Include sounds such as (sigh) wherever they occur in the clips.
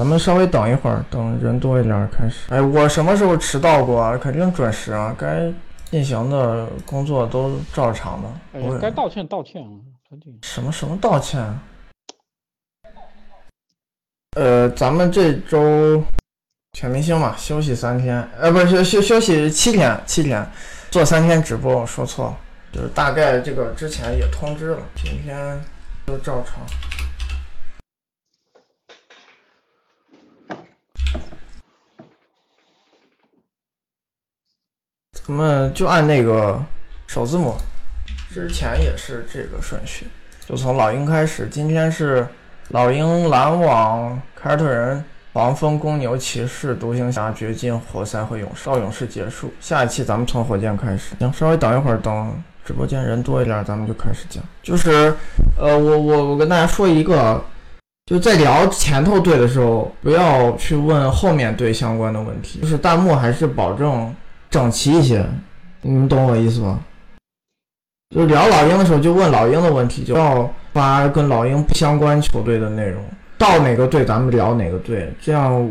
咱们稍微等一会儿，等人多一点开始。哎，我什么时候迟到过啊？肯定准时啊，该进行的工作都照常的。哎，该道歉道歉啊，什么什么道歉？呃，咱们这周全明星嘛，休息三天，呃，不是休休休息七天，七天做三天直播，我说错了，就是大概这个之前也通知了，今天都照常。咱们就按那个首字母，之前也是这个顺序，就从老鹰开始。今天是老鹰、篮网、凯尔特人、黄蜂、公牛、骑士、独行侠、掘金、活塞和勇士，到勇士结束。下一期咱们从火箭开始。行，稍微等一会儿，等直播间人多一点，咱们就开始讲。就是，呃，我我我跟大家说一个，就在聊前头队的时候，不要去问后面队相关的问题，就是弹幕还是保证。整齐一些，你们懂我意思吗？就聊老鹰的时候，就问老鹰的问题，就要发跟老鹰不相关球队的内容。到哪个队，咱们聊哪个队，这样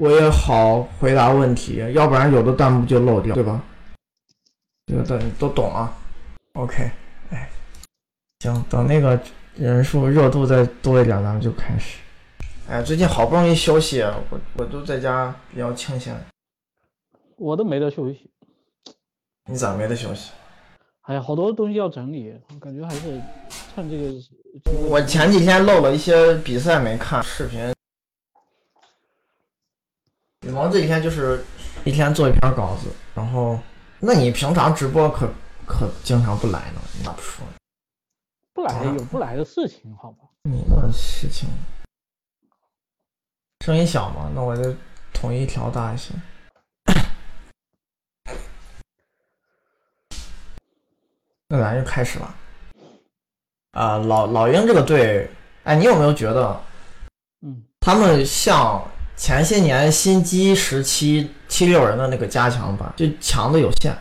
我也好回答问题。要不然有的弹幕就漏掉，对吧？这个等都懂啊。OK，哎，行，等那个人数热度再多一点，咱们就开始。哎，最近好不容易休息，我我都在家比较清闲。我都没得休息，你咋没得休息？哎呀，好多东西要整理，感觉还是趁这个。我前几天漏了一些比赛没看视频。羽毛这几天就是一天做一篇稿子，然后，那你平常直播可可经常不来呢？你咋不说？不来有不来的事情，好吧？你的事情，声音小吗？那我就统一调大一些。那咱就开始吧。啊，老老鹰这个队，哎，你有没有觉得，嗯，他们像前些年新机时期七六人的那个加强版，就强的有限。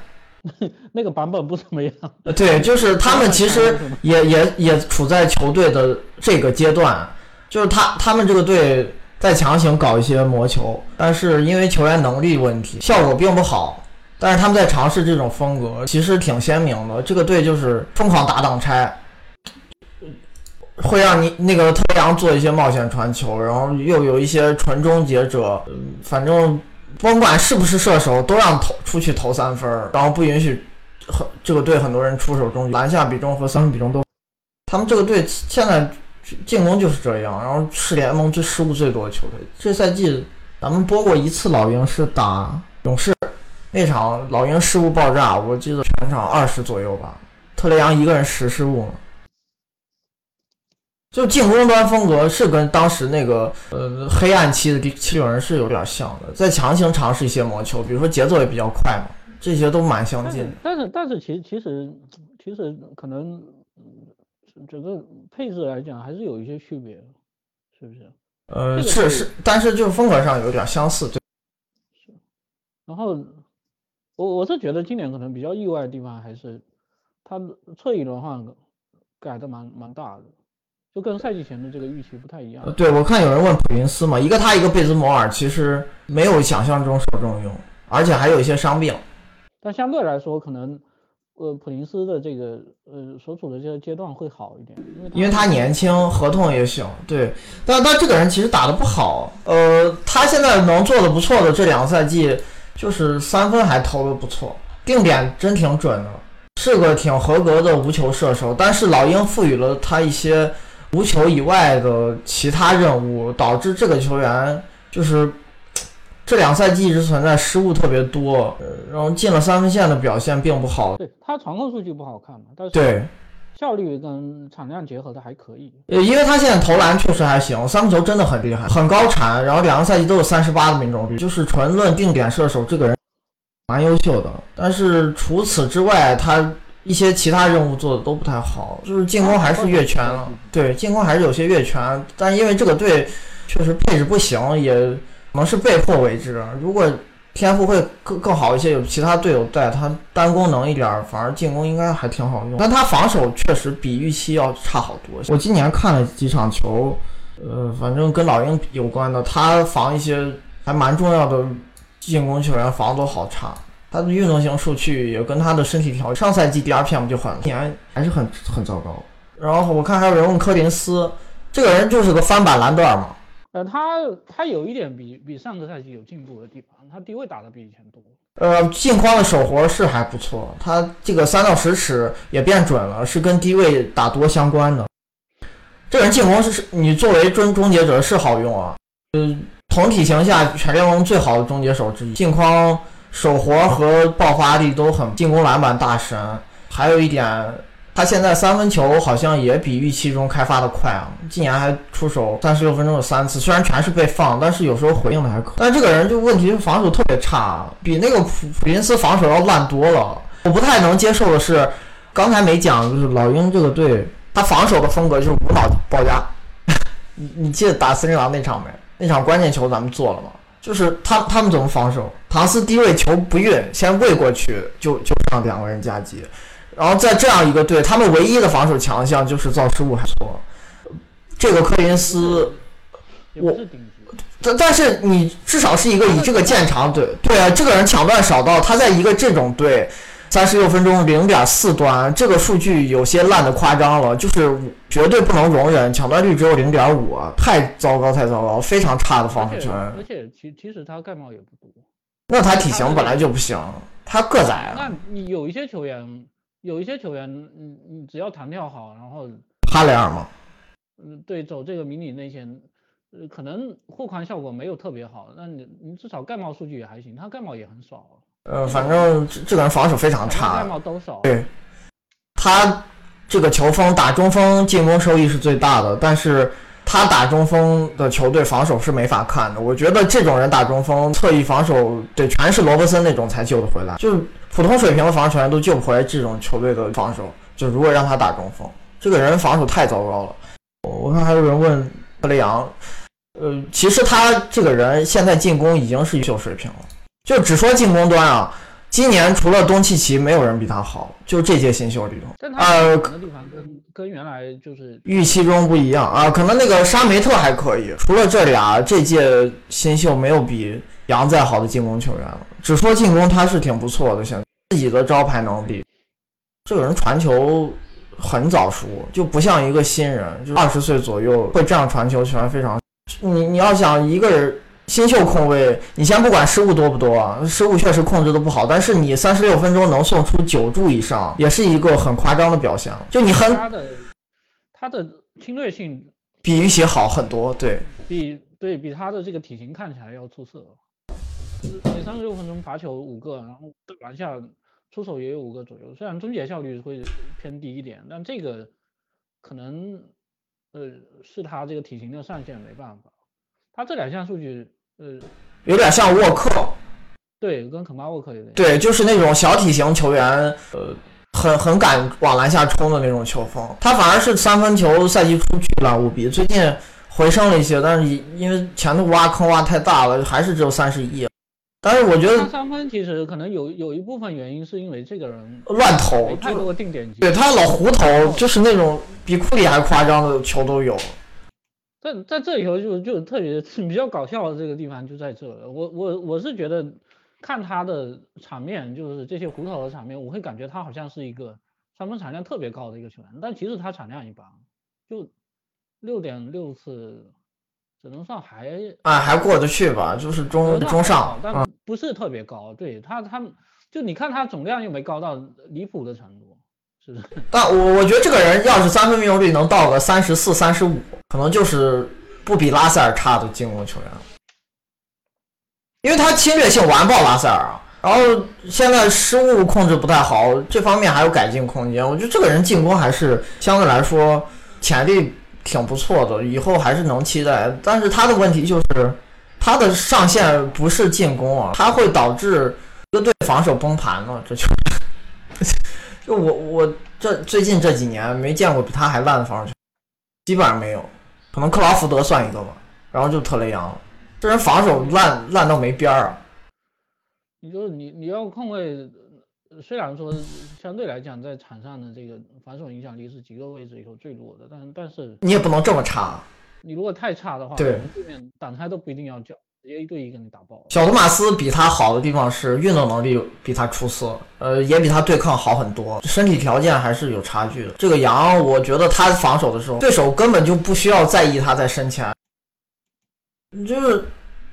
(laughs) 那个版本不怎么样。对，就是他们其实 (laughs) 也也也处在球队的这个阶段，就是他他们这个队在强行搞一些魔球，但是因为球员能力问题，效果并不好。但是他们在尝试这种风格，其实挺鲜明的。这个队就是疯狂打挡拆，会让你那个特雷杨做一些冒险传球，然后又有一些纯终结者，反正甭管是不是射手，都让投出去投三分，然后不允许很这个队很多人出手中篮下比重和三分比重都。他们这个队现在进攻就是这样，然后是联盟最失误最多的球队。这赛季咱们播过一次老鹰是打勇士。那场老鹰失误爆炸，我记得全场二十左右吧，特雷杨一个人十失误，就进攻端风格是跟当时那个呃黑暗期的第七六人是有点像的，在强行尝试一些魔球，比如说节奏也比较快嘛，这些都蛮相近。但是但是其实其实其实可能整个配置来讲还是有一些区别，是不是？呃，是是，但是就是风格上有点相似，对。是，然后。我我是觉得今年可能比较意外的地方还是，他侧翼轮换改的蛮蛮大的，就跟赛季前的这个预期不太一样。对，我看有人问普林斯嘛，一个他一个贝兹摩尔，其实没有想象中受重用，而且还有一些伤病。但相对来说，可能呃普林斯的这个呃所处的这个阶段会好一点，因为因为他年轻，合同也小。对，但但这个人其实打的不好。呃，他现在能做的不错的这两个赛季。就是三分还投的不错，定点真挺准的，是个挺合格的无球射手。但是老鹰赋予了他一些无球以外的其他任务，导致这个球员就是 (tsk) 这两赛季一直存在失误特别多，然后进了三分线的表现并不好。对他传控数据不好看嘛，但是对效率跟产量结合的还可以。呃，因为他现在投篮确实还行，三分球真的很厉害，很高产，然后两个赛季都有三十八的命中率，就是纯论定点射手，这个人蛮优秀的。但是除此之外，他一些其他任务做的都不太好，就是进攻还是越权了。对，进攻还是有些越权，但因为这个队确实配置不行，也可能是被迫为之。如果天赋会更更好一些，有其他队友带他单功能一点，反而进攻应该还挺好用。但他防守确实比预期要差好多。我今年看了几场球，呃，反正跟老鹰有关的，他防一些还蛮重要的进攻球员防都好差。他的运动型数据也跟他的身体条，上赛季 DRPM 就很年还是很很糟糕。然后我看还有人问柯林斯，这个人就是个翻版兰德尔嘛？呃，他他有一点比比上个赛季有进步的地方，他低位打的比以前多。呃，镜框的手活是还不错，他这个三到十尺也变准了，是跟低位打多相关的。这人进攻是你作为终终结者是好用啊，呃，同体型下全联盟最好的终结手之一，镜框。手活和爆发力都很，进攻篮板大神。还有一点，他现在三分球好像也比预期中开发的快啊！今年还出手三十六分钟有三次，虽然全是被放，但是有时候回应的还可。但这个人就问题是防守特别差，比那个普普林斯防守要烂多了。我不太能接受的是，刚才没讲，就是老鹰这个队，他防守的风格就是无脑包夹。(laughs) 你你记得打森林狼那场没？那场关键球咱们做了吗？就是他他们怎么防守？唐斯低位球不运，先喂过去就就让两个人夹击，然后在这样一个队，他们唯一的防守强项就是造失误还错。这个科林斯，我但但是你至少是一个以这个见长队，对啊，这个人抢断少到他在一个这种队。三十六分钟零点四端，这个数据有些烂的夸张了，就是绝对不能容忍，抢断率只有零点五，太糟糕，太糟糕，非常差的防守权。而且其其实他盖帽也不多，那他体型本来就不行，他个子矮。那你有一些球员，有一些球员，你你只要弹跳好，然后哈雷尔嘛？嗯，对，走这个迷你内线，呃，可能护框效果没有特别好，那你你至少盖帽数据也还行，他盖帽也很少。呃，反正这这个人防守非常差。盖帽都少对，他这个球风打中锋进攻收益是最大的，但是他打中锋的球队防守是没法看的。我觉得这种人打中锋侧翼防守，得，全是罗伯森那种才救得回来，就普通水平的防守球员都救不回来这种球队的防守。就如果让他打中锋，这个人防守太糟糕了。我看还有人问特雷杨，呃，其实他这个人现在进攻已经是优秀水平了。就只说进攻端啊，今年除了东契奇，没有人比他好。就这届新秀里头，呃，可能地方跟原来就是预期中不一样啊。可能那个沙梅特还可以，除了这俩，这届新秀没有比杨再好的进攻球员了。只说进攻，他是挺不错的，现自己的招牌能力。这个人传球很早熟，就不像一个新人，就二十岁左右会这样传球，球员非常。你你要想一个人。新秀控卫，你先不管失误多不多啊，失误确实控制的不好，但是你三十六分钟能送出九助以上，也是一个很夸张的表现。就你很他的他的侵略性比预期好很多，对比对比他的这个体型看起来要出色。每三十六分钟罚球五个，然后篮下出手也有五个左右，虽然终结效率会偏低一点，但这个可能呃是他这个体型的上限，没办法。他这两项数据。呃，有点像沃克，对，跟肯巴沃克有点。对，就是那种小体型球员，呃，很很敢往篮下冲的那种球风。他反而是三分球赛季初巨烂无比，最近回升了一些，但是因为前头挖坑挖太大了，还是只有三十一。但是我觉得三分其实可能有有一部分原因是因为这个人乱投，太多定点对他老胡投，就是那种比库里还夸张的球都有。在在这里头就就特别 (laughs) 比较搞笑的这个地方就在这，我我我是觉得看他的场面，就是这些胡桃的场面，我会感觉他好像是一个三分产量特别高的一个球员，但其实他产量一般，就六点六次，只能算还啊还过得去吧，就是中中上，但不是特别高。对他他就你看他总量又没高到离谱的程度。(laughs) 但我我觉得这个人要是三分命中率能到个三十四、三十五，可能就是不比拉塞尔差的进攻球员，因为他侵略性完爆拉塞尔啊，然后现在失误控制不太好，这方面还有改进空间。我觉得这个人进攻还是相对来说潜力挺不错的，以后还是能期待。但是他的问题就是他的上限不是进攻啊，他会导致一个队防守崩盘了，这就。就我我这最近这几年没见过比他还烂的防守球基本上没有，可能克劳福德算一个吧，然后就特雷杨，这人防守烂烂到没边儿啊。你说你你要控卫，虽然说相对来讲在场上的这个防守影响力是几个位置里头最弱的，但但是你也不能这么差。你如果太差的话，对可能对面挡拆都不一定要叫，直接一对一给你打爆。小托马斯比他好的地方是运动能力比他出色，呃，也比他对抗好很多，身体条件还是有差距的。这个杨，我觉得他防守的时候，对手根本就不需要在意他在身前，就是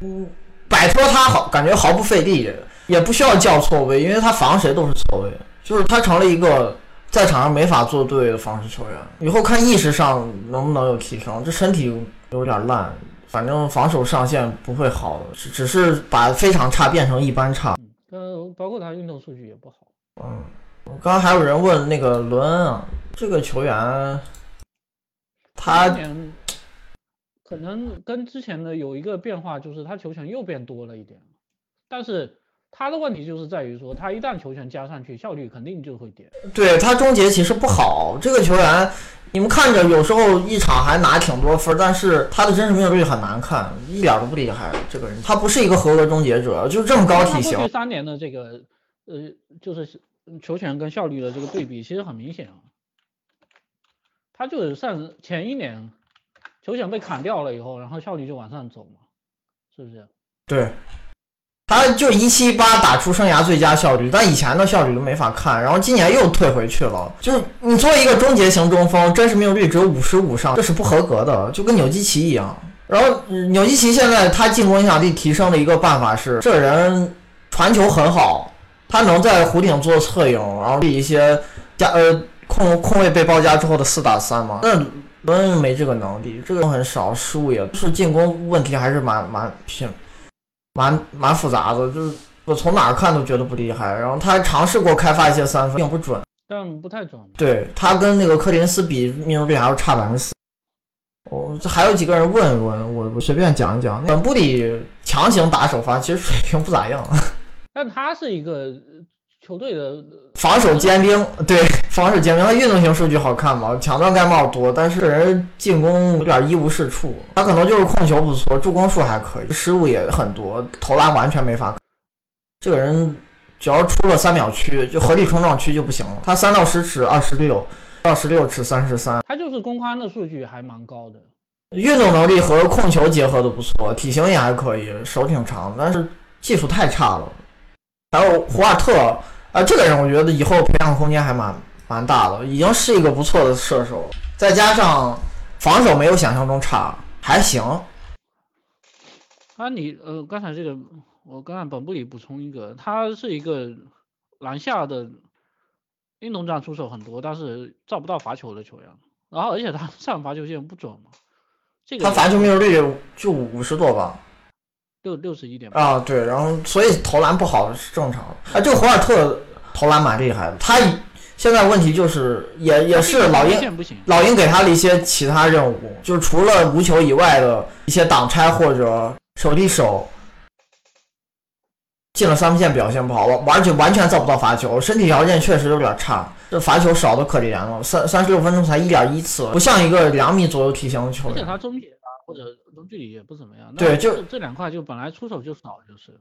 嗯，摆脱他好，感觉毫不费力，也不需要叫错位，因为他防谁都是错位，就是他成了一个在场上没法做对的防守球员。以后看意识上能不能有提升，这身体有点烂。反正防守上限不会好的，只只是把非常差变成一般差。嗯，呃，包括他运动数据也不好。嗯，刚刚还有人问那个伦恩啊，这个球员，他可能跟之前的有一个变化，就是他球权又变多了一点，但是他的问题就是在于说，他一旦球权加上去，效率肯定就会跌。对他终结其实不好，这个球员。你们看着有时候一场还拿挺多分，但是他的真实命中率很难看，一点都不厉害。这个人他不是一个合格终结者，就这么高体型。过去三年的这个呃，就是球权跟效率的这个对比，其实很明显啊。他就是上前一年球权被砍掉了以后，然后效率就往上走嘛，是不是？对。他就一七八打出生涯最佳效率，但以前的效率都没法看，然后今年又退回去了。就是你作为一个终结型中锋，真实命中率只有五十五上，这是不合格的，就跟纽基奇一样。然后纽基奇现在他进攻影响力提升的一个办法是，这人传球很好，他能在弧顶做策应，然后一些加呃空空位被包夹之后的四打三嘛。那伦恩没这个能力，这个很少，失误也是进攻问题还是蛮蛮拼。蛮蛮复杂的，就是我从哪儿看都觉得不厉害。然后他还尝试过开发一些三分，并不准，但不太准。对他跟那个柯林斯比，命中率还要差百分之四。哦，这还有几个人问问我，我随便讲一讲。本布里强行打首发，其实水平不咋样。(laughs) 但他是一个球队的防守尖兵，对 (laughs) 防守尖兵，他运动型数据好看嘛，抢断盖帽多，但是人进攻有点一无是处。他可能就是控球不错，助攻数还可以，失误也很多，投篮完全没法。这个人只要出了三秒区，就合力冲撞区就不行了。他三到十尺二十六，二十六尺三十三，他就是攻宽的数据还蛮高的，运动能力和控球结合的不错，体型也还可以，手挺长，但是技术太差了。还有胡尔特。啊，这个人我觉得以后培养空间还蛮蛮大的，已经是一个不错的射手，再加上防守没有想象中差，还行。啊，你呃，刚才这个我刚才本部里补充一个，他是一个篮下的运动战出手很多，但是造不到罚球的球员，然后而且他上罚球线不准嘛，这个他罚球命中率就五十多吧。六六十一点啊，对，然后所以投篮不好是正常的。啊，这个胡尔特投篮蛮厉害的，他现在问题就是也也是老鹰老鹰给他了一些其他任务，就是除了无球以外的一些挡拆或者手递手，进了三分线表现不好，完全完全造不到罚球，身体条件确实有点差，这罚球少的可怜了，三三十六分钟才一点一次，不像一个两米左右体型的球员。而且他终结。或者中距离也不怎么样，对，就这两块就本来出手就少，就是。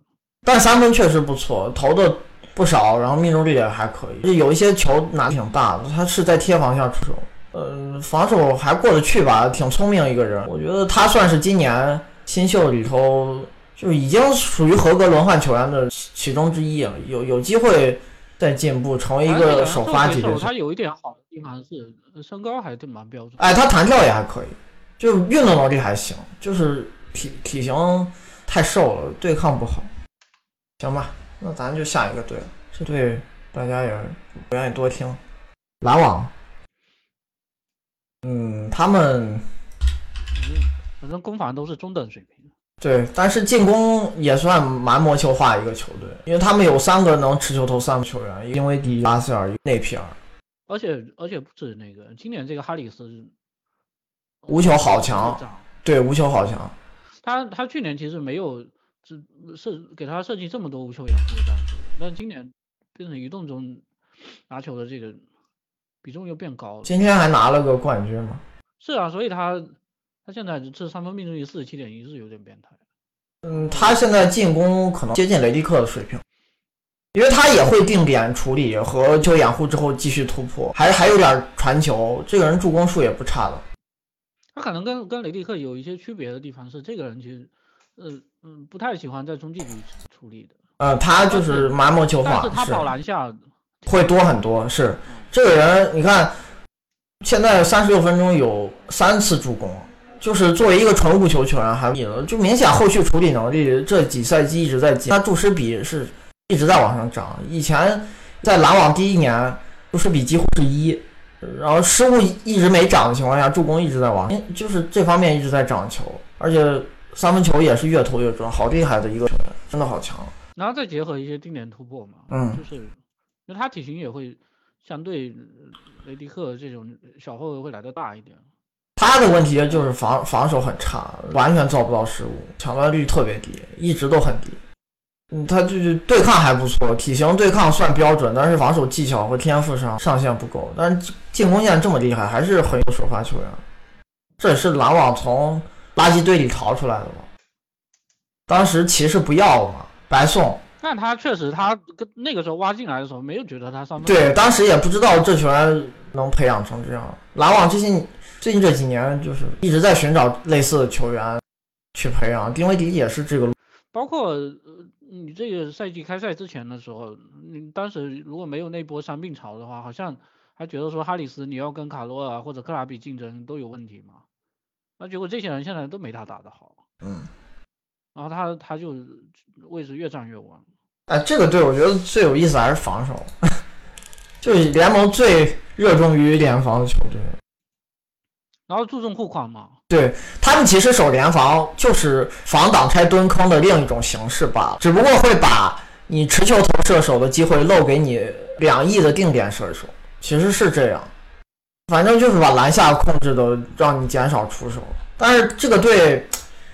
但三分确实不错，投的不少，然后命中率也还可以，有一些球拿挺大的，他是在贴防下出手，呃，防守还过得去吧，挺聪明一个人，我觉得他算是今年新秀里头就已经属于合格轮换球员的其中之一了，有有机会再进步成为一个首发级别。他有一点好的地方是身高还是蛮标准，哎，他弹跳也还可以。就运动能力还行，就是体体型太瘦了，对抗不好。行吧，那咱就下一个队了。这队大家也不愿意多听。篮网，嗯，他们反正攻防都是中等水平。对，但是进攻也算蛮魔球化一个球队，因为他们有三个能持球投三分球员，因为迪拉塞尔、内皮尔。而且而且不止那个，今年这个哈里斯。无球好强，对无球好强。他他去年其实没有这设给他设计这么多无球掩护的战术，但今年变成移动中拿球的这个比重又变高了。今天还拿了个冠军嘛？是啊，所以他他现在这三分命中率四十七点一是有点变态。嗯，他现在进攻可能接近雷迪克的水平，因为他也会定点处理和球掩护之后继续突破，还还有点传球。这个人助攻数也不差的。他可能跟跟雷迪克有一些区别的地方是，这个人其实，呃嗯，不太喜欢在中距离处理的。呃，他就是麻木球法，但是他跑篮下会多很多。是这个人，你看，现在三十六分钟有三次助攻，就是作为一个纯无球球员，还就明显后续处理能力这几赛季一直在进，他助攻比是一直在往上涨。以前在篮网第一年，助攻比几乎是一。然后失误一直没涨的情况下，助攻一直在往，就是这方面一直在涨球，而且三分球也是越投越准，好厉害的一个球员，真的好强。然后再结合一些定点突破嘛，嗯，就是因为他体型也会相对雷迪克这种小后卫会来的大一点。他的问题就是防防守很差，完全造不到失误，抢断率特别低，一直都很低。嗯，他就是对抗还不错，体型对抗算标准，但是防守技巧和天赋上上限不够。但是进攻线这么厉害，还是很有首发球员。这也是篮网从垃圾堆里逃出来的嘛。当时骑士不要了嘛，白送。但他确实，他跟那个时候挖进来的时候，没有觉得他上。对，当时也不知道这球员能培养成这样。篮网最近最近这几年就是一直在寻找类似的球员去培养。丁威迪也是这个，包括。你这个赛季开赛之前的时候，你当时如果没有那波伤病潮的话，好像还觉得说哈里斯你要跟卡罗尔或者克拉比竞争都有问题嘛。那结果这些人现在都没他打的好。嗯。然后他他就位置越站越稳。哎，这个队我觉得最有意思还是防守，(laughs) 就是联盟最热衷于联防的球队。然后注重护框嘛。对他们其实守联防就是防挡拆蹲坑的另一种形式罢了，只不过会把你持球投射手的机会漏给你两亿的定点射手，其实是这样，反正就是把篮下控制的让你减少出手。但是这个队，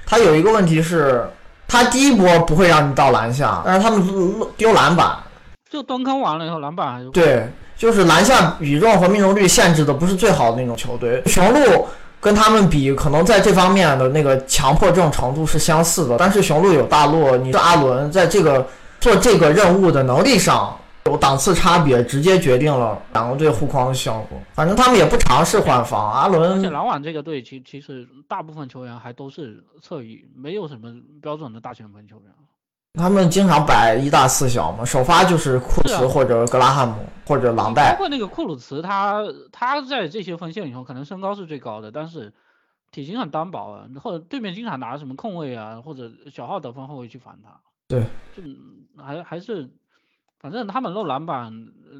他有一个问题是，他第一波不会让你到篮下，但是他们丢篮板，就蹲坑完了以后篮板还是对，就是篮下比重和命中率限制的不是最好的那种球队，雄鹿。跟他们比，可能在这方面的那个强迫症程度是相似的。但是雄鹿有大洛，你是阿伦，在这个做这个任务的能力上有档次差别，直接决定了两个队护框的效果。反正他们也不尝试换防。阿伦，而且篮网这个队其其实大部分球员还都是侧翼，没有什么标准的大前锋球员。他们经常摆一大四小嘛，首发就是库茨或者格拉汉姆或者朗代。包括那个库鲁茨，他他在这些锋线里头可能身高是最高的，但是体型很单薄啊。或者对面经常拿什么控卫啊或者小号得分后卫去防他。对，就还还是反正他们漏篮板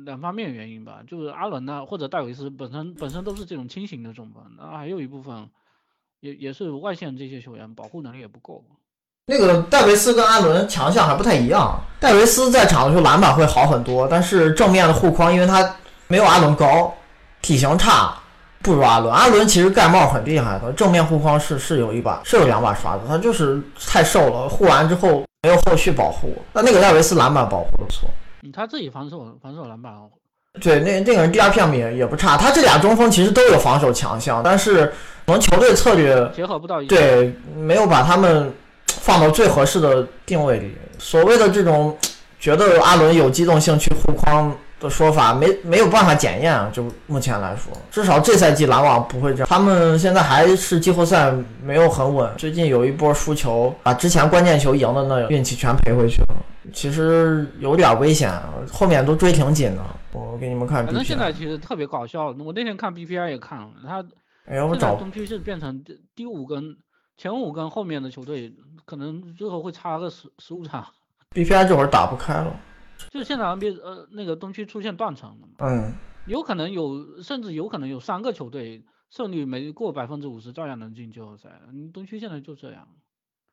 两方面原因吧，就是阿伦呢或者戴维斯本身本身都是这种轻型的中锋，然后还有一部分也也是外线这些球员保护能力也不够。那个戴维斯跟阿伦强项还不太一样，戴维斯在场的时候篮板会好很多，但是正面的护框，因为他没有阿伦高，体型差，不如阿伦。阿伦其实盖帽很厉害的，正面护框是是有一把，是有两把刷子，他就是太瘦了，护完之后没有后续保护。那那个戴维斯篮板保护的不错，他自己防守防守篮板，哦对，那那个人 DRPM 也也不差。他这俩中锋其实都有防守强项，但是可能球队策略结合不到一对，没有把他们。放到最合适的定位里。所谓的这种觉得阿伦有机动性去护框的说法，没没有办法检验啊。就目前来说，至少这赛季篮网不会这样。他们现在还是季后赛没有很稳，最近有一波输球，把之前关键球赢的那运气全赔回去了。其实有点危险，后面都追挺紧的。我给你们看。反正现在其实特别搞笑。我那天看 BPI 也看了，他哎呀，我找东区是变成第五根。前五跟后面的球队可能最后会差个十十五场，BPI 这会儿打不开了，就现在 NBA 呃那个东区出现断层了嘛，嗯，有可能有，甚至有可能有三个球队胜率没过百分之五十照样能进季后赛，你东区现在就这样，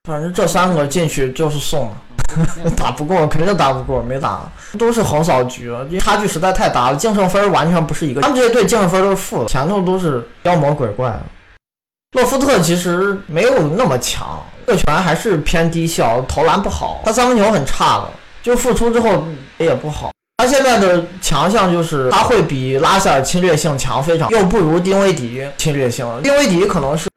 反正这三个进去就是送，(laughs) 打不过肯定打不过，没打都是横扫局，因为差距实在太大了，净胜分完全不是一个，他们这些队净胜分都是负的，前头都是妖魔鬼怪。洛夫特其实没有那么强，这拳还是偏低效，投篮不好，他三分球很差的，就复出之后也不好。他现在的强项就是他会比拉塞尔侵略性强非常，又不如丁威迪侵略性。丁威迪可能是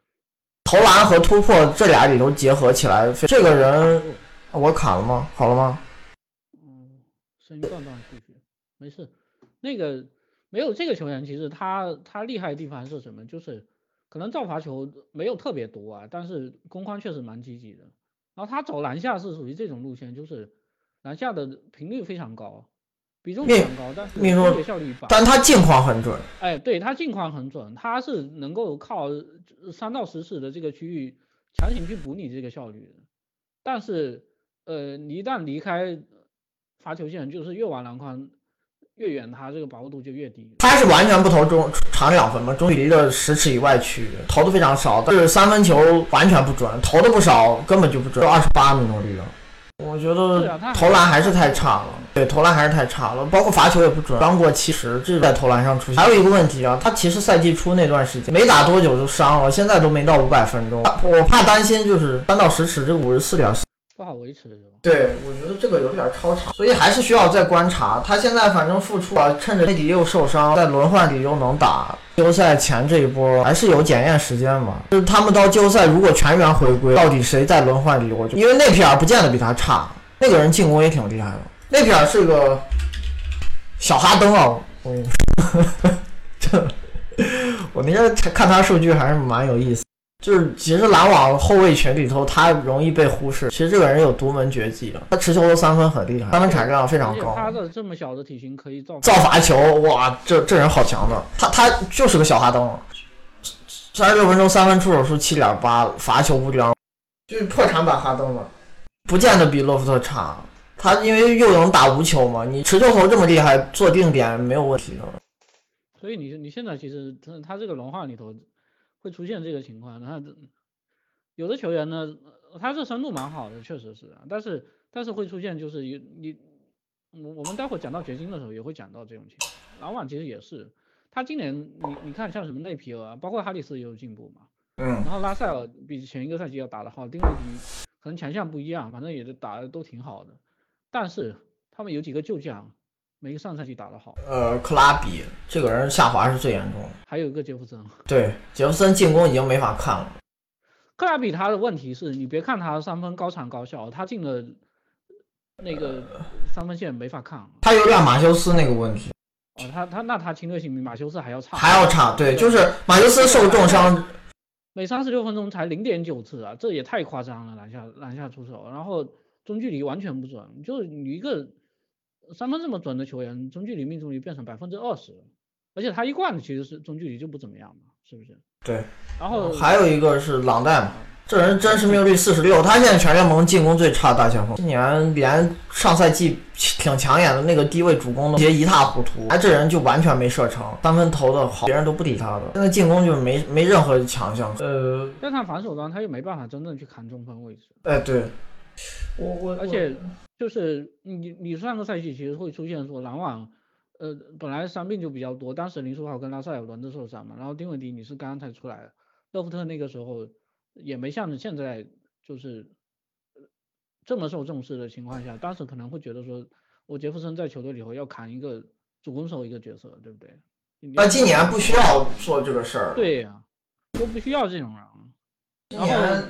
投篮和突破这俩里头结合起来，这个人我卡了吗？好了吗？嗯，声音断断续续，没事。那个没有这个球员，其实他他厉害的地方是什么？就是。可能造罚球没有特别多啊，但是攻框确实蛮积极的。然后他走篮下是属于这种路线，就是篮下的频率非常高，比重非常高，但是命中效率一般。但他近框很准，哎，对他近框很准，他是能够靠三到十尺的这个区域强行去补你这个效率。但是，呃，你一旦离开罚球线，就是越往篮筐越远，他这个把握度就越低。他是完全不投中长两分嘛，中距离的十尺以外区域投的非常少，但是三分球完全不准，投的不少，根本就不准，就二十八命中率了。我觉得投篮还是太差了，对，投篮还是太差了，包括罚球也不准，刚过七十，这在投篮上出现。还有一个问题啊，他其实赛季初那段时间没打多久就伤了，现在都没到五百分钟，我怕担心就是三到十尺这个五十四点四。不好维持是吧？对，我觉得这个有点超常，所以还是需要再观察。他现在反正复出了，趁着内底又受伤，在轮换里又能打，季后赛前这一波还是有检验时间嘛。就是他们到季后赛如果全员回归，到底谁在轮换里，我就因为内皮尔不见得比他差，那个人进攻也挺厉害的。内皮尔是个小哈登啊，我跟你说，这我那天看他数据还是蛮有意思。就是其实篮网后卫群里头，他容易被忽视。其实这个人有独门绝技的，他持球的三分很厉害，三分产量非常高。他的这么小的体型可以造造罚球，哇，这这人好强的。他他就是个小哈登，三十六分钟三分出手数七点八，罚球五点，就是破产版哈登嘛，不见得比洛夫特差。他因为又能打无球嘛，你持球投这么厉害，做定点没有问题的。所以你你现在其实他他这个轮换里头会出现这个情况，他有的球员呢，呃他这深度蛮好的，确实是啊，但是但是会出现就是有你我我们待会讲到掘金的时候也会讲到这种情况，篮网其实也是，他今年你你看像什么内皮尔啊，包括哈里斯也有进步嘛，嗯。然后拉塞尔比前一个赛季要打得好，丁威迪可能强项不一样，反正也是打的都挺好的，但是他们有几个旧将，没个上赛季打得好，呃，克拉比这个人下滑是最严重的。还有一个杰弗森。对，杰弗森进攻已经没法看了。克拉比他的问题是你别看他三分高产高效，他进了那个三分线没法看。他有点马修斯那个问题，哦，他他那他侵略性比马修斯还要差，还要差。对，就是马修斯受重伤，每三十六分钟才零点九次啊，这也太夸张了，篮下篮下出手，然后中距离完全不准，就是你一个三分这么准的球员，中距离命中率变成百分之二十，而且他一贯的其实是中距离就不怎么样嘛，是不是？对。然后还有一个是朗代嘛，这人真实命中率四十六，他现在全联盟进攻最差的大前锋，今年连上赛季挺抢眼的那个低位主攻都跌一塌糊涂，他这人就完全没射程，三分投的好，别人都不理他的，现在进攻就是没没任何强项。呃，但他防守端他又没办法真正去砍中锋位置。哎对，我我而且就是你你上个赛季其实会出现说篮网，呃，本来伤病就比较多，当时林书豪跟拉塞尔轮着受伤嘛，然后丁伟迪你是刚刚才出来的，勒夫特那个时候也没像现在就是呃这么受重视的情况下，当时可能会觉得说我杰弗森在球队里头要扛一个主攻手一个角色，对不对？那今年不需要做这个事儿。对呀、都不需要这种人。今年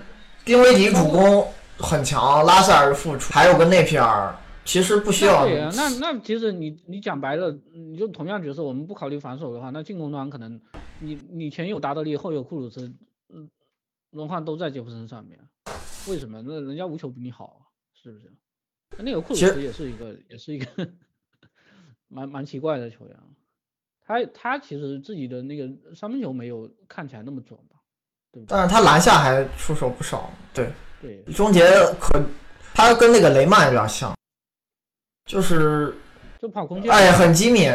丁威迪主攻很强，拉塞尔复出，还有个内皮尔，其实不需要。对啊，那那其实你你讲白了，你就同样角色，我们不考虑防守的话，那进攻端可能你你前有达德利，后有库鲁斯，嗯，轮换都在杰弗森上面，为什么？那人家无球比你好啊，是不是？那个库鲁斯也是一个也是一个 (laughs) 蛮蛮奇怪的球员，他他其实自己的那个三分球没有看起来那么准吧，对？但是他篮下还出手不少。对，对，终结可，他跟那个雷曼有点像，就是就跑空间，哎很机敏，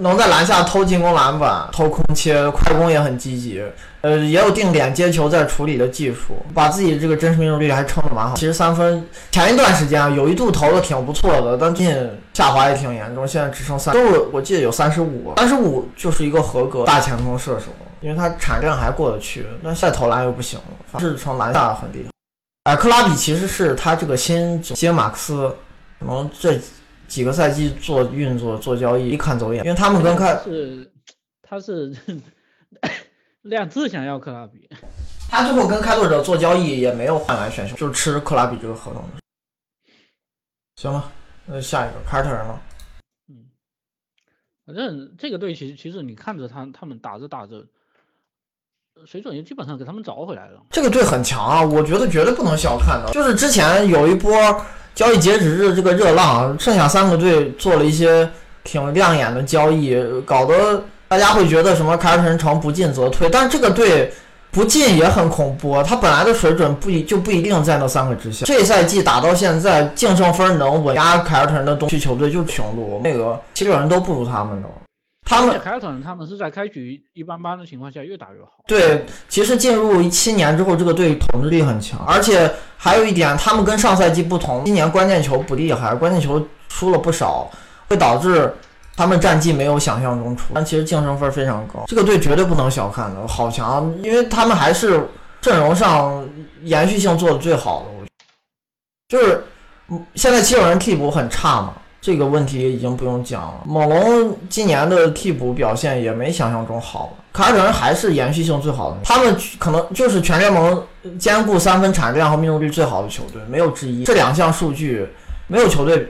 能在篮下偷进攻篮板、偷空切，快攻也很积极。呃，也有定点接球再处理的技术，把自己这个真实命中率还撑得蛮好。其实三分前一段时间啊，有一度投的挺不错的，但最近下滑也挺严重，现在只剩三，都是我记得有三十五，三十五就是一个合格大前锋射手，因为他产量还过得去，但现在投篮又不行了，反正是从篮下很厉害。哎，克拉比其实是他这个新新马克思，可能这几个赛季做运作做交易一看走眼，因为他们跟开是他是两次想要克拉比。他最后跟开拓者做交易也没有换来选秀，就是吃克拉比这个合同的。行了，那下一个凯尔特人了。嗯，反正这个队其实其实你看着他他们打着打着，水准也基本上给他们找回来了。这个队很强啊，我觉得绝对不能小看的。就是之前有一波交易截止日这个热浪，剩下三个队做了一些挺亮眼的交易，搞得大家会觉得什么凯尔特人城不进则退，但是这个队。不进也很恐怖，他本来的水准不一就不一定在那三个之下。这赛季打到现在，净胜分能稳压凯尔特人的东区球队就是雄鹿，那个七六人都不如他们的。他们凯尔特人他们是在开局一般般的情况下越打越好。对，其实进入一七年之后，这个队统治力很强，而且还有一点，他们跟上赛季不同，今年关键球不厉害，关键球输了不少，会导致。他们战绩没有想象中出，但其实净胜分非常高。这个队绝对不能小看的，好强！因为他们还是阵容上延续性做的最好的。我就是现在七六人替补很差嘛，这个问题已经不用讲了。猛龙今年的替补表现也没想象中好，凯尔特人还是延续性最好的。他们可能就是全联盟兼顾三分产量和命中率最好的球队，没有之一。这两项数据没有球队。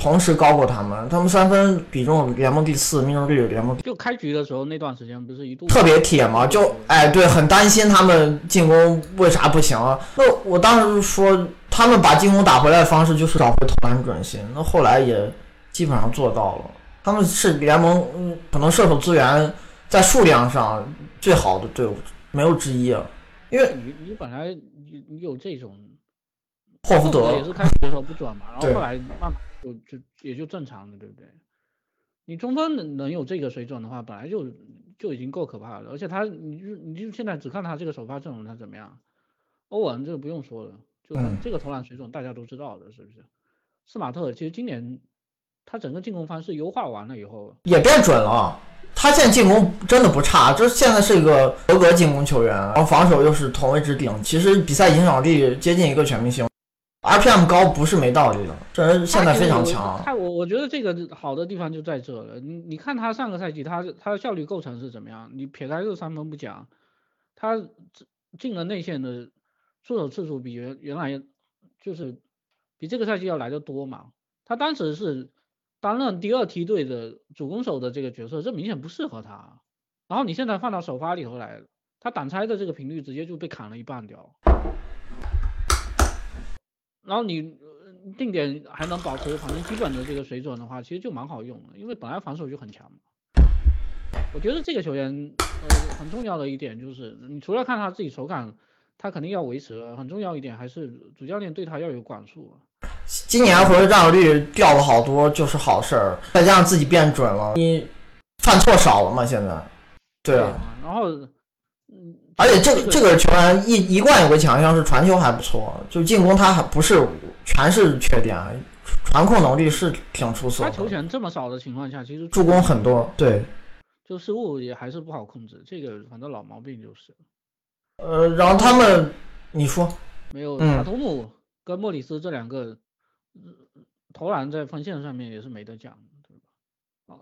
同时高过他们，他们三分比重联盟第四，命中率联盟就开局的时候那段时间不是一度特别铁吗？就哎对，很担心他们进攻为啥不行啊？那我当时说他们把进攻打回来的方式就是找回投篮准心，那后来也基本上做到了。他们是联盟可能射手资源在数量上最好的队伍，没有之一啊。因为你你本来你你有这种霍福德也是开始的时候不准嘛，然后后来慢慢。就就也就正常的，对不对？你中锋能能有这个水准的话，本来就就已经够可怕了。而且他，你就你就现在只看他这个首发阵容，他怎么样？欧文这个不用说了，就这个投篮水准大家都知道的，是不是？斯马特其实今年他整个进攻方式优化完了以后，也变准了。他现在进攻真的不差，就是现在是一个合格进攻球员，然后防守又是同为置顶，其实比赛影响力接近一个全明星。RPM 高不是没道理的，这人现在非常强。他我我觉得这个好的地方就在这了。你你看他上个赛季，他他的效率构成是怎么样？你撇开这三分不讲，他进了内线的出手次数比原原来就是比这个赛季要来的多嘛。他当时是担任第二梯队的主攻手的这个角色，这明显不适合他。然后你现在放到首发里头来，他挡拆的这个频率直接就被砍了一半掉。然后你定点还能保持反正基本的这个水准的话，其实就蛮好用的，因为本来防守就很强嘛。我觉得这个球员呃很重要的一点就是，你除了看他自己手感，他肯定要维持，很重要一点还是主教练对他要有管束。今年回合占有率掉了好多，就是好事儿，再加上自己变准了，你犯错少了嘛？现在，对啊。然后。嗯而且这个这个球员一一贯有个强项是传球还不错，就进攻他还不是全是缺点，传控能力是挺出色。他球权这么少的情况下，其实助攻很多，对，就失误也还是不好控制，这个反正老毛病就是。呃，然后他们，你说没有塔图姆跟莫里斯这两个投篮在锋线上面也是没得讲，对吧？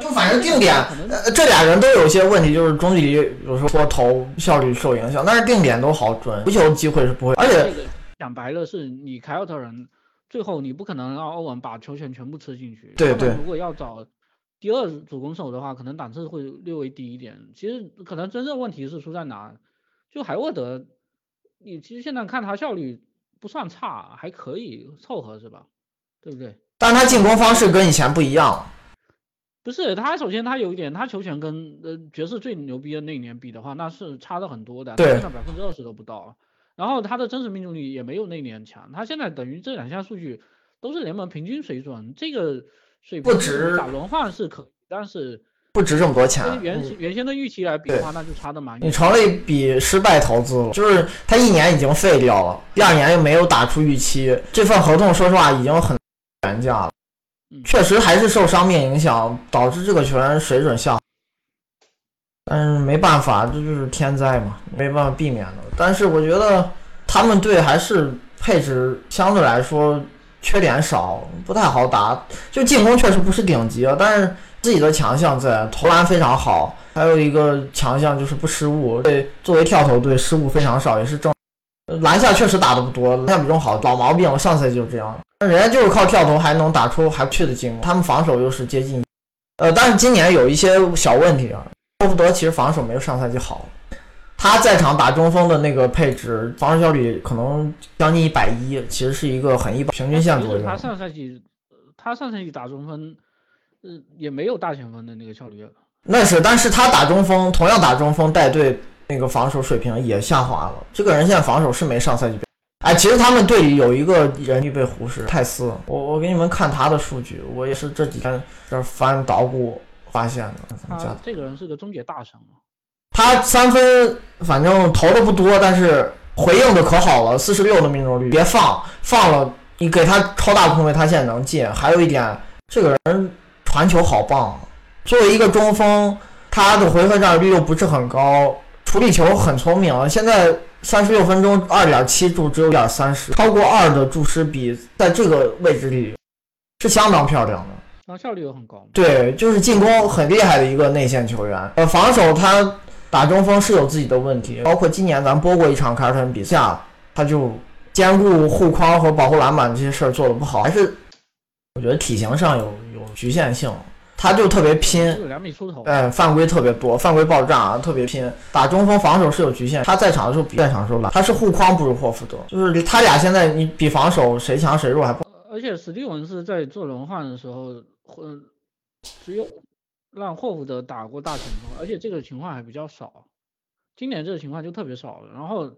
就反正定点，呃，这俩人都有一些问题，就是中距离有时候投效率受影响，但是定点都好准，无球机会是不会。而且讲白了，是你凯尔特人最后你不可能让欧文把球权全部吃进去。对对。如果要找第二主攻手的话，可能档次会略微低一点。其实可能真正问题是出在哪？就海沃德，你其实现在看他效率不算差，还可以凑合是吧？对不对？但他进攻方式跟以前不一样。不是他，首先他有一点，他球权跟呃爵士最牛逼的那一年比的话，那是差的很多的，对，百分之二十都不到。然后他的真实命中率也没有那年强，他现在等于这两项数据都是联盟平均水准，这个水平打轮换是可以，但是不值这么多钱。原原先的预期来比的话，那就差的蛮。你成了一笔失败投资了，就是他一年已经废掉了，第二年又没有打出预期，这份合同说实话已经很原价了。确实还是受伤病影响，导致这个球员水准下。但是没办法，这就是天灾嘛，没办法避免的。但是我觉得他们队还是配置相对来说缺点少，不太好打。就进攻确实不是顶级啊，但是自己的强项在，投篮非常好，还有一个强项就是不失误。对，作为跳投队，失误非常少，也是正。篮下确实打的不多，篮下比重好，老毛病，上赛季就这样。人家就是靠跳投还能打出还去的进攻，他们防守又是接近，呃，但是今年有一些小问题啊。霍福德其实防守没有上赛季好，他在场打中锋的那个配置，防守效率可能将近一百一，其实是一个很一般平均线左右。他上赛季，他上赛季打中锋，呃，也没有大前锋的那个效率。那是，但是他打中锋，同样打中锋带队，那个防守水平也下滑了。这个人现在防守是没上赛季。哎，其实他们队里有一个人被忽视，泰斯。我我给你们看他的数据，我也是这几天这翻捣鼓发现的。他这个人是个终结大神。他三分反正投的不多，但是回应的可好了，四十六的命中率。别放，放了你给他超大空位，他现在能进。还有一点，这个人传球好棒。作为一个中锋，他的回合占有率又不是很高，处理球很聪明。现在三十六分钟二点七助，只有点三十，超过二的助失比在这个位置里是相当漂亮的。那效率又很高。对，就是进攻很厉害的一个内线球员。呃，防守他。打中锋是有自己的问题，包括今年咱播过一场凯尔特人比赛，他就兼顾护框和保护篮板这些事儿做的不好，还是我觉得体型上有有局限性，他就特别拼，两米出头，哎，犯规特别多，犯规爆炸啊，特别拼。打中锋防守是有局限，他在场的时候比在场时候懒，他是护框不如霍福德，就是他俩现在你比防守谁强谁弱还不。而且史蒂文是在做轮换的时候，嗯，只有。让霍福德打过大前锋，而且这个情况还比较少。今年这个情况就特别少了。然后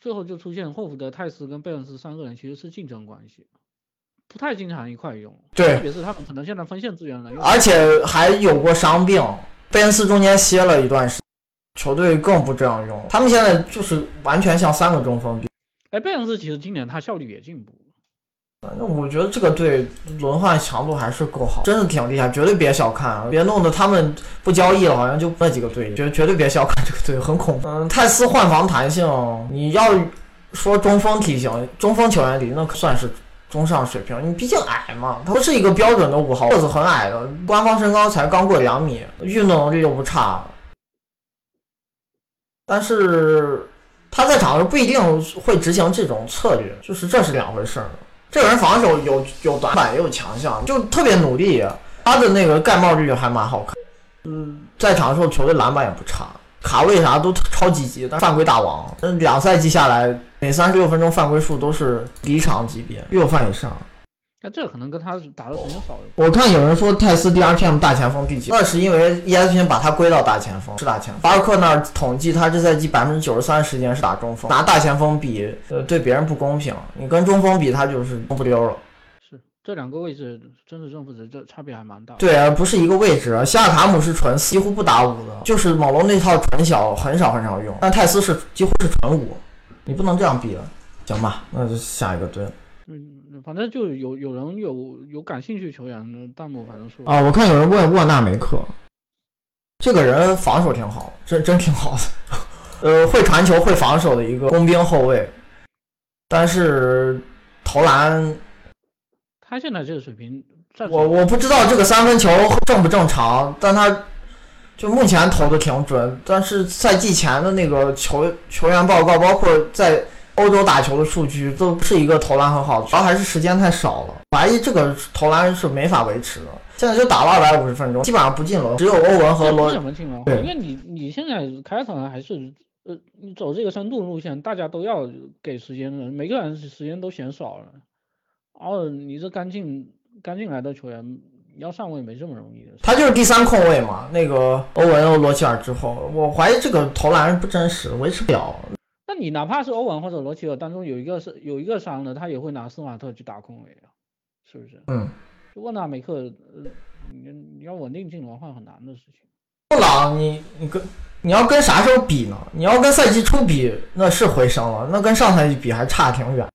最后就出现霍福德、泰斯跟贝恩斯三个人其实是竞争关系，不太经常一块用。对，特别是他们可能现在分线资源了，而且还有过伤病。贝恩斯中间歇了一段时间，球队更不这样用。他们现在就是完全像三个中锋比。哎，贝恩斯其实今年他效率也进步。反正我觉得这个队轮换强度还是够好，真的挺厉害，绝对别小看啊！别弄得他们不交易了，好像就那几个队，绝绝对别小看这个队，很恐怖。嗯，泰斯换防弹性，你要说中锋体型，中锋球员里那可算是中上水平，你毕竟矮嘛，他不是一个标准的五号，个子很矮的，官方身高才刚过两米，运动能力又不差，但是他在场上不一定会执行这种策略，就是这是两回事儿。这个人防守有有短板也有强项，就特别努力。他的那个盖帽率还蛮好看。嗯，在场的时候球队篮板也不差，卡位啥都超积极，但犯规大王。嗯，两赛季下来，每三十六分钟犯规数都是离场级别，六犯以上。那这可能跟他打的时间少。我看有人说泰斯 DRPM 大前锋第几，那是因为 ESPN 把他归到大前锋，是大前锋。巴尔克那儿统计他这赛季百分之九十三时间是打中锋，拿大前锋比，呃，对别人不公平。你跟中锋比，他就是不溜了。是这两个位置真实正负值这差别还蛮大。对啊，不是一个位置。西亚卡姆是纯几乎不打五的，就是猛龙那套纯小，很少很少用。但泰斯是几乎是纯五，你不能这样比了。行吧，那就下一个队。嗯，反正就有有人有有感兴趣球员的弹幕，反正说啊，我看有人问沃纳梅克，这个人防守挺好，真真挺好的，(laughs) 呃，会传球会防守的一个工兵后卫，但是投篮，他现在这个水平，我我不知道这个三分球正不正常，但他就目前投的挺准，但是赛季前的那个球球员报告，包括在。欧洲打球的数据都不是一个投篮很好的，主要还是时间太少了。怀疑这个投篮是没法维持的。现在就打了二百五十分钟，基本上不进了，只有欧文和罗。为什么进了？因为你你现在开场还是呃，你走这个深度路线，大家都要给时间的，每个人时间都嫌少了。然后你这刚进刚进来的球员要上位没这么容易的。他就是第三控卫嘛，那个欧文和罗齐尔之后，我怀疑这个投篮不真实，维持不了。那你哪怕是欧文或者罗齐尔当中有一个是有一个伤的，他也会拿斯马特去打控卫啊，是不是？嗯。就沃纳梅克，你你要稳定进轮换很难的事情。布朗，你你跟你要跟啥时候比呢？你要跟赛季初比，那是回升了，那跟上赛季比还差挺远。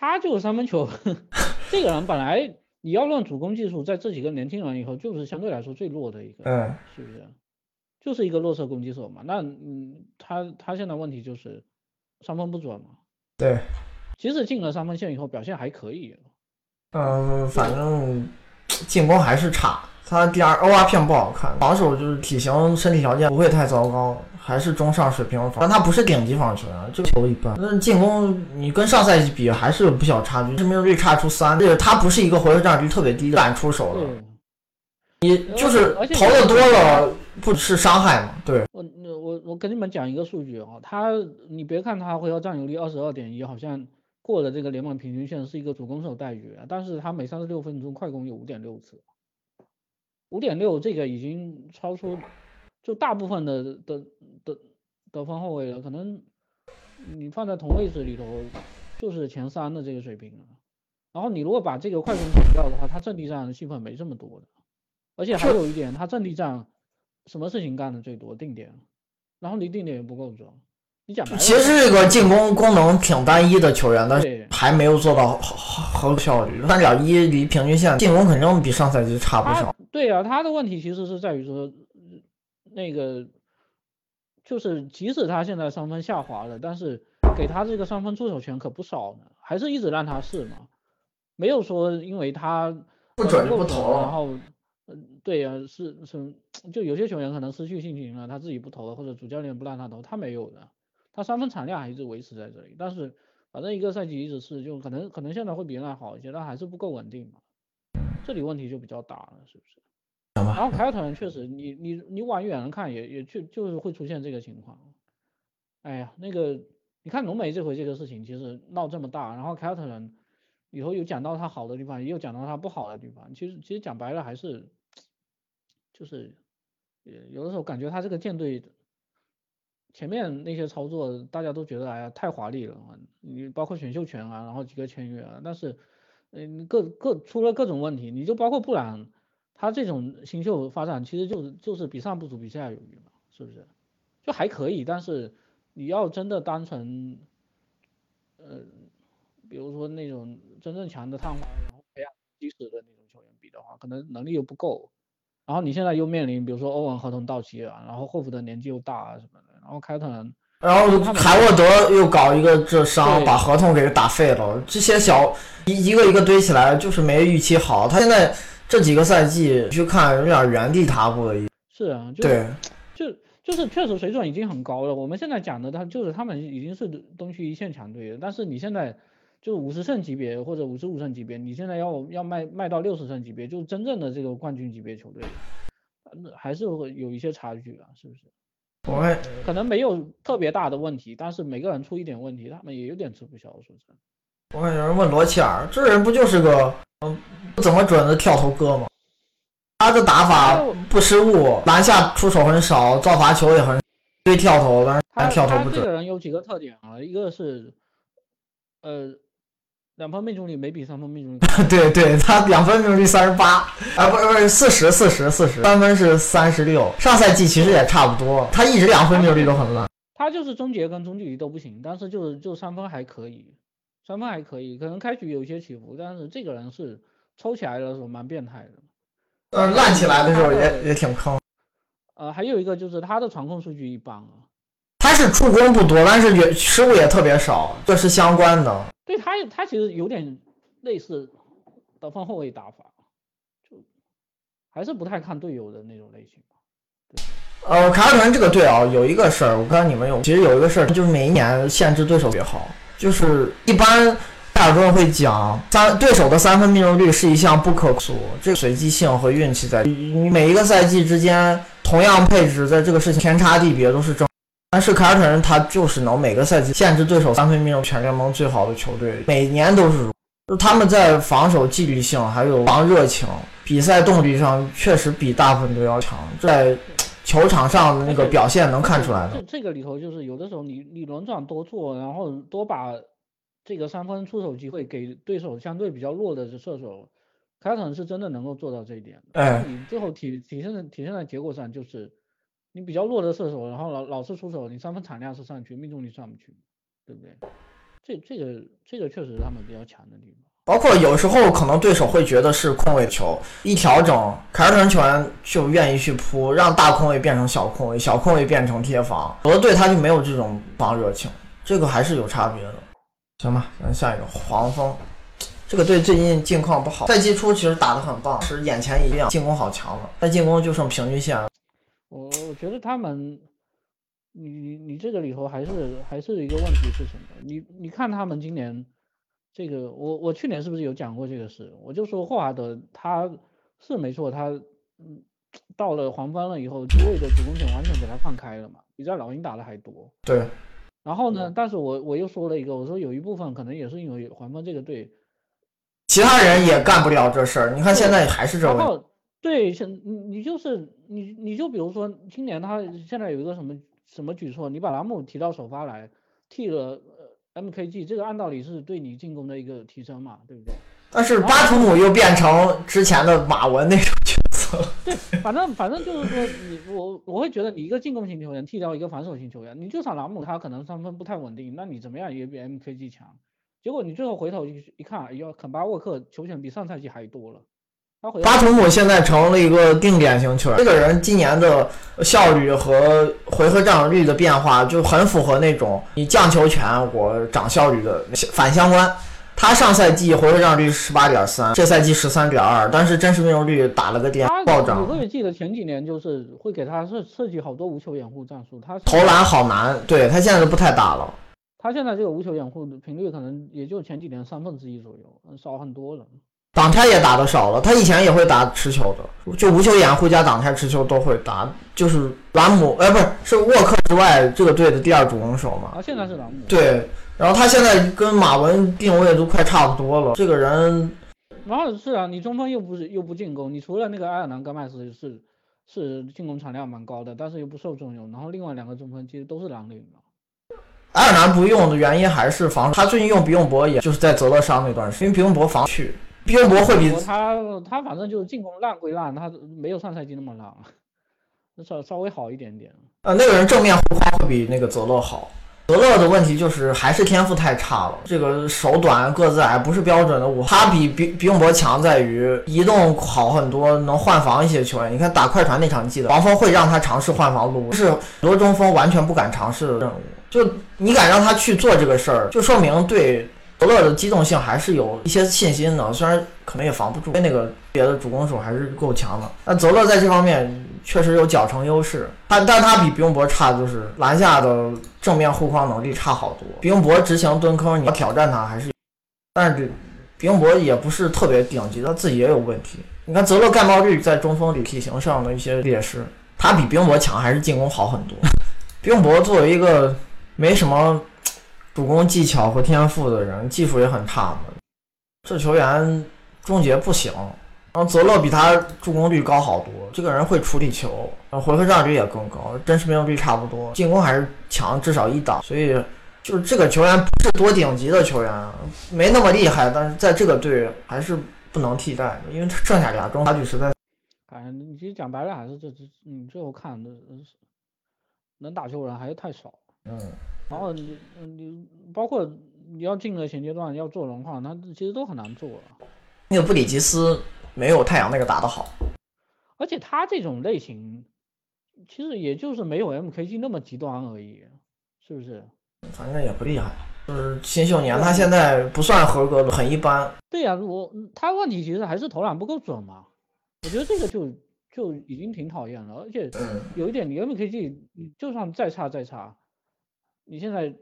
他就是三分球，(laughs) 这个人本来你要论主攻技术，在这几个年轻人以后就是相对来说最弱的一个，嗯，是不是？就是一个弱侧攻击手嘛，那嗯，他他现在问题就是三分不准嘛。对，即使进了三分线以后，表现还可以。嗯，反正进攻还是差。他第二 O R 片不好看，防守就是体型、身体条件不会太糟糕，还是中上水平。但他不是顶级防守球员，这个球一般。那进攻你跟上赛季比还是有不小差距，命中率差出三。这个他不是一个回合占有率特别低的敢出手的。你就是投的多了，不是伤害嘛？对，我我我跟你们讲一个数据啊，他你别看他回合占有率二十二点一，好像过了这个联盟平均线，是一个主攻手待遇啊，但是他每三十六分钟快攻有五点六次，五点六这个已经超出就大部分的的的得分后卫了，可能你放在同位置里头就是前三的这个水平了。然后你如果把这个快攻减掉的话，他阵地战戏份没这么多的，而且还有一点，他阵地战什么事情干的最多？定点，然后离定点也不够准。你讲白了，其实这个进攻功能挺单一的球员，但是还没有做到很很有效率，三点一离平均线，进攻肯定比上赛季差不少。对啊，他的问题其实是在于说，呃那个就是即使他现在三分下滑了，但是给他这个三分出手权可不少呢，还是一直让他试嘛，没有说因为他不准不投了然后嗯，对呀、是是，就有些球员可能失去信心了，他自己不投了，或者主教练不让他投，他没有的，他三分产量还一直维持在这里，但是反正一个赛季一直是，就可能可能现在会比原来好一些，但还是不够稳定嘛，这里问题就比较大了，是不是？然后凯尔特人确实，你你你往远了看也也就就是会出现这个情况。哎呀，那个你看浓眉这回这个事情其实闹这么大，然后凯尔特人里头有讲到他好的地方，也有讲到他不好的地方。其实其实讲白了还是就是呃有的时候感觉他这个舰队前面那些操作大家都觉得哎呀太华丽了啊，你包括选秀权啊，然后几个签约啊，但是嗯各各出了各种问题，你就包括布朗。他这种新秀发展其实就是就是比上不足，比下有余嘛，是不是？就还可以，但是你要真的单纯，呃，比如说那种真正强的探花，然后培养基石的那种球员比的话，可能能力又不够。然后你现在又面临，比如说欧文合同到期了，然后霍福德年纪又大啊什么的，然后凯尔特人然后海沃德又搞一个这伤，把合同给打废了。这些小一一个一个堆起来，就是没预期好。他现在这几个赛季去看，有点原地踏步的意思。是啊，就对，就就是确实水准已经很高了。我们现在讲的，他就是他们已经是东区一线强队了，但是你现在就五十胜级别或者五十五胜级别，你现在要要卖卖到六十胜级别，就是真正的这个冠军级别球队，那还是会有一些差距啊，是不是？我们可能没有特别大的问题，但是每个人出一点问题，他们也有点吃不消。说真的，我看有人问罗齐尔，这人不就是个嗯不怎么准的跳投哥吗？他的打法不失误，篮下出手很少，造罚球也很少堆跳投，但是他跳投不准。他这个人有几个特点啊，一个是呃两分命中率没比三分命中率高。(laughs) 对对，他两分命中率三十八，啊不是不是四十四十四十，三分是三十六。上赛季其实也差不多，他一直两分命中率都很烂。他就是终结跟中距离都不行，但是就是就三分还可以，三分还可以，可能开局有些起伏，但是这个人是抽起来的时候蛮变态的。呃，烂起来的时候也也挺坑。呃，还有一个就是他的传控数据一般啊，他是助攻不多，但是也失误也特别少，这是相关的。对他他其实有点类似得分后卫打法，就还是不太看队友的那种类型。呃，凯尔特人这个队啊，有一个事儿，我不知道你们有，其实有一个事儿，就是每一年限制对手也好，就是一般大尔特人会讲三对手的三分命中率是一项不可数，这个随机性和运气在，你每一个赛季之间同样配置，在这个事情天差地别都是正。但是凯尔特人他就是能每个赛季限制对手三分命中，全联盟最好的球队，每年都是如。就他们在防守纪律性还有防热情、比赛动力上，确实比大部分都要强。在球场上的那个表现能看出来的。这这个里头就是有的时候你你轮转多做，然后多把这个三分出手机会给对手相对比较弱的射手，凯尔特人是真的能够做到这一点你最后体体现的体现在结果上就是你比较弱的射手，然后老老是出手，你三分产量是上去，命中率上不去，对不对？这这个这个确实是他们比较强的地方。包括有时候可能对手会觉得是空位球，一调整，凯尔特人球员就愿意去扑，让大空位变成小空位，小空位变成贴防。有的队他就没有这种防热情，这个还是有差别的。行吧，咱下一个黄蜂，这个队最近近况不好，赛季初其实打得很棒，是眼前一亮，进攻好强了，但进攻就剩平均线了。我我觉得他们，你你你这个里头还是还是一个问题是什么？你你看他们今年这个，我我去年是不是有讲过这个事？我就说霍华德他是没错，他嗯到了黄蜂了以后，机位的主攻权完全给他放开了嘛，比在老鹰打的还多。对。然后呢，但是我我又说了一个，我说有一部分可能也是因为黄蜂这个队，其他人也干不了这事儿。你看现在还是这样。对，像你你就是你你就比如说今年他现在有一个什么什么举措，你把拉姆提到首发来替了呃 MKG，这个按道理是对你进攻的一个提升嘛，对不对？但是巴图姆又变成之前的马文那种角色。对，反正反正就是说你我我会觉得你一个进攻型球员替掉一个防守型球员，你就算拉姆他可能三分不太稳定，那你怎么样也比 MKG 强。结果你最后回头一一看，哎呦，肯巴沃克球权比上赛季还多了。巴图姆现在成了一个定点型球员，这个人今年的效率和回合占有率的变化就很符合那种你降球权我涨效率的反相关。他上赛季回合占有率十八点三，这赛季十三点二，但是真实命中率打了个颠暴涨。我特别记得前几年就是会给他设设计好多无球掩护战术，他投篮好难，对他现在都不太打了。他现在这个无球掩护的频率可能也就前几年三分之一左右，少很多了。挡拆也打的少了，他以前也会打持球的，就无球掩护加挡拆持球都会打。就是兰姆，哎，不是，是沃克之外这个队的第二主攻手嘛？啊，现在是兰姆。对，然后他现在跟马文定位都快差不多了。这个人，马尔是啊，你中锋又不是又不进攻，你除了那个埃尔南戈麦斯是是进攻产量蛮高的，但是又不受重用。然后另外两个中锋其实都是狼领的。埃尔南不用的原因还是防，他最近用比永博，也就是在泽勒伤那段时间，因为比永博防去。比永博会比他，他反正就是进攻烂归烂，他没有上赛季那么烂，稍稍微好一点点。呃，那个人正面护框会比那个泽勒好。泽勒的问题就是还是天赋太差了，这个手短个子矮，不是标准的五。他比比比永博强在于移动好很多，能换防一些球员。你看打快船那场，记得黄蜂会让他尝试换防路，是很多中锋完全不敢尝试的任务。就你敢让他去做这个事儿，就说明对。泽勒的机动性还是有一些信心的，虽然可能也防不住，那个别的主攻手还是够强的。那泽勒在这方面确实有脚程优势，但但他比冰博差，就是篮下的正面护框能力差好多。冰博执行蹲坑，你要挑战他还是，但是比永博也不是特别顶级，他自己也有问题。你看泽勒盖帽率在中锋里体型上的一些劣势，他比冰博强，还是进攻好很多。(laughs) 冰博作为一个没什么。主攻技巧和天赋的人，技术也很差嘛，这球员终结不行。然后泽勒比他助攻率高好多，这个人会处理球，回合占有率也更高，真实命中率差不多，进攻还是强至少一档。所以就是这个球员不是多顶级的球员，没那么厉害，但是在这个队还是不能替代的，因为剩下俩中差距实在。哎，你其实讲白了还是这这，你最后看的能打球人还是太少。嗯。然后你你包括你要进了前阶段要做融化，那其实都很难做。那个布里吉斯没有太阳那个打得好，而且他这种类型其实也就是没有 MKG 那么极端而已，是不是？反正也不厉害，就是新秀年他现在不算合格的，很一般。对呀，我他问题其实还是投篮不够准嘛。我觉得这个就就已经挺讨厌了，而且有一点，你 MKG 就算再差再差。你现在，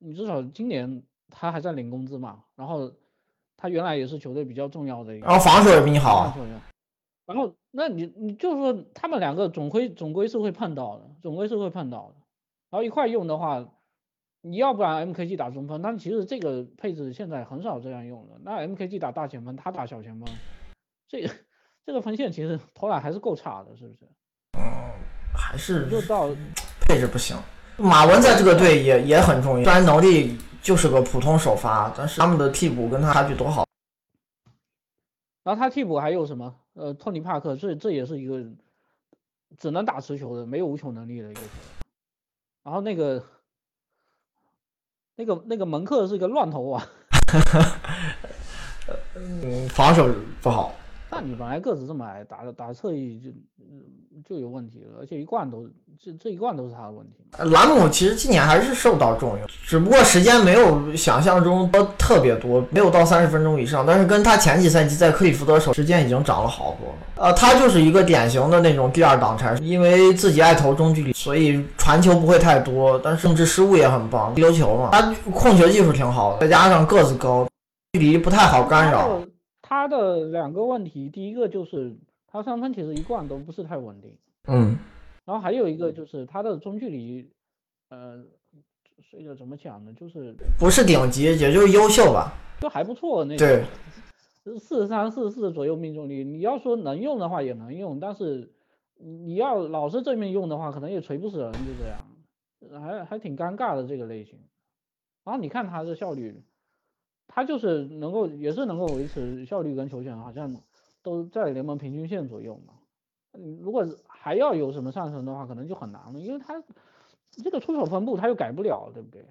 你至少今年他还在领工资嘛？然后他原来也是球队比较重要的一个，然后防守也比你好。然后那你你就是说他们两个总归总归是会碰到的，总归是会碰到的。然后一块用的话，你要不然 MKG 打中锋，但其实这个配置现在很少这样用了。那 MKG 打大前锋，他打小前锋，这个这个分线其实投篮还是够差的，是不是？嗯，还是就到配置不行。马文在这个队也也很重要，虽然能力就是个普通首发，但是他们的替补跟他差距多好。然后他替补还有什么？呃，托尼帕克，这这也是一个只能打持球的，没有无球能力的一个。然后那个那个那个门克是一个乱投啊，(laughs) 嗯，防守不好。那你本来个子这么矮，打打侧翼就就有问题了，而且一贯都这这一贯都是他的问题。兰姆其实今年还是受到重用，只不过时间没有想象中多特别多，没有到三十分钟以上。但是跟他前几赛季在克里福德手时间已经长了好多了。呃，他就是一个典型的那种第二挡拆，因为自己爱投中距离，所以传球不会太多，但是控制失误也很棒，丢球嘛，他控球技术挺好的，再加上个子高，距离不太好干扰。他的两个问题，第一个就是他三分其实一贯都不是太稳定。嗯，然后还有一个就是他的中距离，呃，这个怎么讲呢？就是不是顶级，也就是优秀吧。就还不错那对种，四十三、四十四左右命中率。你要说能用的话也能用，但是你要老是正面用的话，可能也锤不死人，就这样，还还挺尴尬的这个类型。然后你看他的效率，他就是能够也是能够维持效率跟球权，好像都在联盟平均线左右嘛。嗯，如果还要有什么上升的话，可能就很难了，因为他这个出手分布他又改不了，对不对？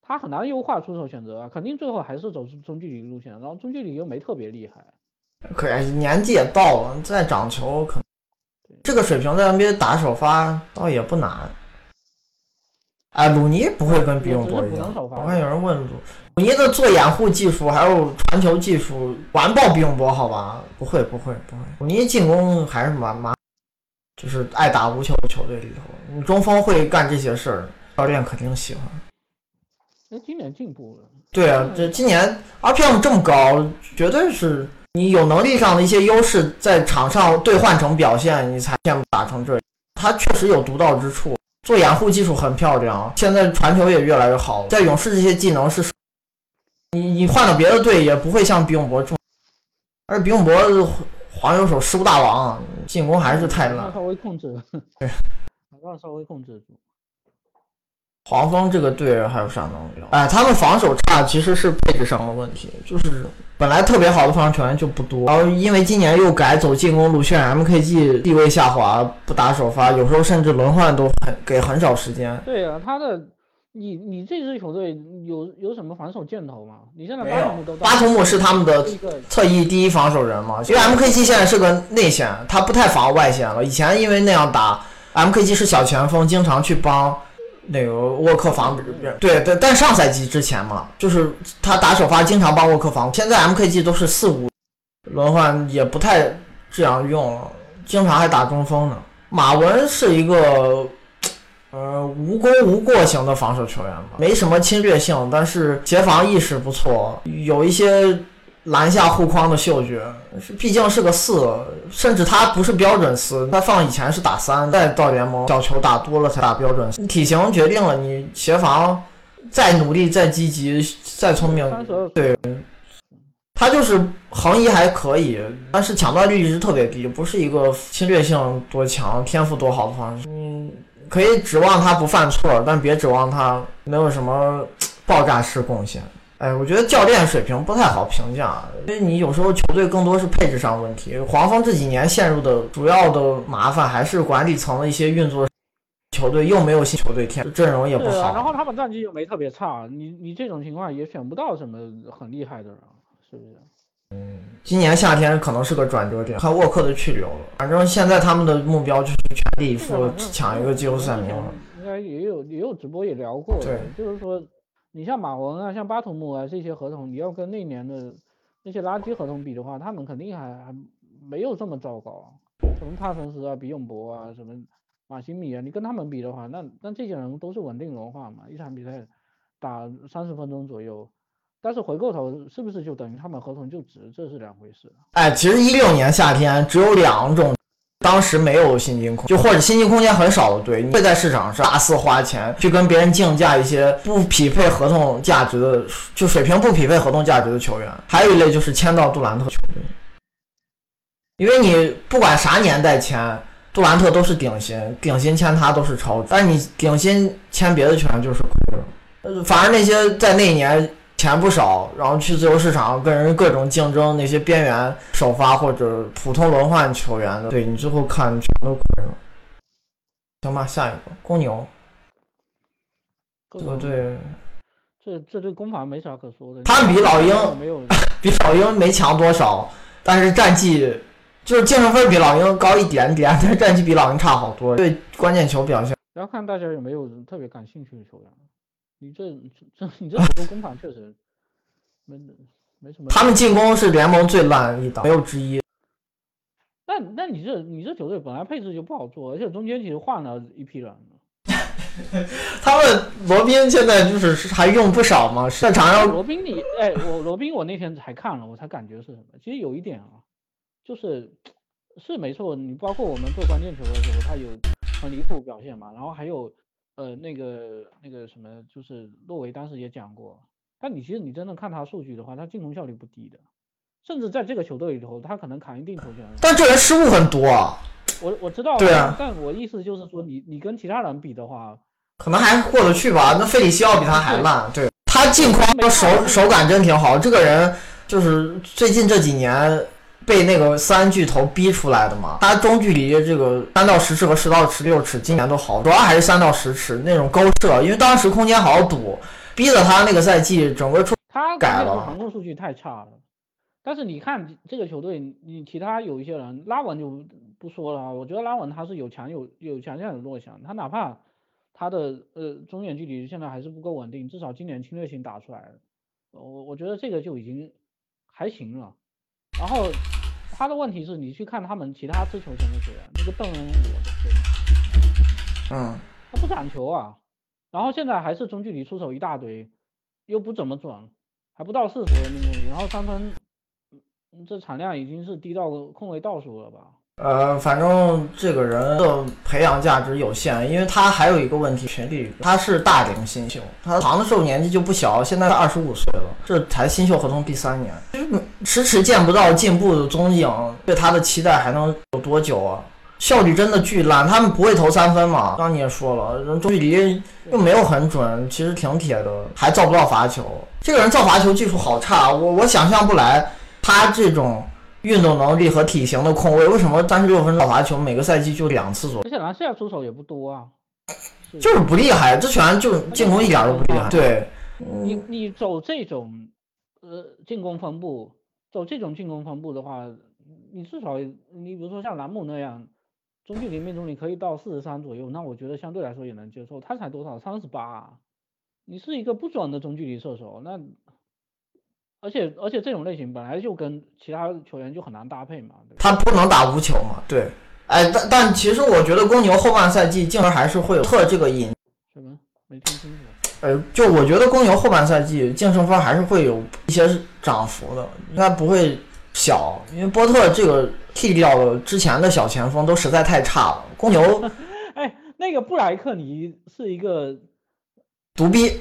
他很难优化出手选择啊，肯定最后还是走中距离路线，然后中距离又没特别厉害。可年纪也到了，再长球可能这个水平在 NBA 打首发倒也不难。哎，鲁尼不会跟比永博一样。我看有人问鲁鲁尼的做掩护技术还有传球技术完爆比永博，好吧？不会不会不会，鲁尼进攻还是蛮蛮，就是爱打无球的球队里头，你中锋会干这些事儿，教练肯定喜欢。那今年进步了。对啊，这今年 RPM 这么高，绝对是你有能力上的一些优势，在场上兑换成表现，你才现打成这。他确实有独到之处。做掩护技术很漂亮，现在传球也越来越好。在勇士这些技能是，你你换了别的队也不会像比永博重，而比永博黄油手失误大王，进攻还是太烂。稍微控制，对，让稍微控制住。黄蜂这个队还有啥能聊？哎，他们防守差其实是配置上的问题，就是本来特别好的防守球员就不多，然后因为今年又改走进攻路线，MKG 地位下滑，不打首发，有时候甚至轮换都很给很少时间。对啊，他的你你这支球队有有什么防守箭头吗？你现在巴图姆都巴图姆是他们的侧翼第一防守人嘛？因为 MKG 现在是个内线，他不太防外线了。以前因为那样打，MKG 是小前锋，经常去帮。那个沃克防对对，但上赛季之前嘛，就是他打首发经常帮沃克防。现在 MKG 都是四五轮换，也不太这样用了，经常还打中锋呢。马文是一个呃无功无过型的防守球员吧，没什么侵略性，但是协防意识不错，有一些。篮下护框的嗅觉，毕竟是个四，甚至他不是标准四，他放以前是打三，再到联盟小球打多了才打标准。体型决定了你协防再努力、再积极、再聪明，对，他就是横移还可以，但是抢断率一直特别低，不是一个侵略性多强、天赋多好的方式。嗯，可以指望他不犯错，但别指望他没有什么爆炸式贡献。哎，我觉得教练水平不太好评价，因为你有时候球队更多是配置上问题。黄蜂这几年陷入的主要的麻烦还是管理层的一些运作，球队又没有新球队添，阵容也不好。然后他们战绩又没特别差，你你这种情况也选不到什么很厉害的人，是不是？嗯，今年夏天可能是个转折点，看沃克的去留了。反正现在他们的目标就是全力以赴抢一个季后赛名额。应该也有也有直播也聊过，对，就是说。你像马文啊，像巴图姆啊这些合同，你要跟那年的那些垃圾合同比的话，他们肯定还还没有这么糟糕。什么帕森斯啊、比永博啊、什么马辛米啊，你跟他们比的话，那那这些人都是稳定轮换嘛，一场比赛打三十分钟左右。但是回过头是不是就等于他们合同就值，这是两回事。哎，其实一六年夏天只有两种。当时没有薪金空，就或者薪金空间很少的队，会在市场上大肆花钱去跟别人竞价一些不匹配合同价值的，就水平不匹配合同价值的球员。还有一类就是签到杜兰特球队，因为你不管啥年代签杜兰特都是顶薪，顶薪签他都是超值，但你顶薪签别的球员就是亏了。呃，反而那些在那一年。钱不少，然后去自由市场跟人各种竞争，那些边缘首发或者普通轮换球员的，对你最后看全都亏了。行吧，下一个公牛，这个队，这这对攻防没啥可说的。他们比老鹰没有，(laughs) 比老鹰没强多少，但是战绩就是净胜分比老鹰高一点点，但是战绩比老鹰差好多。对关键球表现，要看大家有没有特别感兴趣的球员。你这这你这很多攻防确实没没什么。他们进攻是联盟最烂一档，没有之一。那那你这你这球队本来配置就不好做，而且中间其实换了一批人。(laughs) 他们罗宾现在就是还用不少嘛？擅场上罗宾你哎，我罗宾我那天才看了，我才感觉是什么？其实有一点啊，就是是没错，你包括我们做关键球的时候，他有很离谱表现嘛，然后还有呃那个那个什么，就是洛维当时也讲过，但你其实你真的看他数据的话，他进攻效率不低的，甚至在这个球队里头，他可能砍一定球权。但这人失误很多啊。我我知道，对啊，但我意思就是说，你你跟其他人比的话，可能还过得去吧。那费里西奥比他还烂，对他进框手手感真挺好。这个人就是最近这几年被那个三巨头逼出来的嘛。他中距离这个三到十尺和十到十六尺今年都好，主要还是三到十尺那种勾射，因为当时空间好堵，逼得他那个赛季整个出他改了。防控数据太差了。但是你看这个球队，你其他有一些人拉文就。不说了啊，我觉得拉文他是有强有有强项有弱项，他哪怕他的呃中远距离现在还是不够稳定，至少今年侵略性打出来了，我我觉得这个就已经还行了。然后他的问题是你去看他们其他持球权的球员，那个邓恩，我的天，嗯，他不攒球啊，然后现在还是中距离出手一大堆，又不怎么准，还不到四十的命中率，然后三分这产量已经是低到空位倒数了吧。呃，反正这个人的培养价值有限，因为他还有一个问题，权力他是大龄新秀，他长的时候年纪就不小，现在二十五岁了，这才新秀合同第三年，迟迟见不到进步的踪影，对他的期待还能有多久啊？效率真的巨烂，他们不会投三分嘛？刚你也说了，中距离又没有很准，其实挺铁的，还造不到罚球。这个人造罚球技术好差，我我想象不来他这种。运动能力和体型的控卫，为什么三十六分造罚球每个赛季就两次左右？而且篮下出手也不多啊，就是不厉害，这拳就进攻一点都不厉害。对，你你走这种呃进攻分布，走这种进攻分布的话，你至少你比如说像兰姆那样，中距离命中率可以到四十三左右，那我觉得相对来说也能接受。他才多少？三十八，你是一个不准的中距离射手，那。而且而且这种类型本来就跟其他球员就很难搭配嘛，他不能打无球嘛，对，哎，但但其实我觉得公牛后半赛季进而还是会有特这个引什么没听清楚？呃，就我觉得公牛后半赛季净胜分还是会有一些涨幅的，应该不会小，因为波特这个替掉了之前的小前锋都实在太差了。公牛，(laughs) 哎，那个布莱克尼是一个独逼。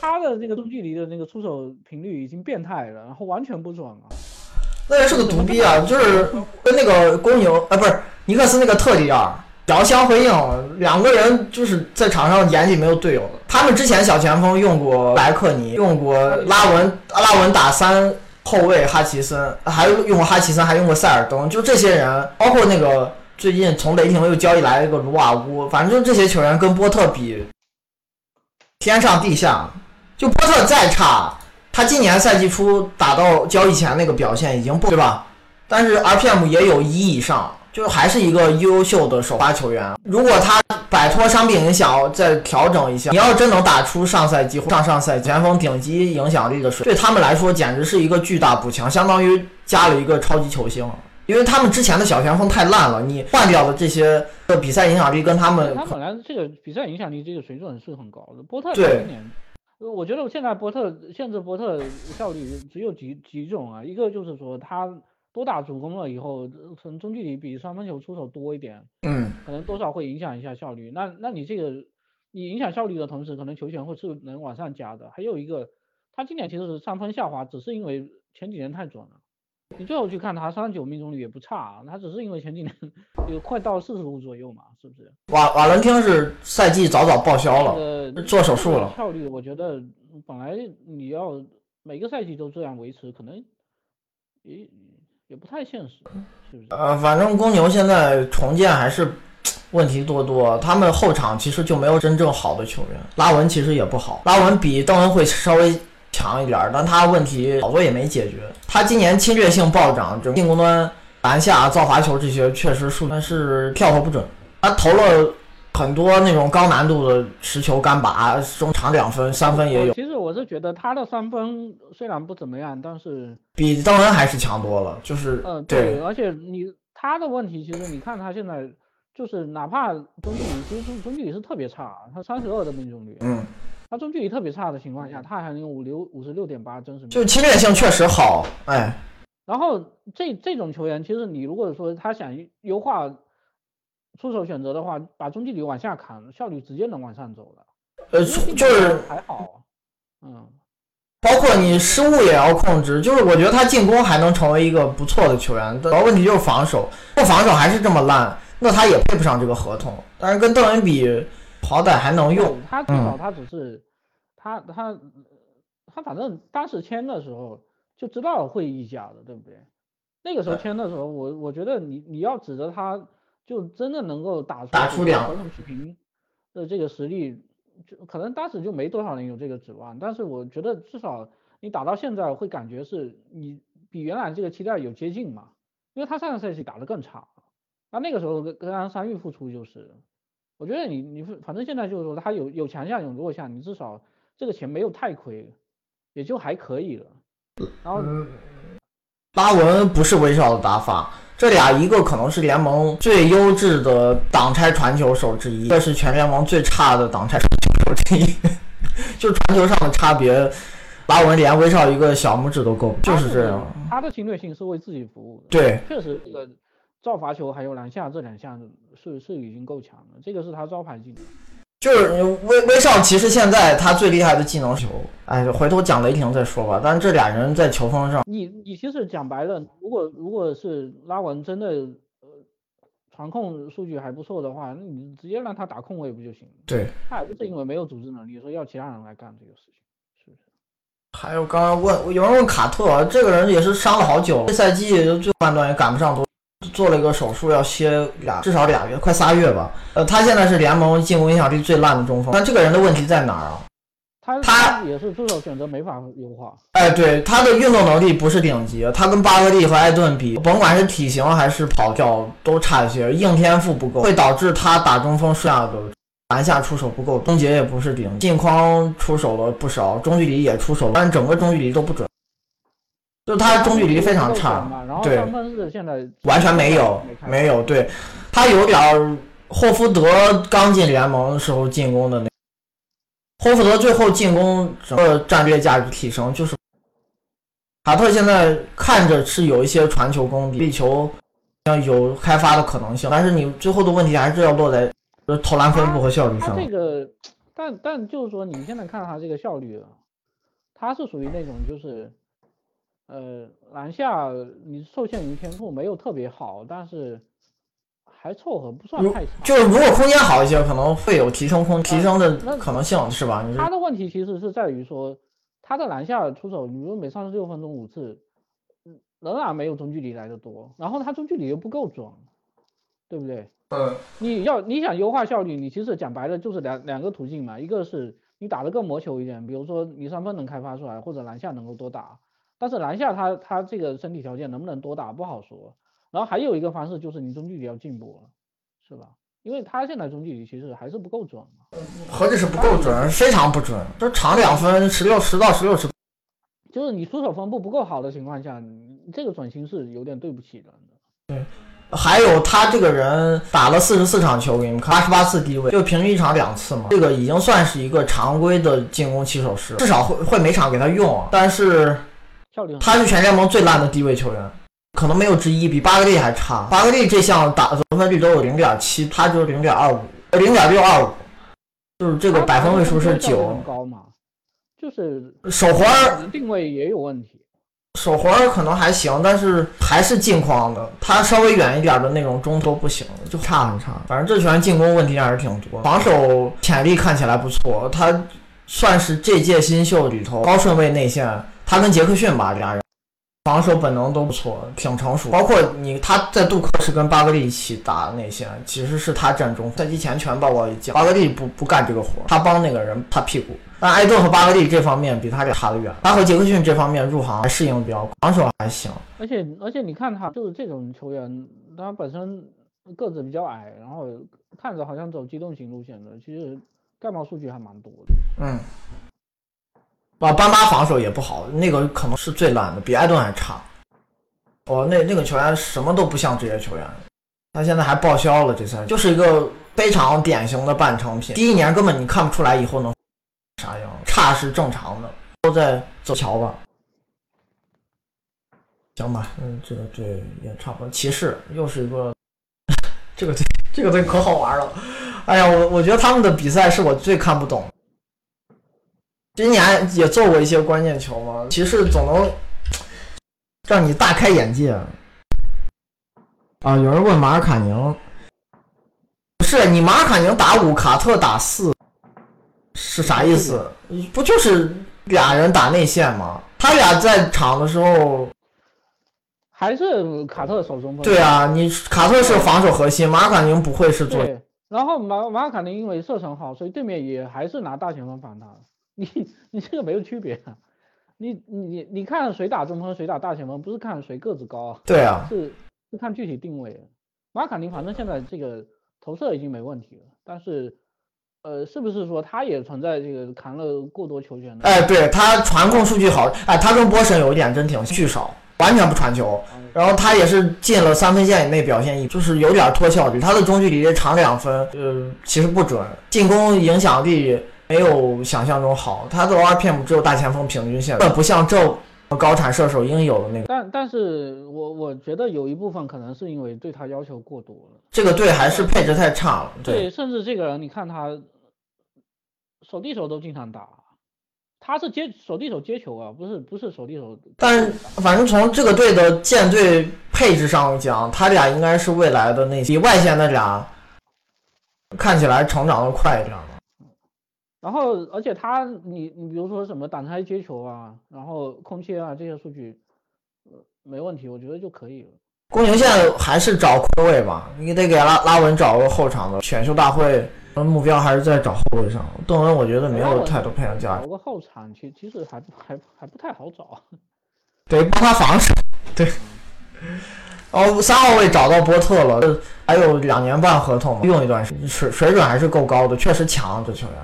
他的那个中距离的那个出手频率已经变态了，然后完全不准了。那也是个独逼啊，就是跟那个公牛啊，不是尼克斯那个特里尔，遥相辉映，两个人就是在场上眼里没有队友的。他们之前小前锋用过莱克尼，用过拉文，拉文打三后卫哈奇森，还用过哈奇森，还用过塞尔登，就这些人，包括那个最近从雷霆又交易来了一个卢瓦乌，反正就这些球员跟波特比，天上地下。就波特再差，他今年赛季初打到交易前那个表现已经不对吧？但是 RPM 也有一以上，就还是一个优秀的首发球员。如果他摆脱伤病影响，再调整一下，你要真能打出上赛季或、上上赛季前锋顶级影响力的水对他们来说简直是一个巨大补强，相当于加了一个超级球星。因为他们之前的小前锋太烂了，你换掉的这些的比赛影响力跟他们，他本来这个比赛影响力这个水准是很高的。波特今年。我觉得现在波特限制波特效率只有几几种啊，一个就是说他多打主攻了以后，从中距离比三分球出手多一点，嗯，可能多少会影响一下效率。那那你这个你影响效率的同时，可能球权会是能往上加的。还有一个，他今年其实是上分下滑，只是因为前几年太准了。你最后去看他三十九命中率也不差，啊他只是因为前几年有快到四十五左右嘛，是不是？瓦瓦伦汀是赛季早早报销了，做手术了。效率我觉得本来你要每个赛季都这样维持，可能也也不太现实，是不是？呃，反正公牛现在重建还是问题多多，他们后场其实就没有真正好的球员，拉文其实也不好，拉文比邓恩惠稍微。强一点，但他问题好多也没解决。他今年侵略性暴涨，就进攻端篮下造罚球这些确实数，但是跳投不准。他投了很多那种高难度的持球干拔，中长两分、三分也有。其实我是觉得他的三分虽然不怎么样，但是比邓恩还是强多了。就是嗯，对，而且你他的问题，其实你看他现在就是哪怕中距离，其实中中距离是特别差，他三十二的命中率。嗯。他中距离特别差的情况下，他还能五六五十六点八真实，就侵略性确实好，哎，然后这这种球员，其实你如果说他想优化出手选择的话，把中距离往下砍，效率直接能往上走了。呃，就是还好，嗯，包括你失误也要控制，就是我觉得他进攻还能成为一个不错的球员，主要问题就是防守，不防守还是这么烂，那他也配不上这个合同。但是跟邓恩比，好歹还能用。他至少他只是他他他反正当时签的时候。就知道会溢价的，对不对？那个时候签的时候，我我觉得你你要指着他，就真的能够打出打出两合同水平的这个实力，就可能当时就没多少人有这个指望。但是我觉得至少你打到现在会感觉是你比原来这个期待有接近嘛，因为他上个赛季打得更差，那那个时候跟跟安山玉付出就是，我觉得你你反正现在就是说他有有强项有弱项，你至少这个钱没有太亏，也就还可以了。然后，拉文不是威少的打法，这俩一个可能是联盟最优质的挡拆传球手之一，一个是全联盟最差的挡拆传球手之一，(laughs) 就是传球上的差别，拉文连威少一个小拇指都够，就是这样。他的侵略性是为自己服务的，对，确实这个造罚球还有篮下这两项是是已经够强了，这个是他招牌技能。就是威威少，其实现在他最厉害的技能球，哎，回头讲雷霆再说吧。但是这俩人在球风上，你你其实讲白了，如果如果是拉文真的呃传控数据还不错的话，那你直接让他打控卫不就行了？对，他也不是因为没有组织能力，说要其他人来干这个事情，是不是？还有刚刚问有人问卡特，这个人也是伤了好久，这赛季最后半段也赶不上多。做了一个手术，要歇俩至少俩月，快仨月吧。呃，他现在是联盟进攻影响力最烂的中锋。那这个人的问题在哪儿啊？他他也是出手选择没法优化。哎，对，他的运动能力不是顶级，他跟巴格利和艾顿比，甭管是体型还是跑跳都差一些，硬天赋不够，会导致他打中锋剩下的篮下出手不够，终结也不是顶，近框出手了不少，中距离也出手了，但整个中距离都不准。就他中距离非常差，对，完全没有，没有，对，他有点霍福德刚进联盟的时候进攻的那，霍福德最后进攻整个战略价值提升，就是卡特现在看着是有一些传球功底，力球像有开发的可能性，但是你最后的问题还是要落在投篮分布和效率上。这个，但但就是说你现在看他这个效率，他是属于那种就是。呃，篮下你受限于天赋没有特别好，但是还凑合，不算太差。就是如果空间好一些，可能会有提升空提升的可能性，是吧？他的问题其实是在于说，他的篮下出手，你说每三十六分钟五次，仍然没有中距离来的多。然后他中距离又不够准，对不对？嗯。你要你想优化效率，你其实讲白了就是两两个途径嘛，一个是你打得更魔球一点，比如说你三分能开发出来，或者篮下能够多打。但是篮下他他这个身体条件能不能多打不好说，然后还有一个方式就是你中距离要进步了，是吧？因为他现在中距离其实还是不够准嘛。何止是不够准，非常不准，就长两分十六十到十六十。就是你出手分布不够好的情况下，你这个准心是有点对不起人的。对，还有他这个人打了四十四场球，给你们看八十八次低位，就平均一场两次嘛，这个已经算是一个常规的进攻起手式，至少会会每场给他用，但是。他是全联盟最烂的低位球员，可能没有之一，比巴格利还差。巴格利这项打得分率都有零点七，他就是零点二五，零点六二五，就是这个百分位数是九。高嘛？就是手环定位也有问题。手环可能还行，但是还是近框的。他稍微远一点的那种中投不行，就差很差。反正这球员进攻问题还是挺多，防守潜力看起来不错。他算是这届新秀里头高顺位内线。他跟杰克逊吧，俩人防守本能都不错，挺成熟。包括你，他在杜克是跟巴格利一起打内线，其实是他占中。赛季前全报告一讲，巴格利不不干这个活，他帮那个人擦屁股。但艾顿和巴格利这方面比他俩差得远。他和杰克逊这方面入行还适应比较，防守还行。而且而且你看他就是这种球员，他本身个子比较矮，然后看着好像走机动型路线的，其实盖帽数据还蛮多的。嗯。啊，班巴防守也不好，那个可能是最烂的，比埃顿还差。哦，那那个球员什么都不像职业球员，他现在还报销了，这赛就是一个非常典型的半成品。第一年根本你看不出来以后能啥样，差是正常的，都在走桥吧。行吧，嗯，这个这也差不多。骑士又是一个，(laughs) 这个队这个队可好玩了。哎呀，我我觉得他们的比赛是我最看不懂。今年也做过一些关键球嘛，骑士总能让你大开眼界。啊，有人问马尔卡宁，不是你马尔卡宁打五，卡特打四，是啥意思？不就是俩人打内线吗？他俩在场的时候，还是卡特守中锋。对啊，你卡特是防守核心，马尔卡宁不会是做。对，然后马马尔卡宁因为射程好，所以对面也还是拿大前锋防他。你你这个没有区别啊，你你你看谁打中锋谁打大前锋，不是看谁个子高啊？对啊，是是看具体定位。马卡宁反正现在这个投射已经没问题了，但是呃，是不是说他也存在这个扛了过多球权的？哎，对他传控数据好，哎，他跟波神有一点真挺巨少，完全不传球，然后他也是进了三分线以内表现一，就是有点脱效率，他的中距离长两分，呃，其实不准，进攻影响力。没有想象中好，他的 RPM 只有大前锋平均线，不像这高产射手应有的那个。但但是我我觉得有一部分可能是因为对他要求过多了。这个队还是配置太差了。对，甚至这个人你看他手递手都经常打，他是接手递手接球啊，不是不是手递手。但是反正从这个队的舰队配置上讲，他俩应该是未来的那比外线那俩看起来成长的快一点。然后，而且他，你你比如说什么挡拆接球啊，然后空切啊这些数据，呃，没问题，我觉得就可以了。公牛现在还是找空位吧，你得给拉拉文找个后场的。选秀大会目标还是在找后卫上。邓恩我觉得没有太多培养价值。找个后场，其其实还还还不太好找。得帮他防守。对。哦，三号位找到波特了，还有两年半合同，用一段时间，水水准还是够高的，确实强这球员。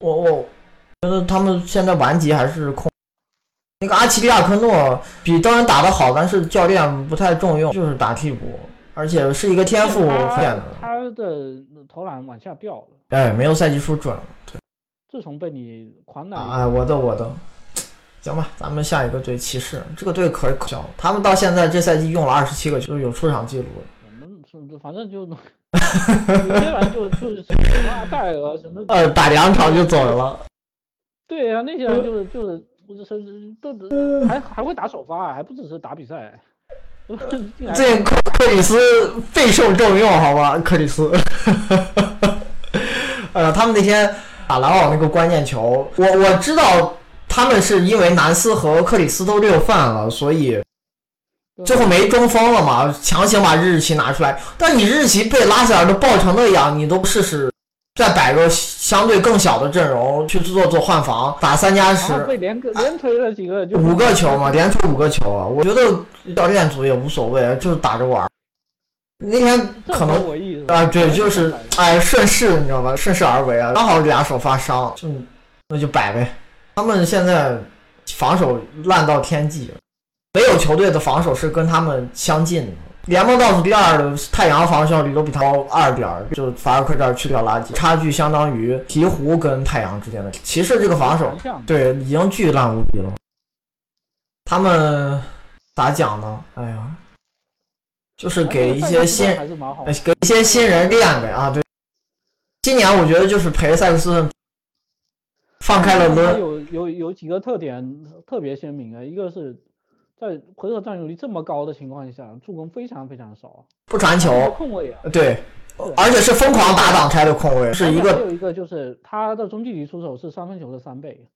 我我觉得他们现在顽疾还是空，那个阿奇利亚科诺比当然打得好，但是教练不太重用，就是打替补，而且是一个天赋变的。他的投篮往下掉了，哎，没有赛季初准。对，自从被你狂打，哎，我的我的，行吧，咱们下一个队骑士，这个队可可笑，他们到现在这赛季用了二十七个球，有出场记录。我们是反正就。有些人就就是什么戴尔什么，呃，打两场就走了。对呀，那些人就是就是不是都还还会打首发，还不只是打比赛。(laughs) 这克克里斯备受重用，好吧，克里斯。(laughs) 呃，他们那天打篮网那个关键球，我我知道他们是因为南斯和克里斯都六犯了，所以。最后没中锋了嘛，强行把日奇拿出来。但你日奇被拉塞尔都爆成那样，你都不试试再摆个相对更小的阵容去做做换防，打三加十。被连连推了几个就，五个球嘛，连推五个球啊！我觉得教练组也无所谓，就是打着玩。那天可能啊，对，就是哎顺势，你知道吧？顺势而为啊，刚好俩手发伤，就那就摆呗。他们现在防守烂到天际。没有球队的防守是跟他们相近的，联盟倒数第二的太阳防守效率都比他高二点，就法尔克这儿去掉垃圾，差距相当于鹈鹕跟太阳之间的。骑士这个防守，对，已经巨烂无比了。他们咋讲呢？哎呀，就是给一些新，给一些新人练呗啊。对，今年我觉得就是陪塞克斯放开了抡。有有有几个特点特别鲜明啊，一个是。在回合占有率这么高的情况下，助攻非常非常少，不传球，控卫啊，对，而且是疯狂打挡拆的控位，是一个。还有一个就是他的中距离出手是三分球的三倍，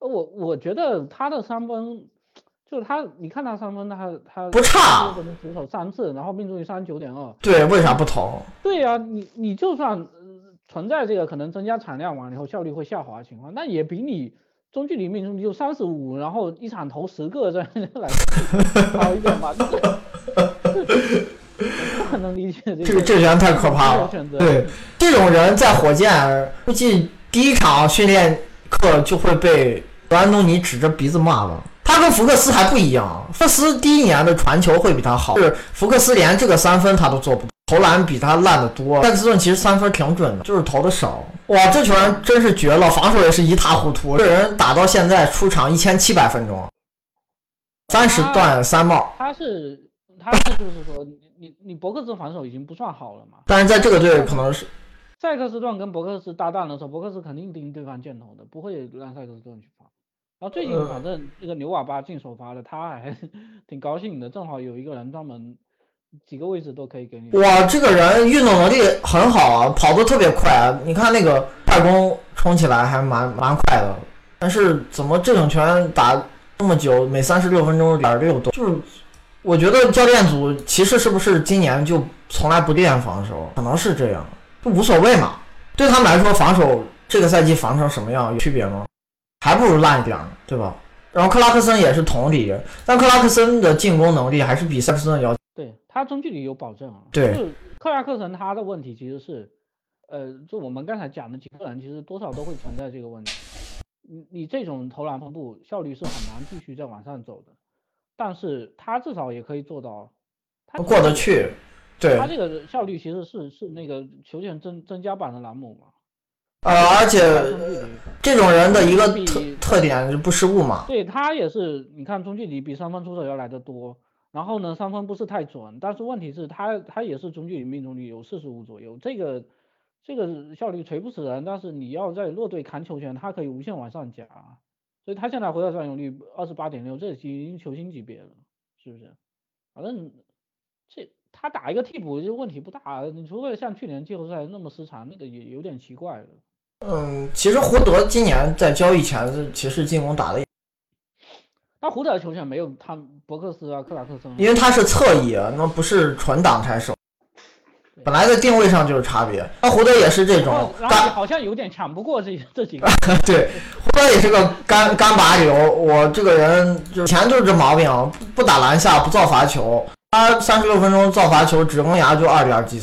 我我觉得他的三分，就是他，你看他三分，他他不差，出手三次，然后命中率三十九点二，对，为啥不投？对呀，你你就算存在这个可能增加产量完了以后效率会下滑的情况，那也比你。中距离命中率就三十五，然后一场投十个这样来好一点吧？不可能理解这个这人太可怕了。对，这种人在火箭估计第一场训练课就会被安东尼指着鼻子骂了。他跟福克斯还不一样，福克斯第一年的传球会比他好，是福克斯连这个三分他都做不到。投篮比他烂的多，戴克斯顿其实三分挺准的，就是投的少。哇，这球员真是绝了，防守也是一塌糊涂。这人打到现在出场一千七百分钟，三十段三帽。他是他是就是说，你你你伯克斯防守已经不算好了嘛？但是在这个队可能是塞克斯顿跟伯克斯搭档的时候，伯克斯肯定盯对方箭头的，不会让塞克斯顿去防。然后最近反正这个牛瓦巴进首发了，他还 (laughs) 挺高兴的，正好有一个人专门几个位置都可以给你。哇，这个人运动能力很好啊，跑得特别快啊。你看那个快攻冲起来还蛮蛮快的，但是怎么这种拳打这么久，每三十六分钟点六多，就是我觉得教练组其实是不是今年就从来不练防守，可能是这样，就无所谓嘛。对他们来说，防守这个赛季防成什么样有区别吗？还不如烂一点呢，对吧？然后克拉克森也是同理，但克拉克森的进攻能力还是比塞克斯顿要。对他中距离有保证啊。对。就克拉克森他的问题其实是，呃，就我们刚才讲的几个人，其实多少都会存在这个问题。你你这种投篮分布效率是很难继续再往上走的，但是他至少也可以做到，他过得去。对。他这个效率其实是是那个球权增增加版的栏目嘛。呃，而且这种人的一个特特点是不失误嘛。对他也是，你看中距离比三分出手要来的多，然后呢三分不是太准，但是问题是他他也是中距离命中率有四十五左右，这个这个效率锤不死人，但是你要在弱队扛球权，他可以无限往上加，所以他现在回到占有率二十八点六，这已经球星级别了，是不是？反正这他打一个替补就问题不大，你除非像去年季后赛那么失常，那个也有点奇怪了。嗯，其实胡德今年在交易前，其实进攻打的，那胡德的球权没有他伯克斯啊、克拉克森，因为他是侧翼，那不是纯挡拆手，本来在定位上就是差别。那胡德也是这种，干好像有点抢不过这这几个。(laughs) 对，胡德也是个干干拔流，我这个人就前就是这毛病，不打篮下，不造罚球，他三十六分钟造罚球，指攻牙就二点几。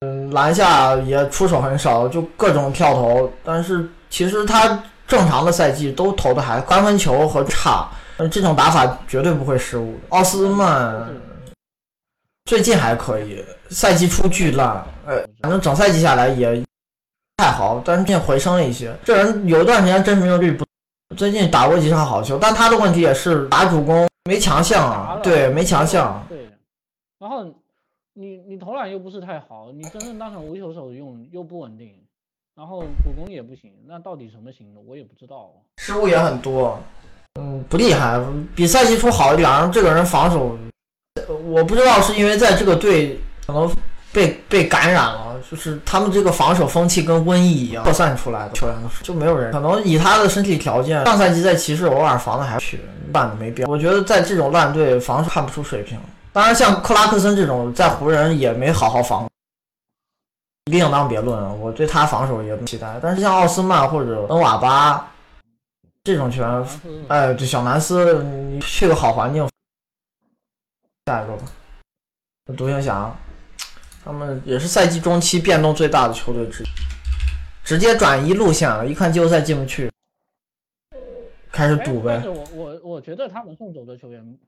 嗯，篮下也出手很少，就各种跳投。但是其实他正常的赛季都投的还三分球和差，这种打法绝对不会失误。奥斯曼最近还可以，赛季初巨烂，呃，反正整赛季下来也太好，但是现在回升了一些。这人有一段时间真实命中率不，最近打过几场好球，但他的问题也是打主攻没强项啊，对，没强项。对，然后。你你投篮又不是太好，你真正当成无球手用又不稳定，然后主攻也不行，那到底什么行的我也不知道。失误也很多，嗯，不厉害，比赛季初好一点。然后这个人防守，我不知道是因为在这个队可能被被感染了，就是他们这个防守风气跟瘟疫一样扩散出来的球员就没有人。可能以他的身体条件，上赛季在骑士偶尔防的还去，烂的没必要。我觉得在这种烂队防守看不出水平。当然，像克拉克森这种在湖人也没好好防，另当别论。我对他防守也不期待。但是像奥斯曼或者恩瓦巴这种球员，哎，这小南斯，你去个好环境。下一个吧，独行侠，他们也是赛季中期变动最大的球队之一，直接转移路线了。一看季后赛进不去，开始赌呗。但是我我我觉得他们送走的球员。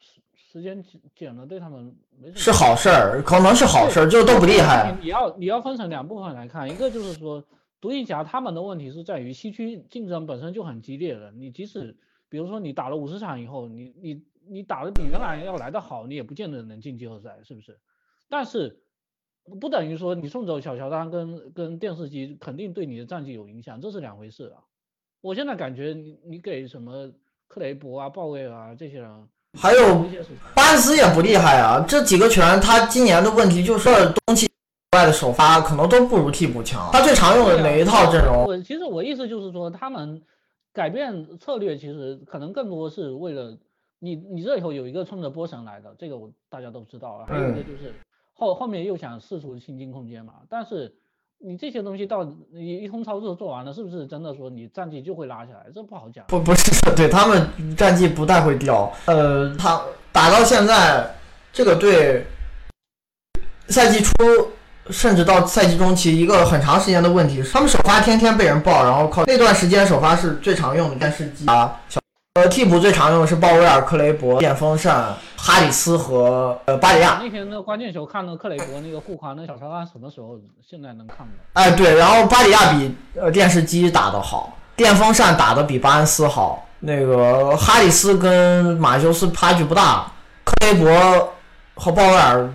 时时间减减了，对他们没是好事儿，可能是好事儿，就都不厉害。你要你要分成两部分来看，一个就是说，独行侠他们的问题是在于西区竞争本身就很激烈了。你即使比如说你打了五十场以后，你你你打的比原来要来的好，你也不见得能进季后赛，是不是？但是不等于说你送走小乔丹跟跟电视机肯定对你的战绩有影响，这是两回事啊。我现在感觉你你给什么克雷伯啊、鲍威尔啊这些人。还有巴恩斯也不厉害啊，这几个拳他今年的问题就是东契外的首发可能都不如替补强。他最常用的哪一套阵容？我其实我意思就是说，他们改变策略，其实可能更多是为了你，你这里头有一个冲着波神来的，这个我大家都知道。还有一个就是后后面又想试出新进空间嘛，但是。你这些东西到你一通操作做完了，是不是真的说你战绩就会拉起来？这不好讲。不不是，对他们战绩不太会掉。呃，他打到现在这个队赛季初，甚至到赛季中期，一个很长时间的问题是，他们首发天天被人爆，然后靠那段时间首发是最常用的电视机啊。小呃，替补最常用的是鲍威尔、克雷伯、电风扇。哈里斯和呃巴里亚那天那个关键球看那个克雷伯那个护框那小乔丹什么时候现在能看到？哎对，然后巴里亚比呃电视机打得好，电风扇打得比巴恩斯好，那个哈里斯跟马修斯差距不大，克雷伯和鲍威尔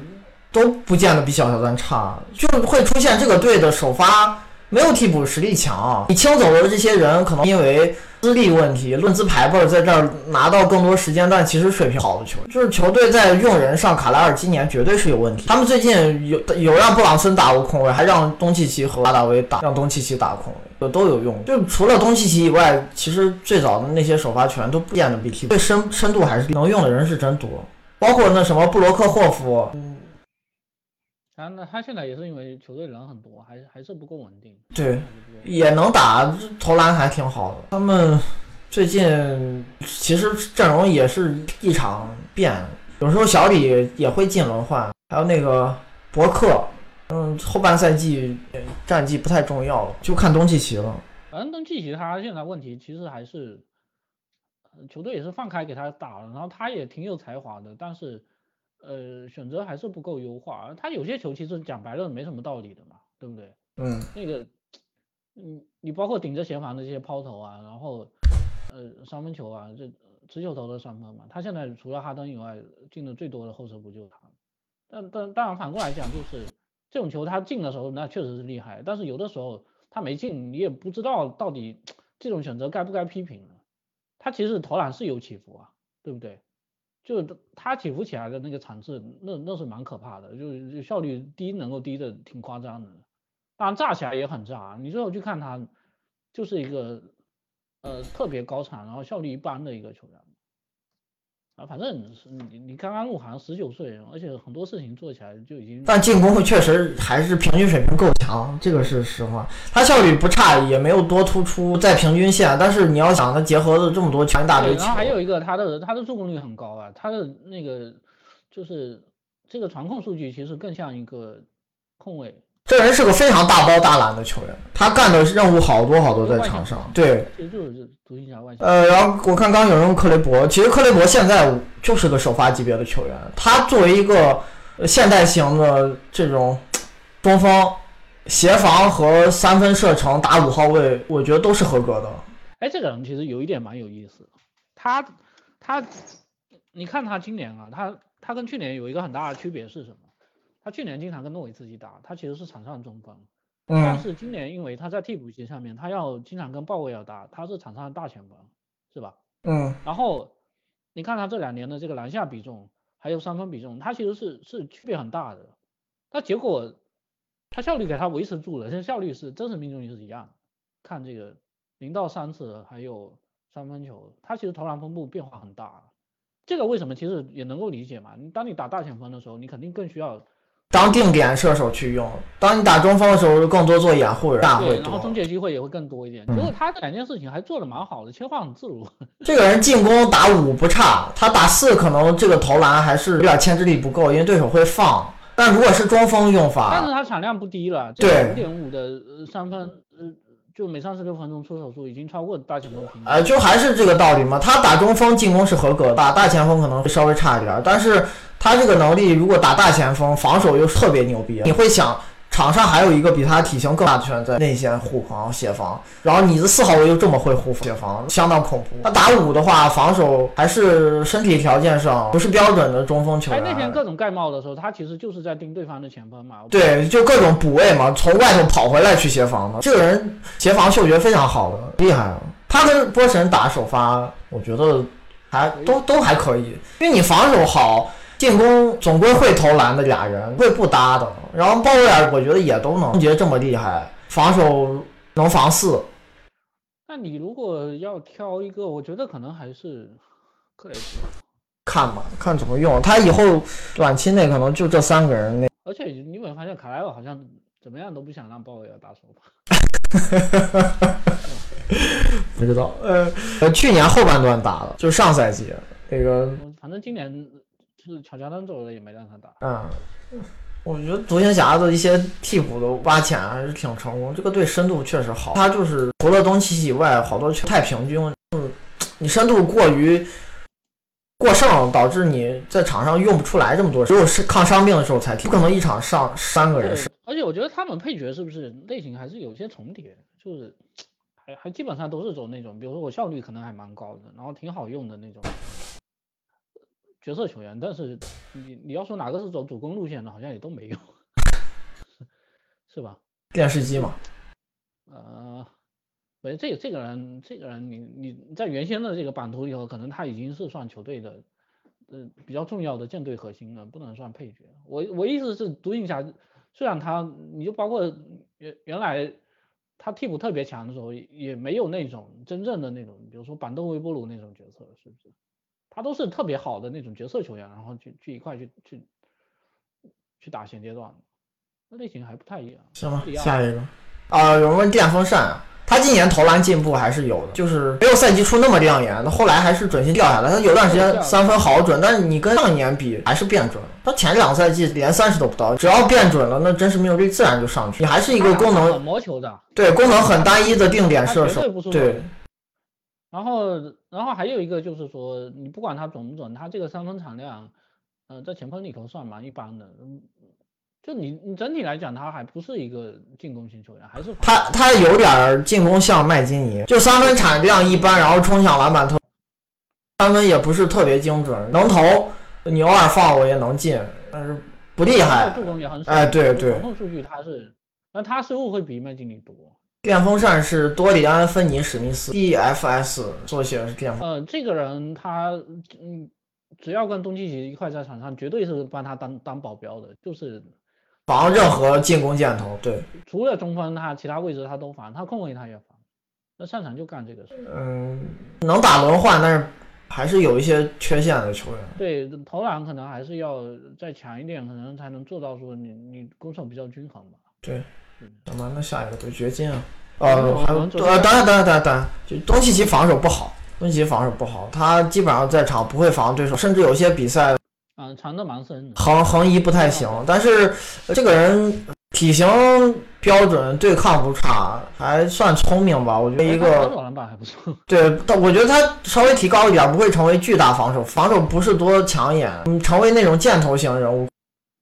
都不见得比小乔丹差，就会出现这个队的首发没有替补实力强，你清走的这些人，可能因为。资历问题，论资排辈，在这儿拿到更多时间，但其实水平好的球就是球队在用人上，卡莱尔今年绝对是有问题。他们最近有有让布朗森打过控卫，还让东契奇和拉达维打，让东契奇打控卫，都有用。就除了东契奇以外，其实最早的那些首发球员都不见得比替补，对深深度还是能用的人是真多，包括那什么布罗克霍夫。啊，那他现在也是因为球队人很多，还还是不够稳定。对，也能打，投篮还挺好的。他们最近其实阵容也是一场变，有时候小李也会进轮换，还有那个博克，嗯，后半赛季战绩不太重要了，就看东契奇了。反正东契奇他现在问题其实还是，球队也是放开给他打了，然后他也挺有才华的，但是。呃，选择还是不够优化。他有些球其实讲白了没什么道理的嘛，对不对？嗯。那个，嗯，你包括顶着前防的这些抛投啊，然后，呃，三分球啊，这持球投的三分嘛，他现在除了哈登以外，进的最多的后撤不就是他。但但当然反过来讲，就是这种球他进的时候那确实是厉害，但是有的时候他没进，你也不知道到底这种选择该不该批评他其实投篮是有起伏啊，对不对？就是他起伏起来的那个场次，那那是蛮可怕的，就是效率低能够低的挺夸张的，当然炸起来也很炸。你最后去看他，就是一个呃特别高产，然后效率一般的一个球员。啊，反正你你刚刚入行十九岁，而且很多事情做起来就已经。但进攻确实还是平均水平够强，这个是实话。他效率不差，也没有多突出，在平均线。但是你要想，他结合了这么多全大队然后还有一个他的他的助攻率很高啊，他的那个就是这个传控数据其实更像一个控卫。这人是个非常大包大揽的球员，他干的任务好多好多在场上。对，其实就是独行侠外线。呃，然后我看刚有人用克雷伯，其实克雷伯现在就是个首发级别的球员。他作为一个现代型的这种中锋，协防和三分射程打五号位，我觉得都是合格的。哎，这个人其实有一点蛮有意思，他他，你看他今年啊，他他跟去年有一个很大的区别是什么？他去年经常跟诺维茨基打，他其实是场上中锋，但是今年因为他在替补席上面，他要经常跟鲍威尔打，他是场上的大前锋，是吧？嗯。然后你看他这两年的这个篮下比重，还有三分比重，他其实是是区别很大的。那结果他效率给他维持住了，现在效率是真实命中率是一样。看这个零到三次还有三分球，他其实投篮分布变化很大。这个为什么其实也能够理解嘛？你当你打大前锋的时候，你肯定更需要。当定点射手去用，当你打中锋的时候，更多做掩护人，对，然后终结机会也会更多一点。结果他这两件事情还做的蛮好的，切换很自如。(laughs) 这个人进攻打五不差，他打四可能这个投篮还是有点牵制力不够，因为对手会放。但如果是中锋用法，但是他产量不低了，对，五点五的三分，呃，就每三十六分钟出手数已经超过大前锋平均。呃，就还是这个道理嘛，他打中锋进攻是合格，打大前锋可能会稍微差一点，但是。他这个能力，如果打大前锋，防守又特别牛逼，你会想场上还有一个比他体型更大的球员在内线护防协防，然后你的四号位又这么会护协防，相当恐怖。他打五的话，防守还是身体条件上不是标准的中锋球员。哎，那天各种盖帽的时候，他其实就是在盯对方的前锋嘛。对，就各种补位嘛，从外头跑回来去协防的。这个人协防嗅觉非常好的，厉害。他跟波神打首发，我觉得还都都还可以，因为你防守好。进攻总归会投篮的俩人会不搭的，然后鲍威尔我觉得也都能，杰这么厉害，防守能防四。那你如果要挑一个，我觉得可能还是克雷伯。看吧，看怎么用。他以后短期内可能就这三个人那。而且你有没有发现卡莱尔好像怎么样都不想让鲍威尔打首发？(laughs) 不知道，呃呃，去年后半段打了，就上赛季那个。反正今年。是乔乔丹走了也没让他打。嗯，我觉得独行侠的一些替补的挖潜还是挺成功，这个队深度确实好。他就是除了东契奇以外，好多球太平均，就是你深度过于过剩，导致你在场上用不出来这么多，只有是抗伤病的时候才踢，不可能一场上三个人。而且我觉得他们配角是不是类型还是有些重叠，就是还还基本上都是走那种，比如说我效率可能还蛮高的，然后挺好用的那种角色球员。但是你你要说哪个是走主攻路线的，好像也都没有，(laughs) 是吧？电视机嘛。呃，不是这个这个人，这个人你你在原先的这个版图里头，可能他已经是算球队的呃比较重要的舰队核心了，不能算配角。我我意思是，独行侠虽然他，你就包括原原来。他替补特别强的时候，也没有那种真正的那种，比如说板凳微波炉那种角色，是不是？他都是特别好的那种角色球员，然后去去一块去去去打现阶段，那类型还不太一样。行吧，下一个啊，有人问电风扇。他今年投篮进步还是有的，就是没有赛季初那么亮眼。那后来还是准心掉下来。他有段时间三分好准，但是你跟上一年比还是变准了。他前两赛季连三十都不到，只要变准了，那真实命中率自然就上去。你还是一个功能魔球的，对功能很单一的定点射手。对。然后，然后还有一个就是说，你不管他准不准，他这个三分产量，嗯，在前锋里头算蛮一般的。就你，你整体来讲，他还不是一个进攻型球员，还是他他有点进攻像麦金尼，就三分产量一般，然后冲向篮板特三分也不是特别精准，能投你偶尔放我也能进，但是不厉害。助攻也很少。哎，对对。数据他是，那他失误会比麦金尼多。电风扇是多里安·芬尼·史密斯，DFS 缩写是电风。呃，这个人他嗯，只要跟东契奇一块在场上，绝对是帮他当当保镖的，就是。防任何进攻箭头，对，除了中锋，他其他位置他都防，他控卫他也防，那上场就干这个事。嗯，能打轮换，但是还是有一些缺陷的球员。对，投篮可能还是要再强一点，可能才能做到说你你攻守比较均衡吧。对，那么那下一个对掘金啊，呃，还有呃，当然当然当然当然，就东契奇防守不好，东契奇防守不好，他基本上在场不会防对手，甚至有些比赛。嗯，长的蛮深的，横横移不太行，但是这个人体型标准，对抗不差，还算聪明吧？我觉得一个防篮板还不错。(laughs) 对，但我觉得他稍微提高一点，不会成为巨大防守，防守不是多抢眼，嗯成为那种箭头型人物。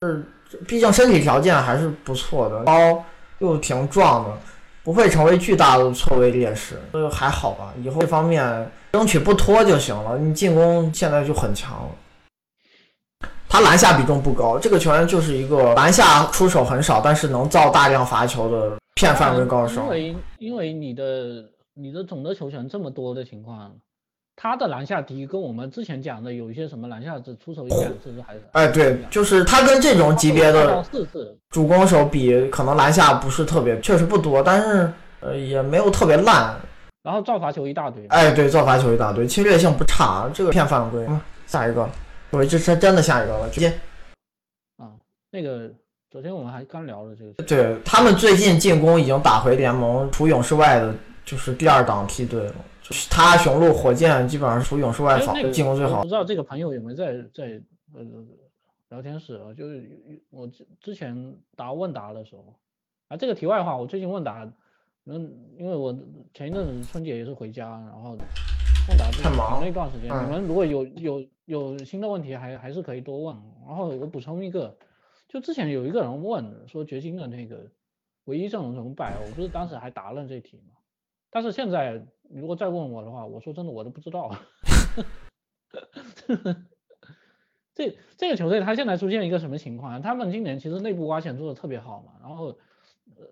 是，毕竟身体条件还是不错的，高又挺壮的，不会成为巨大的错位劣势。呃，还好吧，以后这方面争取不拖就行了。你进攻现在就很强了。他篮下比重不高，这个球员就是一个篮下出手很少，但是能造大量罚球的骗范围高手。因为因为你的你的总的球权这么多的情况，他的篮下低，跟我们之前讲的有一些什么篮下只出手一两次还是哎对，就是他跟这种级别的主攻手比，可能篮下不是特别，确实不多，但是呃也没有特别烂。然后造罚球一大堆。哎对，造罚球一大堆，侵略性不差，这个骗犯规。下一个。我这是真的下一个了，直接。啊，那个昨天我们还刚聊了这个。对他们最近进攻已经打回联盟除勇士外的，就是第二档梯队了。就是他、雄鹿、火箭基本上是除勇士外防进攻最好。不知道这个朋友有没有在在呃聊天室啊？就是我之之前答问答的时候啊，这个题外话，我最近问答，嗯，因为我前一阵子春节也是回家，然后。问答停了一段时间，你们如果有有有新的问题，还还是可以多问。然后我补充一个，就之前有一个人问说掘金的那个唯一阵容怎么摆，我不是当时还答了这题吗？但是现在你如果再问我的话，我说真的我都不知道。这这个球队他现在出现一个什么情况？他们今年其实内部挖潜做的特别好嘛，然后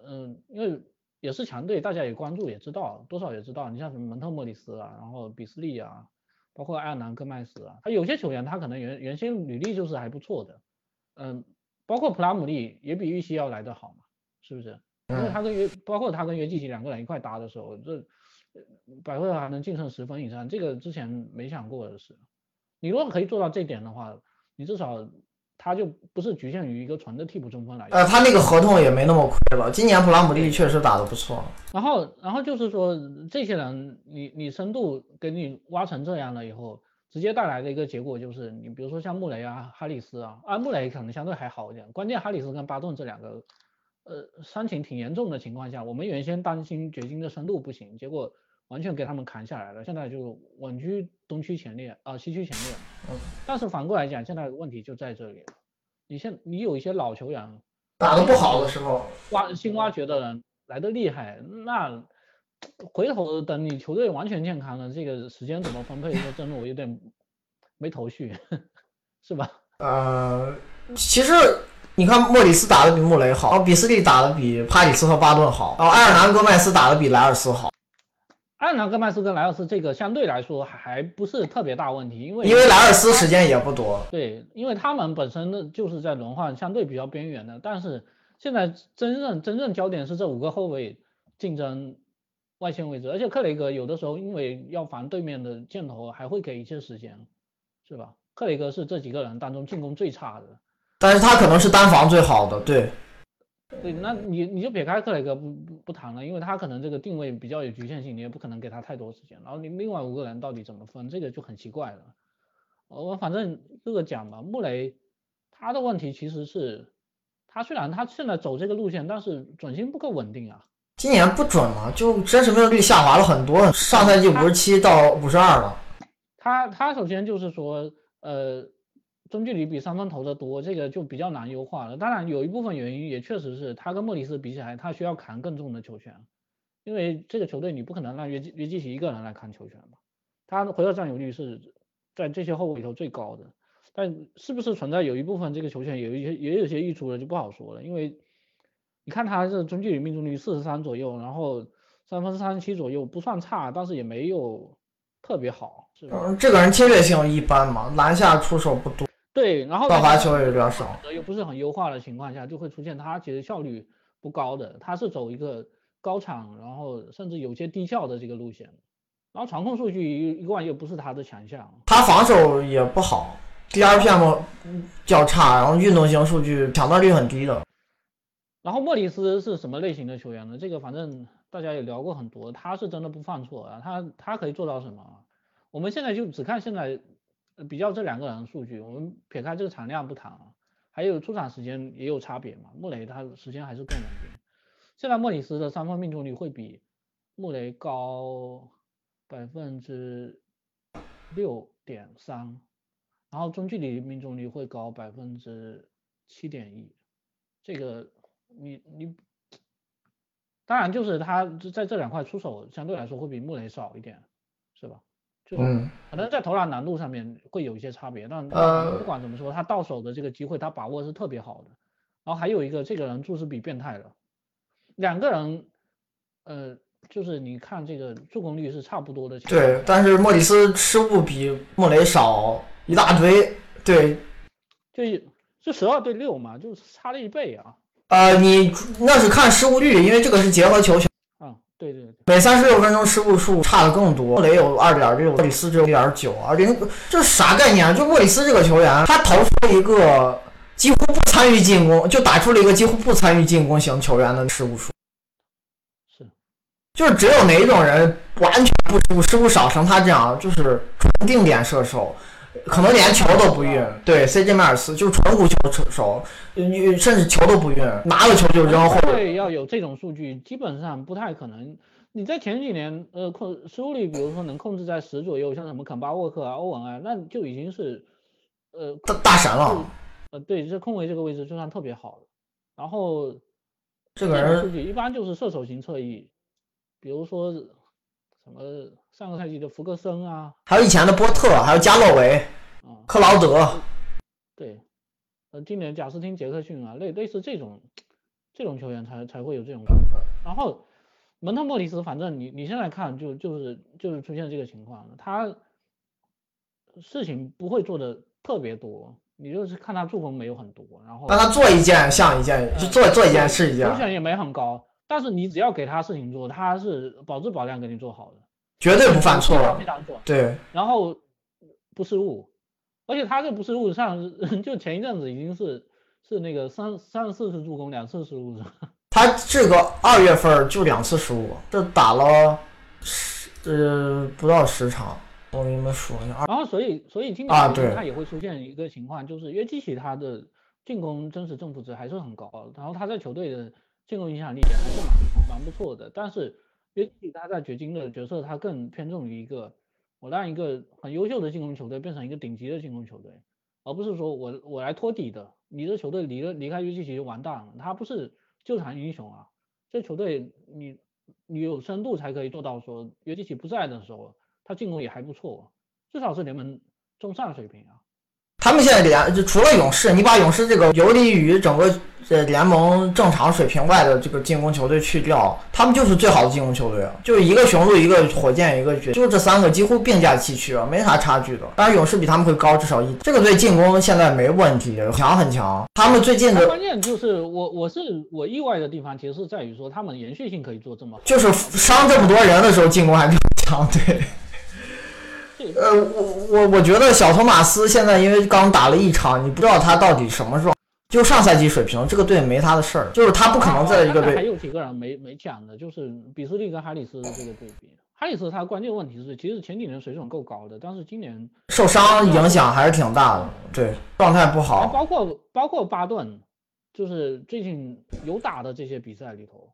嗯，因为。也是强队，大家也关注，也知道多少也知道。你像什么蒙特莫里斯啊，然后比斯利啊，包括埃尔南戈麦斯啊，他有些球员他可能原原先履历就是还不错的，嗯，包括普拉姆利也比预期要来得好嘛，是不是？因为他跟约，包括他跟约基奇两个人一块搭的时候，这百分还能净胜十分以上，这个之前没想过的事。你如果可以做到这点的话，你至少。他就不是局限于一个纯的替补中锋来。呃，他那个合同也没那么亏了。今年普拉姆利确实打得不错。然后，然后就是说，这些人，你你深度给你挖成这样了以后，直接带来的一个结果就是，你比如说像穆雷啊、哈里斯啊，啊穆雷可能相对还好一点。关键哈里斯跟巴顿这两个，呃，伤情挺严重的情况下，我们原先担心掘金的深度不行，结果。完全给他们扛下来了，现在就稳居东区前列啊，西区前列。嗯，但是反过来讲，现在问题就在这里，你现你有一些老球员打得不好的时候，挖新挖掘的人来的厉害，那回头等你球队完全健康了，这个时间怎么分配，说真的我有点没头绪，(laughs) 是吧？呃，其实你看莫里斯打的比穆雷好，比斯利打的比帕里斯和巴顿好，然后埃尔南戈麦斯打的比莱尔斯好。埃尔南戈麦斯跟莱尔斯这个相对来说还不是特别大问题，因为因为莱尔斯时间也不多。对，因为他们本身的就是在轮换相对比较边缘的，但是现在真正真正焦点是这五个后卫竞争外线位置，而且克雷格有的时候因为要防对面的箭头，还会给一些时间，是吧？克雷格是这几个人当中进攻最差的，但是他可能是单防最好的，对。对，那你你就撇开克雷格不不不谈了，因为他可能这个定位比较有局限性，你也不可能给他太多时间。然后你另外五个人到底怎么分，这个就很奇怪了。我反正这个讲吧，穆雷他的问题其实是，他虽然他现在走这个路线，但是准心不够稳定啊。今年不准嘛，就真实命中率下滑了很多，上赛季五十七到五十二了。他他首先就是说，呃。中距离比三分投的多，这个就比较难优化了。当然，有一部分原因也确实是他跟莫里斯比起来，他需要扛更重的球权，因为这个球队你不可能让约基约基奇一个人来扛球权吧？他回合占有率是在这些后卫里头最高的，但是不是存在有一部分这个球权有一些也有些溢出了就不好说了，因为你看他这中距离命中率四十三左右，然后三分三十七左右不算差，但是也没有特别好，是吧？这个人侵略性一般嘛，篮下出手不多。对，然后到罚球也比较少，又不是很优化的情况下，就会出现他其实效率不高的，他是走一个高场，然后甚至有些低效的这个路线，然后传控数据一贯又不是他的强项，他防守也不好，DRPM 较差，然后运动型数据抢断率很低的。然后莫里斯是什么类型的球员呢？这个反正大家也聊过很多，他是真的不犯错啊，他他可以做到什么？我们现在就只看现在。比较这两个人数据，我们撇开这个产量不谈啊，还有出场时间也有差别嘛。穆雷他时间还是更稳定。现在莫里斯的三分命中率会比穆雷高百分之六点三，然后中距离命中率会高百分之七点一。这个你你，当然就是他在这两块出手相对来说会比穆雷少一点，吧？嗯，可能在投篮难度上面会有一些差别，但呃，不管怎么说，他到手的这个机会他把握是特别好的。然后还有一个，这个人注是比变态的，两个人，呃，就是你看这个助攻率是差不多的。对，但是莫里斯失误比莫雷少一大堆。对，就就十二对六嘛，就是差了一倍啊。呃，你那是看失误率，因为这个是结合球权。对对对，每三十六分钟失误数差的更多。莫雷有二点六，莫里斯只有一点九啊，零这啥概念啊？就莫里斯这个球员，他投出了一个几乎不参与进攻，就打出了一个几乎不参与进攻型球员的失误数。是，就是只有哪一种人完全不失误，失误少成他这样，就是定点射手。可能连球都不运，对，CJ 迈尔斯就是纯无球手，你甚至球都不运，拿了球就扔后。对，要有这种数据，基本上不太可能。你在前几年，呃，控失误率，比如说能控制在十左右，像什么肯巴沃克啊、欧文啊，那就已经是，呃，大大神了。呃，对，这控卫这个位置就算特别好了。然后，这个人数据一般就是射手型侧翼，比如说什么上个赛季的福格森啊，还有以前的波特，还有加洛维。克劳德，对，呃，今年贾斯汀杰克逊啊，类类似这种这种球员才才会有这种。然后蒙特莫里斯，反正你你现在看就就是就是出现这个情况，他事情不会做的特别多，你就是看他助攻没有很多，然后那他做一件像一件，就做做一件是一件，风险也没很高，但是你只要给他事情做，他是保质保量给你做好的，绝对不犯错，非常错，对，然后不失误。而且他这不是误上，就前一阵子已经是是那个三三四次助攻，两次失误是吧？他这个二月份就两次失误，这打了十呃不到十场，我给你们说一下。然后所以所以今年他也会出现一个情况，就是约基奇他的进攻真实正负值还是很高，然后他在球队的进攻影响力也还是蛮蛮不错的。但是约基奇他在掘金的角色，他更偏重于一个。我让一个很优秀的进攻球队变成一个顶级的进攻球队，而不是说我我来托底的。你这球队离了离开约基奇就完蛋了。他不是救场英雄啊，这球队你你有深度才可以做到说约基奇不在的时候，他进攻也还不错，至少是联盟中上水平啊。他们现在联就除了勇士，你把勇士这个游离于整个呃联盟正常水平外的这个进攻球队去掉，他们就是最好的进攻球队啊，就是一个雄鹿，一个火箭，一个爵，就这三个几乎并驾齐驱啊，没啥差距的。当然勇士比他们会高至少一，这个队进攻现在没问题，强很强。他们最近的关键就是我我是我意外的地方，其实是在于说他们延续性可以做这么好，就是伤这么多人的时候进攻还比较强，对。呃，我我我觉得小托马斯现在因为刚打了一场，你不知道他到底什么时候，就上赛季水平，这个队没他的事儿，就是他不可能在一个队。还有几个人没没讲的，就是比斯利跟哈里斯这个对比。哈里斯他关键问题是，其实前几年水准够高的，但是今年受伤影响还是挺大的，对，状态不好。包括包括巴顿，就是最近有打的这些比赛里头，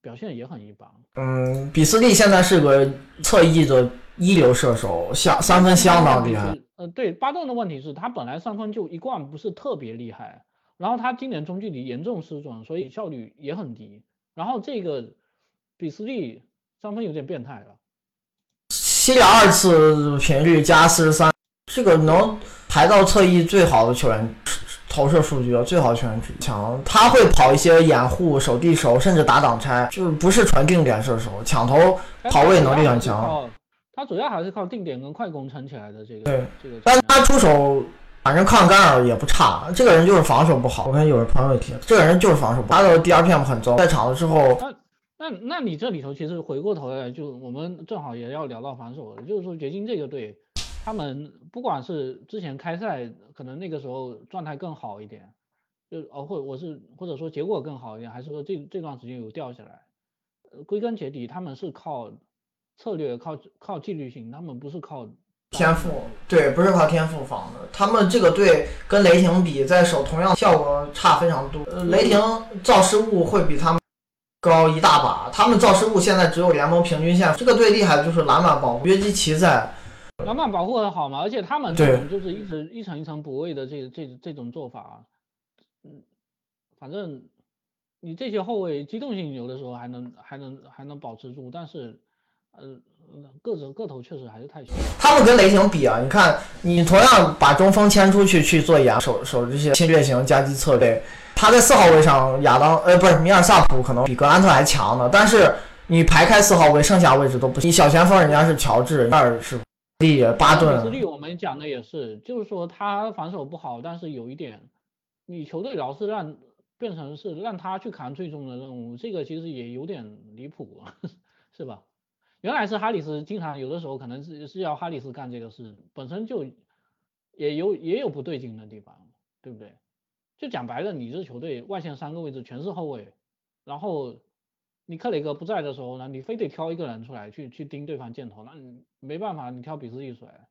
表现也很一般。嗯，比斯利现在是个侧翼的。一流射手，相三分相当厉害。呃，对，巴顿的问题是他本来三分就一贯不是特别厉害，然后他今年中距离严重失准，所以效率也很低。然后这个比斯利三分有点变态了，七点二次频率加四十三，这个能排到侧翼最好的球员投射数据啊，最好球员强。他会跑一些掩护、手递手，甚至打挡拆，就是不是纯定点射手，抢投跑位能力很强。他主要还是靠定点跟快攻撑起来的这个。对，这个。但他出手，反正抗干扰也不差。这个人就是防守不好。我看有人朋友提，这个人就是防守不好。他的 DRPM 很糟，在场的时候。那那那你这里头其实回过头来，就我们正好也要聊到防守了。就是说掘金这个队，他们不管是之前开赛可能那个时候状态更好一点，就哦或我是或者说结果更好一点，还是说这这段时间有掉下来？呃，归根结底他们是靠。策略靠靠纪律性，他们不是靠天赋，对，不是靠天赋防的。他们这个队跟雷霆比，在守同样效果差非常多。雷霆造失误会比他们高一大把，他们造失误现在只有联盟平均线。这个队厉害的就是篮板保护，约基奇在篮板保护很好嘛，而且他们这种就是一直一层一层补位的这这这种做法，嗯，反正你这些后卫机动性有的时候还能还能还能保持住，但是。呃，个子个头确实还是太小。他们跟雷霆比啊，你看，你同样把中锋牵出去去做掩守守这些侵略型夹击策略，他在四号位上，亚当呃不是米尔萨普可能比格兰特还强呢。但是你排开四号位，剩下位置都不行。你小前锋人家是乔治，二是利巴顿。利我们讲的也是，就是说他防守不好，但是有一点，你球队老是让变成是让他去扛最终的任务，这个其实也有点离谱，(laughs) 是吧？原来是哈里斯经常有的时候可能是是要哈里斯干这个事，本身就也有也有不对劲的地方，对不对？就讲白了，你这球队外线三个位置全是后卫，然后你克雷格不在的时候呢，你非得挑一个人出来去去盯对方箭头，那你没办法，你挑比斯利出来，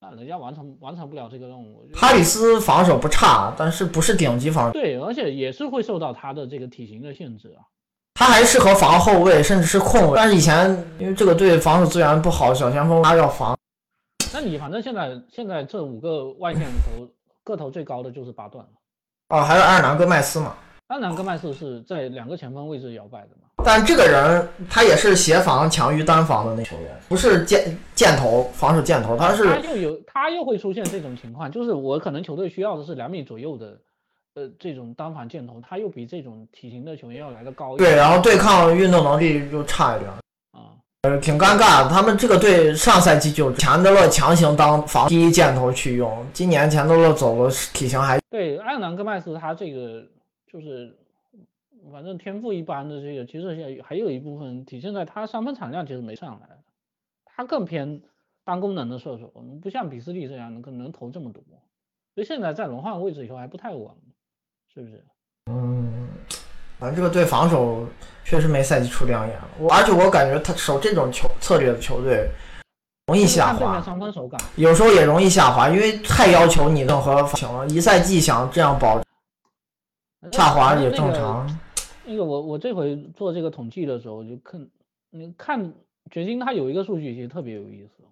那人家完成完成不了这个任务。哈里斯防守不差，但是不是顶级防守。对，而且也是会受到他的这个体型的限制啊。他还适合防后卫，甚至是控卫。但是以前因为这个队防守资源不好，小前锋他要防。那你反正现在现在这五个外线里头，个头最高的就是巴顿了。哦，还有埃尔南戈麦斯嘛？埃尔南戈麦斯是在两个前锋位置摇摆的嘛？但这个人他也是协防强于单防的那球员，不是箭箭头防守箭头，他是。他又有他又会出现这种情况，就是我可能球队需要的是两米左右的。呃，这种单反箭头，他又比这种体型的球员要来的高一点。对，然后对抗运动能力又差一点。啊，呃，挺尴尬的。他们这个队上赛季就钱德勒强行当防第一箭头去用，今年钱德勒走了，体型还。对，艾南戈麦斯他这个就是，反正天赋一般的这个，其实还有一部分体现在他三分产量其实没上来，他更偏单功能的射手，不像比斯利这样能能投这么多，所以现在在轮换位置以后还不太稳。是不是？嗯，反正这个队防守确实没赛季初亮眼了。我而且我感觉他守这种球策略的球队容易下滑，有时候也容易下滑，因为太要求你任何情了。一赛季想这样保下滑也正常。那个我我这回做这个统计的时候就看，你看掘金他有一个数据其实特别有意思，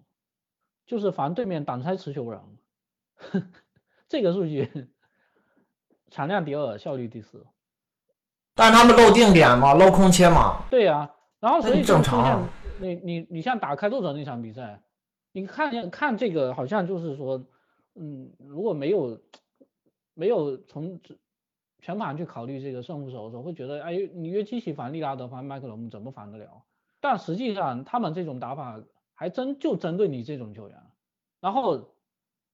就是防对面挡拆持球人，(laughs) 这个数据。产量第二，效率第四，但是他们漏定点嘛，漏空切嘛。对呀，然然后所以正常。你你你像打开拓者那场比赛，你看见看这个好像就是说，嗯，如果没有没有从全盘去考虑这个胜负手的时候，会觉得哎，你约基奇防利拉德防麦克隆怎么防得了？但实际上他们这种打法还真就针对你这种球员。然后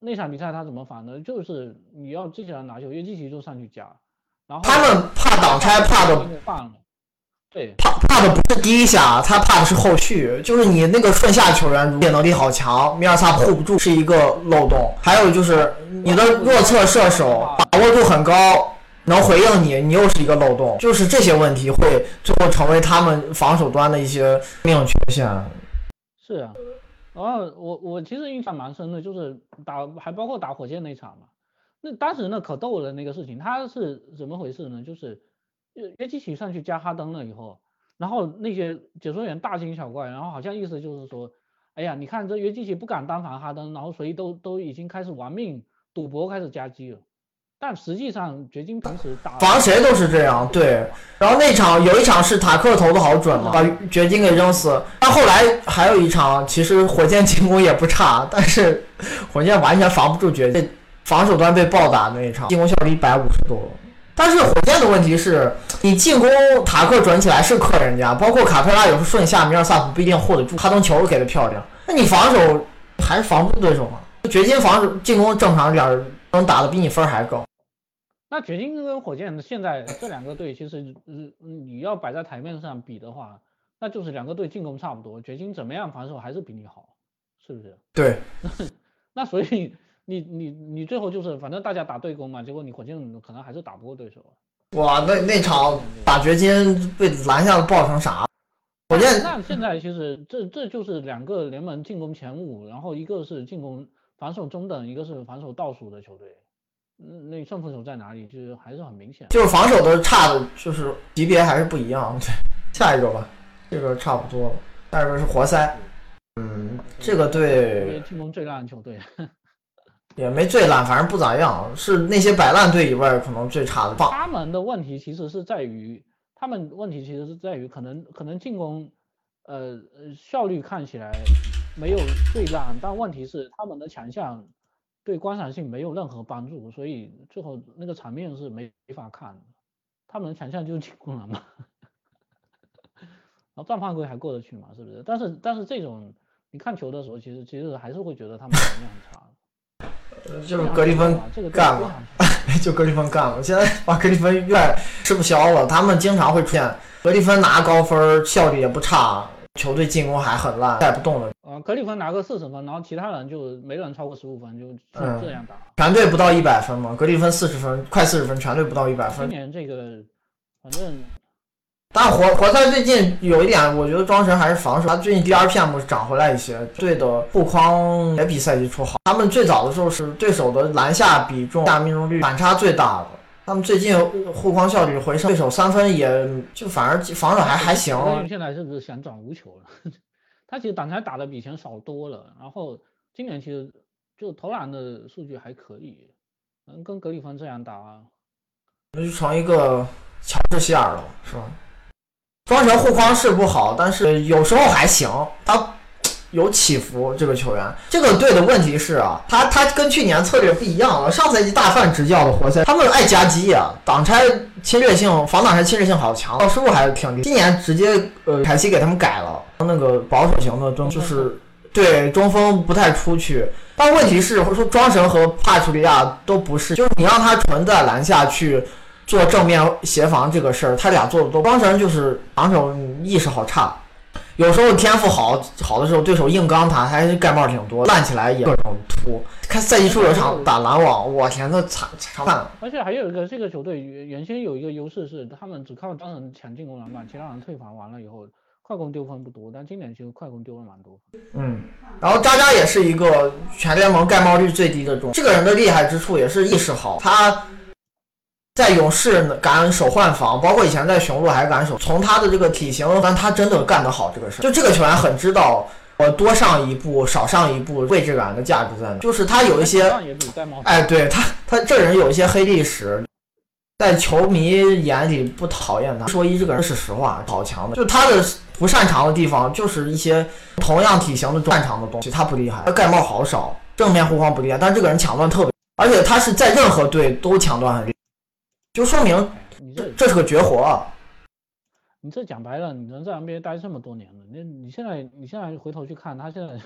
那场比赛他怎么防呢？就是你要自己来拿球，约基奇就上去夹，然后他们怕挡拆，怕的放了。对，怕怕的不是第一下，他怕的是后续。就是你那个顺下球员入能力好强，米尔萨护不住是一个漏洞。还有就是你的弱侧射手把握度很高，能回应你，你又是一个漏洞。就是这些问题会最后成为他们防守端的一些命缺陷。是啊，然后我我其实印象蛮深的，就是打还包括打火箭那场嘛。那当时那可逗了那个事情，他是怎么回事呢？就是。约基奇上去加哈登了以后，然后那些解说员大惊小怪，然后好像意思就是说，哎呀，你看这约基奇不敢单防哈登，然后所以都都已经开始玩命赌博，开始夹击了。但实际上掘金平时打防谁都是这样，对。然后那场有一场是塔克投的好准嘛，把掘金给扔死。但后来还有一场，其实火箭进攻也不差，但是火箭完全防不住掘金，防守端被暴打那一场，进攻效率一百五十多。但是火箭的问题是，你进攻塔克准起来是克人家，包括卡佩拉有时候顺下，米尔萨普不一定护得住，哈登球给的漂亮，那你防守还是防不住对手吗？掘金防守进攻正常点儿，能打的比你分还高。那掘金跟火箭现在这两个队，其实嗯你要摆在台面上比的话，那就是两个队进攻差不多，掘金怎么样防守还是比你好，是不是？对。(laughs) 那所以。你你你最后就是反正大家打对攻嘛，结果你火箭可能还是打不过对手。哇，那那场打掘金被拦下了爆成啥？火箭那现在其实这这就是两个联盟进攻前五，然后一个是进攻防守中等，一个是防守倒数的球队。嗯，那胜负手在哪里？就是还是很明显。就是防守的差的，就是级别还是不一样。对，(laughs) 下一个吧，这个差不多了。下一个是活塞。嗯，这个队进攻最烂的球队。(laughs) 也没最烂，反正不咋样，是那些摆烂队以外可能最差的。他们的问题其实是在于，他们问题其实是在于，可能可能进攻，呃呃效率看起来没有最烂，但问题是他们的强项对观赏性没有任何帮助，所以最后那个场面是没没法看的。他们的强项就是进攻篮嘛，然后战犯规还过得去嘛，是不是？但是但是这种你看球的时候，其实其实还是会觉得他们能力很差。就是格里 (laughs) 芬干了，就格里芬干了。现在把格里芬越吃不消了。他们经常会出现格里芬拿高分，效率也不差，球队进攻还很烂，带不动了。啊，格里芬拿个四十分，然后其他人就没人超过十五分，就这样打。全队不到一百分嘛？格里芬四十分，快四十分，全队不到一百分。今年这个，反正。但活活塞最近有一点，我觉得庄神还是防守。他最近 DRPM 涨回来一些，队的护框也比赛季初好。他们最早的时候是对手的篮下比重、下命中率反差最大的。他们最近护框效率回升，对手三分也就反而防守还还行。现在是不是想转无球了？他其实挡拆打的比以前少多了。然后今年其实就投篮的数据还可以，能跟格里芬这样打，那就成一个乔治希尔了，是吧？庄神护框是不好，但是有时候还行，他有起伏。这个球员，这个队的问题是啊，他他跟去年策略不一样了。上赛季大范执教的活塞，他们爱夹击啊，挡拆侵略性，防挡拆侵略性好强，失误还是挺低。今年直接呃凯西给他们改了，那个保守型的中就是对中锋不太出去。但问题是，或者说庄神和帕楚利亚都不是，就是你让他纯在篮下去。做正面协防这个事儿，他俩做的都。庄神就是防守意识好差，有时候天赋好好的时候，对手硬刚他，还是盖帽挺多，烂起来也各种突。看赛季初有场打篮网，我天，那惨惨惨。而且还有一个，这个球队原原先有一个优势是，他们只靠当人抢进攻篮板，其他人退防完了以后，快攻丢分不多。但今年其实快攻丢了蛮多。嗯，然后渣渣也是一个全联盟盖帽率最低的中，这个人的厉害之处也是意识好，他。在勇士敢守换防，包括以前在雄鹿还敢守。从他的这个体型，但他真的干得好这个事。就这个球员很知道，我多上一步，少上一步，位置感的价值在哪？就是他有一些，哎，对他，他这人有一些黑历史，在球迷眼里不讨厌他。说一这个人是实话，好强的，就他的不擅长的地方就是一些同样体型的擅长的东西，他不厉害，他盖帽好少，正面护框不厉害，但是这个人抢断特别，而且他是在任何队都抢断很厉害，就说明你这这是个绝活啊。你这讲白了，你能在 NBA 待这么多年了，那你现在你现在回头去看，他现在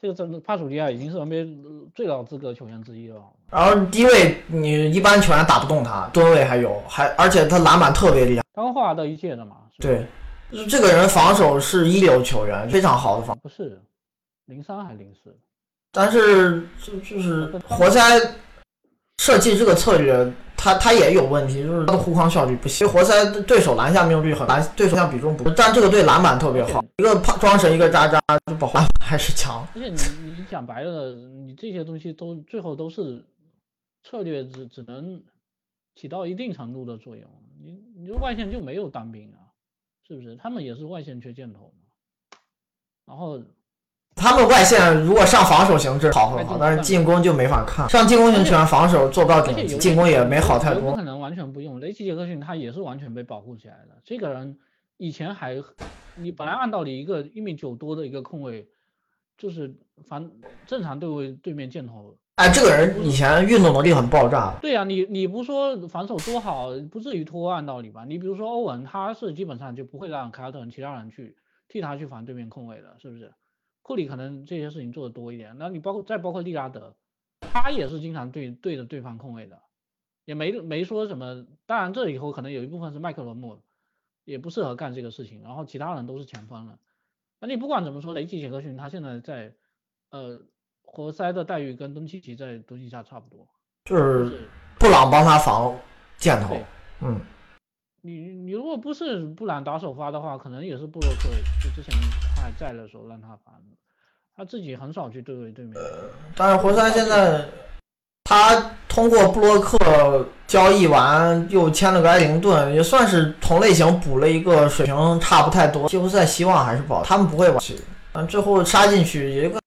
这个这帕楚利亚已经是 NBA 最老资格球员之一了。然后低位你一般球员打不动他，吨位还有，还而且他篮板特别厉害。刚化到一届的嘛。对，就是这个人防守是一流球员，非常好的防，不是零三还是零四？但是就就是活塞设计这个策略，他他也有问题，就是他的护框效率不行。活塞对手篮下命中率很篮对手下比重不，但这个队篮板特别好，一个胖装神，一个渣渣，就保篮板还是强。而且你你讲白了，你这些东西都最后都是策略只只能起到一定程度的作用。你你说外线就没有单兵啊，是不是？他们也是外线缺箭头嘛。然后他们外线如果上防守型是好很好，但是进攻就没法看。上进攻型球员防守做不到顶级，进攻也没好太多有不可。能完全不用。雷奇杰克逊他也是完全被保护起来的。这个人以前还，你本来按道理一个一米九多的一个控卫，就是反正常对位对面箭头。哎，这个人以前运动能力很爆炸，对呀、你你不说防守多好，不至于拖按道理吧？你比如说欧文，他是基本上就不会让凯尔特人其他人去替他去防对面控卫的，是不是？库里可能这些事情做的多一点，那你包括再包括利拉德，他也是经常对对着对方控卫的，也没没说什么。当然这以后可能有一部分是麦克罗姆也不适合干这个事情，然后其他人都是前锋了。那你不管怎么说，雷吉杰克逊他现在在呃活塞的待遇跟东契奇在东契奇差不多，就就是是布朗帮他防箭头。嗯，你你如果不是布朗打首发的话，可能也是布洛克，就之前他还在的时候让他罚的，他自己很少去对位对面。但是活塞现在他通过布洛克交易完，又签了个埃灵顿，也算是同类型补了一个水平差不太多。季后赛希望还是不好，他们不会往去。但最后杀进去也个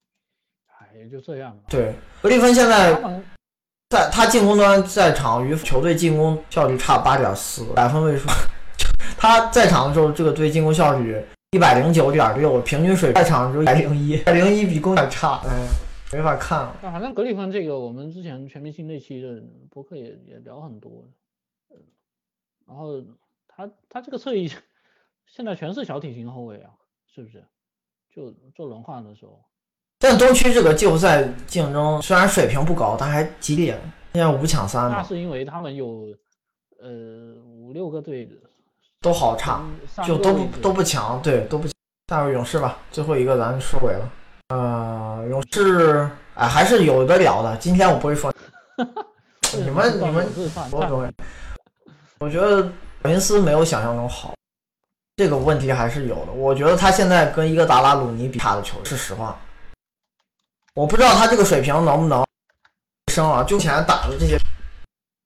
哎，也就这样吧。对。格里芬现在在他进攻端在场与球队进攻效率差八点四，百分位数。(laughs) 他在场的时候，这个队进攻效率一百零九点六，平均水平在场就一百零一，一百零一比攻有点差，哎，没法看了。那反正格里芬这个，我们之前全明星那期的博客也也聊很多。嗯然后他他这个侧翼现在全是小体型后卫啊，是不是？就做轮换的时候，但东区这个季后赛竞争虽然水平不高，但还激烈。现在五抢三那，是因为他们有呃五六个队都好差，就都不都不强，对，都不强。下入勇士吧，最后一个咱收尾了。呃，勇士，哎，还是有的聊的。今天我不会说，(laughs) 你们你们我懂。我觉得韦恩斯没有想象中好，这个问题还是有的。我觉得他现在跟一个达拉鲁尼比差的球，是实话。我不知道他这个水平能不能升啊？就前打的这些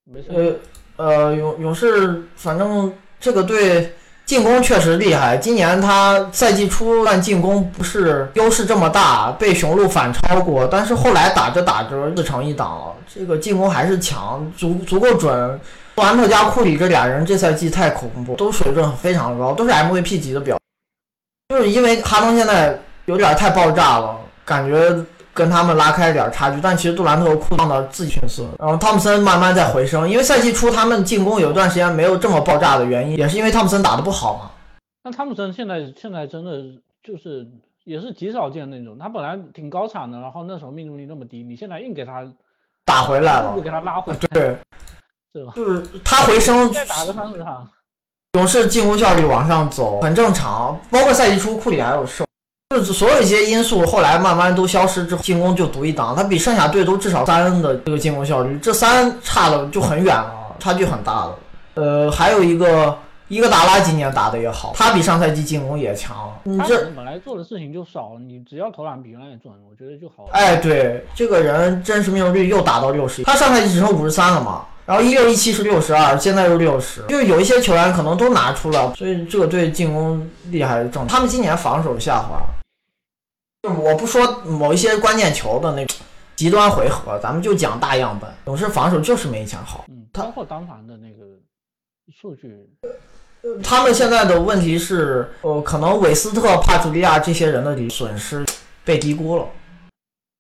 没事，呃呃，勇勇士反正这个队进攻确实厉害。今年他赛季初段进攻不是优势这么大，被雄鹿反超过，但是后来打着打着自成一档了，这个进攻还是强，足足够准。杜兰特加库里这俩人这赛季太恐怖，都水准非常高，都是 MVP 级的表。就是因为哈登现在有点太爆炸了，感觉跟他们拉开点差距，但其实杜兰特和库里的自己逊色，然后汤普森慢慢在回升，因为赛季初他们进攻有一段时间没有这么爆炸的原因，也是因为汤普森打得不好嘛。那汤普森现在现在真的就是也是极少见那种，他本来挺高产的，然后那时候命中率那么低，你现在硬给他打回来了又，给他拉回来，对，是吧？就是他回升，再打个三十场，勇士进攻效率往上走，很正常。包括赛季初库里还有受，就是所有一些因素后来慢慢都消失之后，进攻就独一档，他比剩下队都至少三的这个进攻效率，这三差的就很远了，差距很大了。呃，还有一个伊戈达拉今年打的也好，他比上赛季进攻也强。你他这本来做的事情就少，你只要投篮比原来也准，我觉得就好了。哎，对，这个人真实命中率又达到六十，他上赛季只剩五十三了嘛，然后一六一七是六十二，现在又六十，就是有一些球员可能都拿出了，所以这个队进攻厉害是正常。他们今年防守下滑，就我不说某一些关键球的那种极端回合，咱们就讲大样本，勇士防守就是没以前好。嗯，他包括单防的那个数据。他们现在的问题是，呃，可能韦斯特、帕楚利亚这些人的损失被低估了。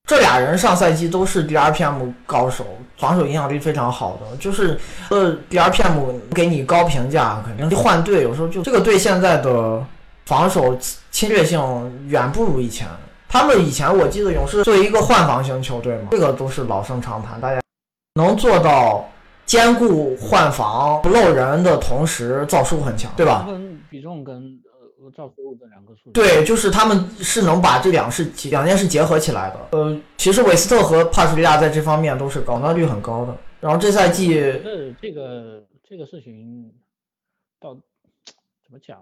这俩人上赛季都是 DRPM 高手，防守影响力非常好的，就是呃 DRPM 给你高评价，肯定换队有时候就这个队现在的防守侵略性远不如以前。他们以前我记得勇士作为一个换防型球队嘛，这个都是老生常谈，大家能做到。兼顾换防不漏人的同时，造数很强，对吧？跟比重跟呃造数这两个数。对，就是他们是能把这两事两件事结合起来的。呃，其实韦斯特和帕楚利亚在这方面都是高效率很高的。然后这赛季，这这个这个事情到怎么讲？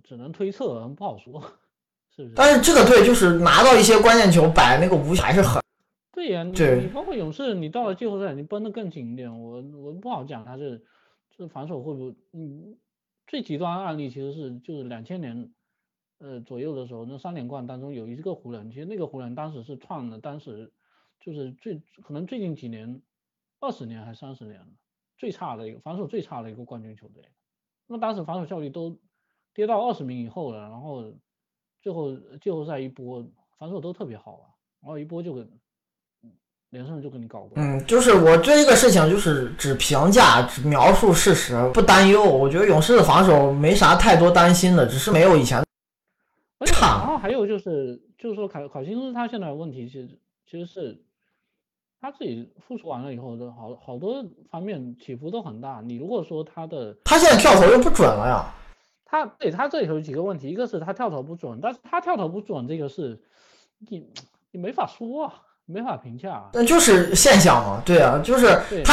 只能推测，不好说，是不是？但是这个队就是拿到一些关键球，摆那个无还是很。对呀，你你包括勇士，你到了季后赛，你绷得更紧一点。我我不好讲他是这防守会不会，嗯，最极端案例其实是就是两千年呃左右的时候，那三连冠当中有一个湖人，其实那个湖人当时是创了当时就是最可能最近几年二十年还是三十年最差的一个防守最差的一个冠军球队。那么当时防守效率都跌到二十名以后了，然后最后季后赛一波防守都特别好啊，然后一波就。连胜就给你搞过。嗯，就是我这个事情就是只评价、只描述事实，不担忧。我觉得勇士的防守没啥太多担心的，只是没有以前差。然后还有就是，就是说考考辛斯他现在问题其实其实是他自己复出完了以后的好好多方面起伏都很大。你如果说他的他现在跳投又不准了呀。他对他这里头有几个问题，一个是他跳投不准，但是他跳投不准这个是你你没法说啊。没法评价，那就是现象嘛。对啊，就是他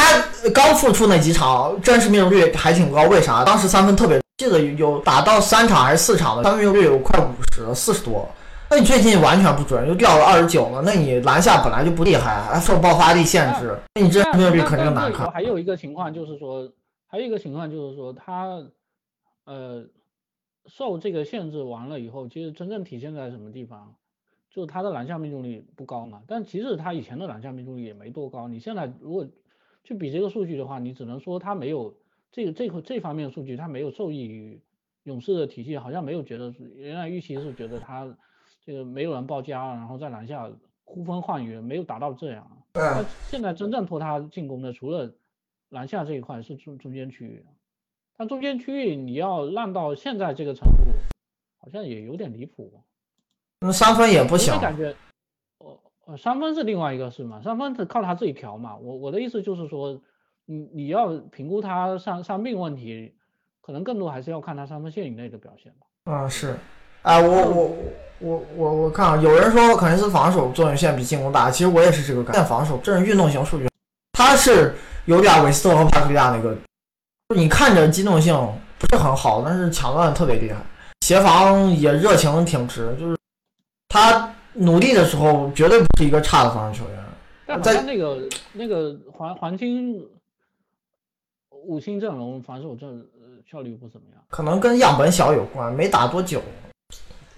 刚复出那几场，真实命中率还挺高。为啥？当时三分特别，记得有打到三场还是四场的，三分命中率有快五十，四十多。那你最近完全不准，又掉了二十九了。那你篮下本来就不厉害，还受爆发力限制，那你真实命中率肯定难看。还有一个情况就是说，还有一个情况就是说，他呃受这个限制完了以后，其实真正体现在什么地方？就是他的篮下命中率不高嘛，但其实他以前的篮下命中率也没多高。你现在如果去比这个数据的话，你只能说他没有这个这个这方面的数据，他没有受益于勇士的体系，好像没有觉得原来预期是觉得他这个没有人报价，然后在篮下呼风唤雨，没有达到这样。那现在真正拖他进攻的，除了篮下这一块是中中间区域，但中间区域你要烂到现在这个程度，好像也有点离谱。那三分也不小，感觉，三分是另外一个事嘛，三分是靠他自己调嘛。我我的意思就是说，你你要评估他伤伤病问题，可能更多还是要看他三分线以内的表现吧。嗯，是，哎，我我我我我看啊，有人说肯定是防守作用线比进攻大，其实我也是这个感觉。防守这是运动型数据，他是有点韦斯特和帕特利亚那个，就你看着机动性不是很好，但是抢断特别厉害，协防也热情挺直，就是。他努力的时候，绝对不是一个差的防守球员。但在那个那个黄黄金五星阵容，防守阵效率不怎么样。可能跟样本小有关，没打多久。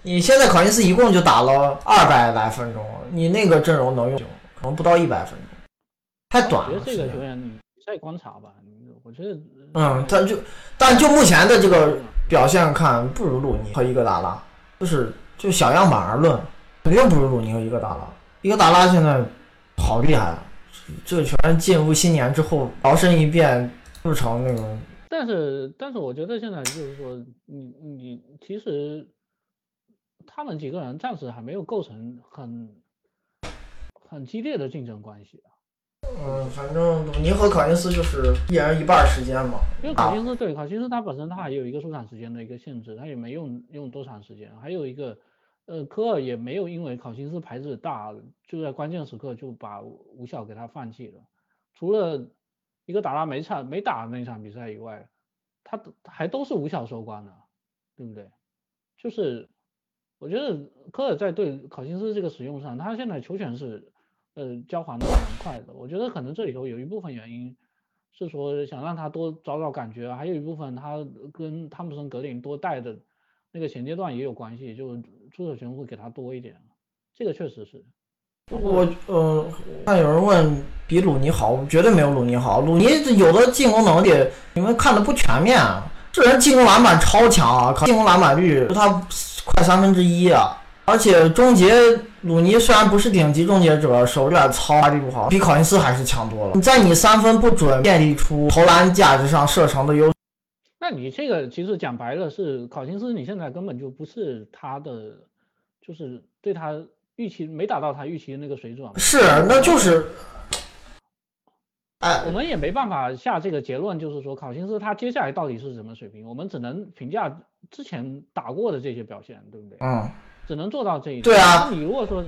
你现在考辛斯一共就打了二百来分钟，你那个阵容能用可能不到一百分钟，太短了。我觉得这个球员你再观察吧，我觉得嗯，他就但就目前的这个表现看，不如鲁尼和伊戈达拉，就是。就小样板而论，肯定不如鲁尼和伊戈达拉。伊戈达拉现在好厉害，这全进入新年之后摇身一变就成那个。但是，但是我觉得现在就是说，你你其实他们几个人暂时还没有构成很很激烈的竞争关系。嗯，反正鲁尼和考辛斯就是一人一半时间嘛。因为考辛斯对考辛斯他本身他也有一个出场时间的一个限制，他也没用用多长时间，还有一个。呃，科尔也没有因为考辛斯牌子大，就在关键时刻就把吴晓给他放弃了。除了一个打拉没场没打那场比赛以外，他还都是吴晓收官的，对不对？就是我觉得科尔在对考辛斯这个使用上，他现在球权是呃交还的蛮快的。我觉得可能这里头有一部分原因是说想让他多找找感觉，还有一部分他跟汤普森格林多带的。那个前阶段也有关系，就出手权会给他多一点，这个确实是。我呃，看有人问比鲁尼好，绝对没有鲁尼好。鲁尼有的进攻能力你们看的不全面，这人进攻篮板超强啊，进攻篮板率他快三分之一啊，而且终结鲁尼虽然不是顶级终结者，手有点糙，发力不好，比考辛斯还是强多了。在你三分不准建立出投篮价值上射程的优。那你这个其实讲白了是考辛斯，你现在根本就不是他的，就是对他预期没达到他预期的那个水准。是，那就是，哎，我们也没办法下这个结论，就是说考辛斯他接下来到底是什么水平，我们只能评价之前打过的这些表现，对不对？嗯，只能做到这一。对啊。你如果说。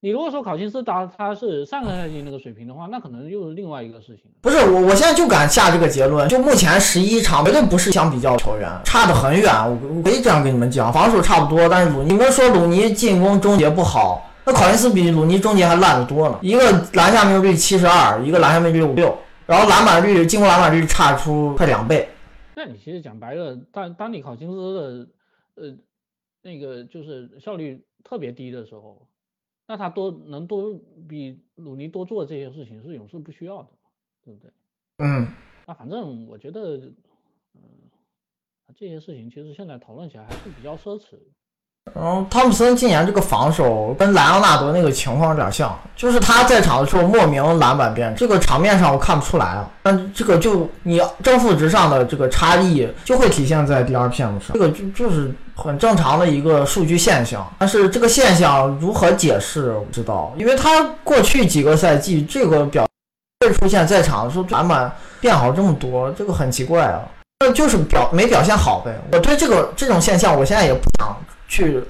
你如果说考辛斯达他是上个赛季那个水平的话，那可能又是另外一个事情。不是我，我现在就敢下这个结论，就目前十一场绝对不是相比较球员，差得很远。我我可以这样跟你们讲，防守差不多，但是鲁尼们说鲁尼进攻终结不好，那考辛斯比鲁尼终结还烂得多呢。一个篮下命中率七十二，一个篮下命中率五六，然后篮板率进攻篮板率差出快两倍。那你其实讲白了，当当你考辛斯的呃那个就是效率特别低的时候。那他多能多比鲁尼多做这些事情是勇士不需要的，对不对？嗯。那反正我觉得，嗯，这些事情其实现在讨论起来还是比较奢侈。然后汤普森今年这个防守跟莱昂纳德那个情况有点像，就是他在场的时候莫名篮板变，这个场面上我看不出来啊。但这个就你正负值上的这个差异就会体现在 D R P M 上，这个就就是很正常的一个数据现象。但是这个现象如何解释，我不知道，因为他过去几个赛季这个表会出现在场的时候篮板变好这么多，这个很奇怪啊。那就是表没表现好呗。我对这个这种现象，我现在也不想。去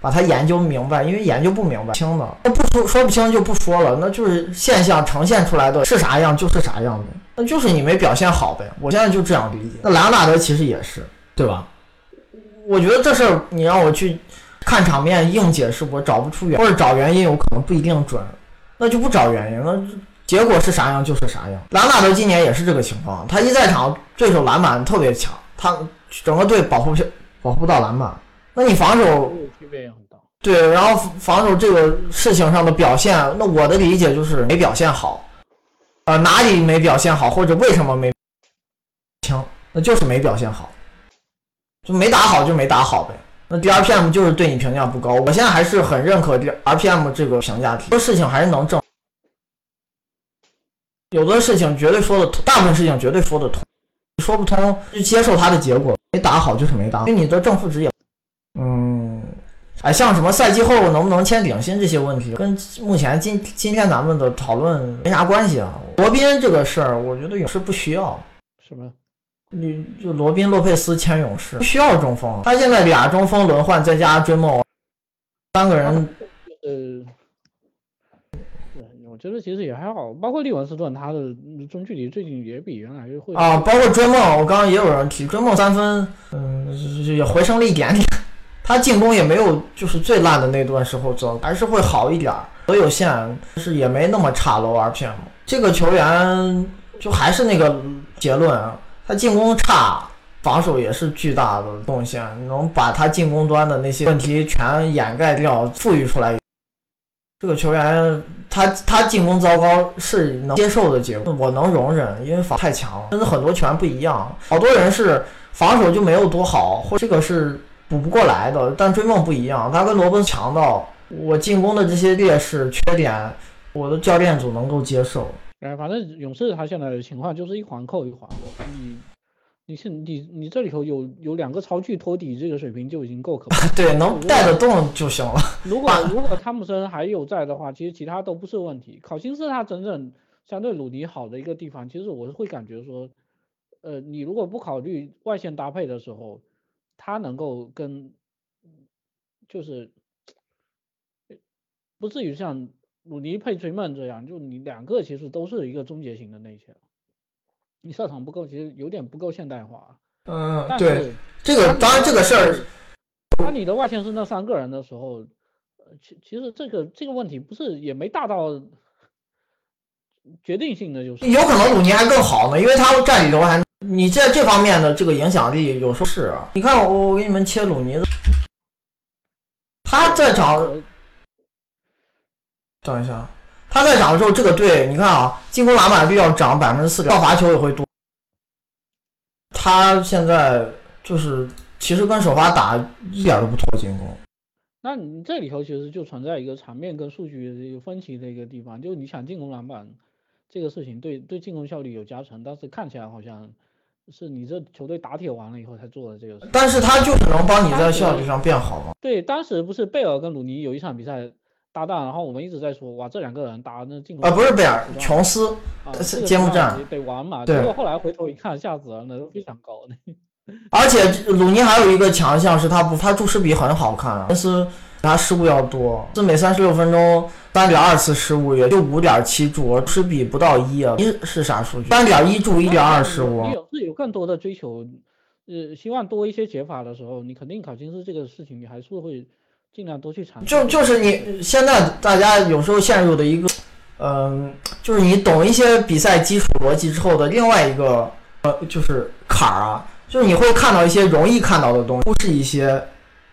把它研究明白，因为研究不明白清的，那不说说不清就不说了，那就是现象呈现出来的是啥样就是啥样的，那就是你没表现好呗。我现在就这样理解。那莱纳德其实也是，对吧？我觉得这事儿你让我去看场面硬解释，我找不出原或者找原因，我可能不一定准，那就不找原因，那结果是啥样就是啥样。莱纳德今年也是这个情况，他一在场，对手篮板特别强，他整个队保护不保护不到篮板。那你防守区别也很大，对，然后防守这个事情上的表现，那我的理解就是没表现好，呃，哪里没表现好，或者为什么没强，那就是没表现好，就没打好就没打好呗。那 D R P M 就是对你评价不高，我现在还是很认可 D R P M 这个评价多事情还是能正，有的事情绝对说得通，大部分事情绝对说得通，说不通就接受它的结果，没打好就是没打，因为你的正负值也。嗯，哎，像什么赛季后能不能签顶薪这些问题，跟目前今今天咱们的讨论没啥关系啊。罗宾这个事儿，我觉得勇士不需要。什么？你就罗宾洛佩斯签勇士不需要中锋，他现在俩中锋轮换，再加追梦，三个人。呃，我觉得其实也还好，包括利文斯顿，他的中距离最近也比原来会啊，包括追梦，我刚刚也有人提追梦三分，嗯，也回升了一点点。他进攻也没有，就是最烂的那段时候做，还是会好一点儿。都有限，是也没那么差 low RPM。这个球员就还是那个结论，他进攻差，防守也是巨大的贡献，能把他进攻端的那些问题全掩盖掉，富裕出来。这个球员他他进攻糟糕是能接受的结果，我能容忍，因为防太强了。真的很多球员不一样，好多人是防守就没有多好，或这个是。补不过来的，但追梦不一样，他跟罗伯斯强到我进攻的这些劣势缺点，我的教练组能够接受。哎，反正勇士他现在的情况就是一环扣一环的，你你是你你这里头有有两个超巨托底，这个水平就已经够可怕。(laughs) 对，能带得动就行了。如果 (laughs) 如果汤普森还有在的话，其实其他都不是问题。考辛斯他整整相对鲁尼好的一个地方，其实我会感觉说，呃，你如果不考虑外线搭配的时候。他能够跟，就是，不至于像鲁尼配崔曼这样，就你两个其实都是一个终结型的内线，你射场不够，其实有点不够现代化。嗯，对，这个当然这个事儿，当你的外线是那三个人的时候，其其实这个这个问题不是也没大到决定性的，就是有可能鲁尼还更好呢，因为他占里头还。你在这方面的这个影响力，有时候是啊。你看我，我给你们切鲁尼，他在场，等一下，他在涨的时候，这个队你看啊，进攻篮板率要涨百分之四，到罚球也会多。他现在就是其实跟首发打一点都不拖进攻。那你这里头其实就存在一个场面跟数据有分歧的一个地方，就是你想进攻篮板这个事情对对进攻效率有加成，但是看起来好像是你这球队打铁完了以后才做的这个事。但是他就是能帮你在效率上变好吗？对，当时不是贝尔跟鲁尼有一场比赛搭档，然后我们一直在说哇这两个人打那进攻啊不是贝尔，琼斯啊揭幕战得完嘛，对结果后来回头一看吓死人了，都非常高的。(laughs) 而且鲁尼还有一个强项是他不他注失比很好看，但是他失误要多，是每三十六分钟三点二次失误，也就五点七注，失比不到一啊，一是啥数据？三点一注，一点二失误你。有是有更多的追求，呃，希望多一些解法的时候，你肯定考金斯这个事情，你还是会尽量多去尝试。就就是你现在大家有时候陷入的一个，嗯、就是你懂一些比赛基础逻辑之后的另外一个呃，就是坎儿啊，就是你会看到一些容易看到的东西，忽视一些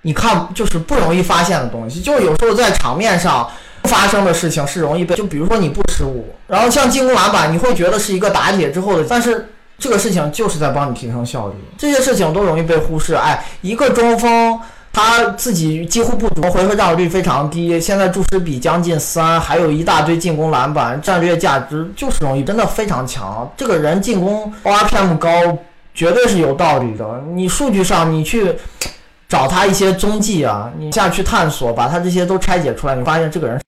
你看就是不容易发现的东西。就有时候在场面上发生的事情是容易被，就比如说你不失误，然后像进攻篮板，你会觉得是一个打铁之后的，但是。这个事情就是在帮你提升效率，这些事情都容易被忽视。哎，一个中锋他自己几乎不足，回合占有率非常低，现在注失比将近三，还有一大堆进攻篮板，战略价值就是容易，真的非常强。这个人进攻 ORPM 高，绝对是有道理的。你数据上你去找他一些踪迹啊，你下去探索，把他这些都拆解出来，你发现这个人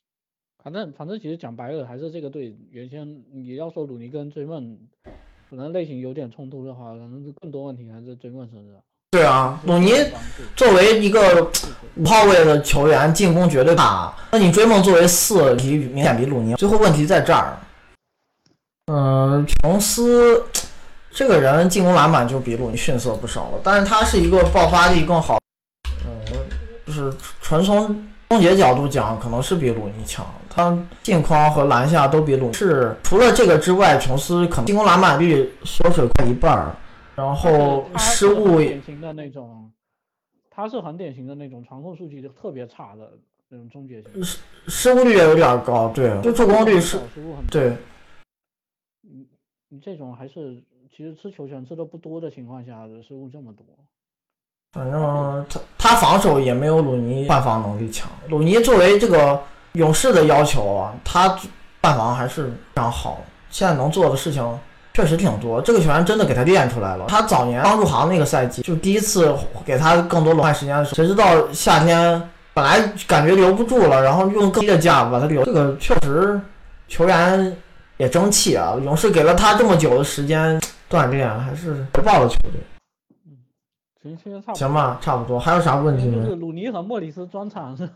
反正反正其实讲白了，还是这个队原先你要说鲁尼跟追梦可能类型有点冲突的话，可能是更多问题还是追梦身上。对啊，鲁尼作为一个五号位的球员，进攻绝对大。那你追梦作为四，比明显比鲁尼。最后问题在这儿，嗯、琼斯这个人进攻篮板就比鲁尼逊色不少了，但是他是一个爆发力更好，嗯、就是纯从终结角度讲，可能是比鲁尼强。他进框和篮下都比鲁尼是。除了这个之外，琼斯可能进攻篮板率缩水快一半儿，然后失误典型的那种，他是很典型的那种传控数据就特别差的那种终结型，失失误率也有点高，对，就助攻率是，对，你你这种还是其实吃球权吃的不多的情况下，失误这么多。反正他他防守也没有鲁尼换防能力强。鲁尼作为这个勇士的要求啊，他换防还是非常好，现在能做的事情确实挺多。这个球员真的给他练出来了。他早年刚入行那个赛季，就第一次给他更多轮换时间的时候，谁知道夏天本来感觉留不住了，然后用更低的价把他留，这个确实球员也争气啊。勇士给了他这么久的时间锻炼，还是不爆的球队。行，现在差。行吧，差不多。还有啥问题吗就？是鲁尼和莫里斯专场是，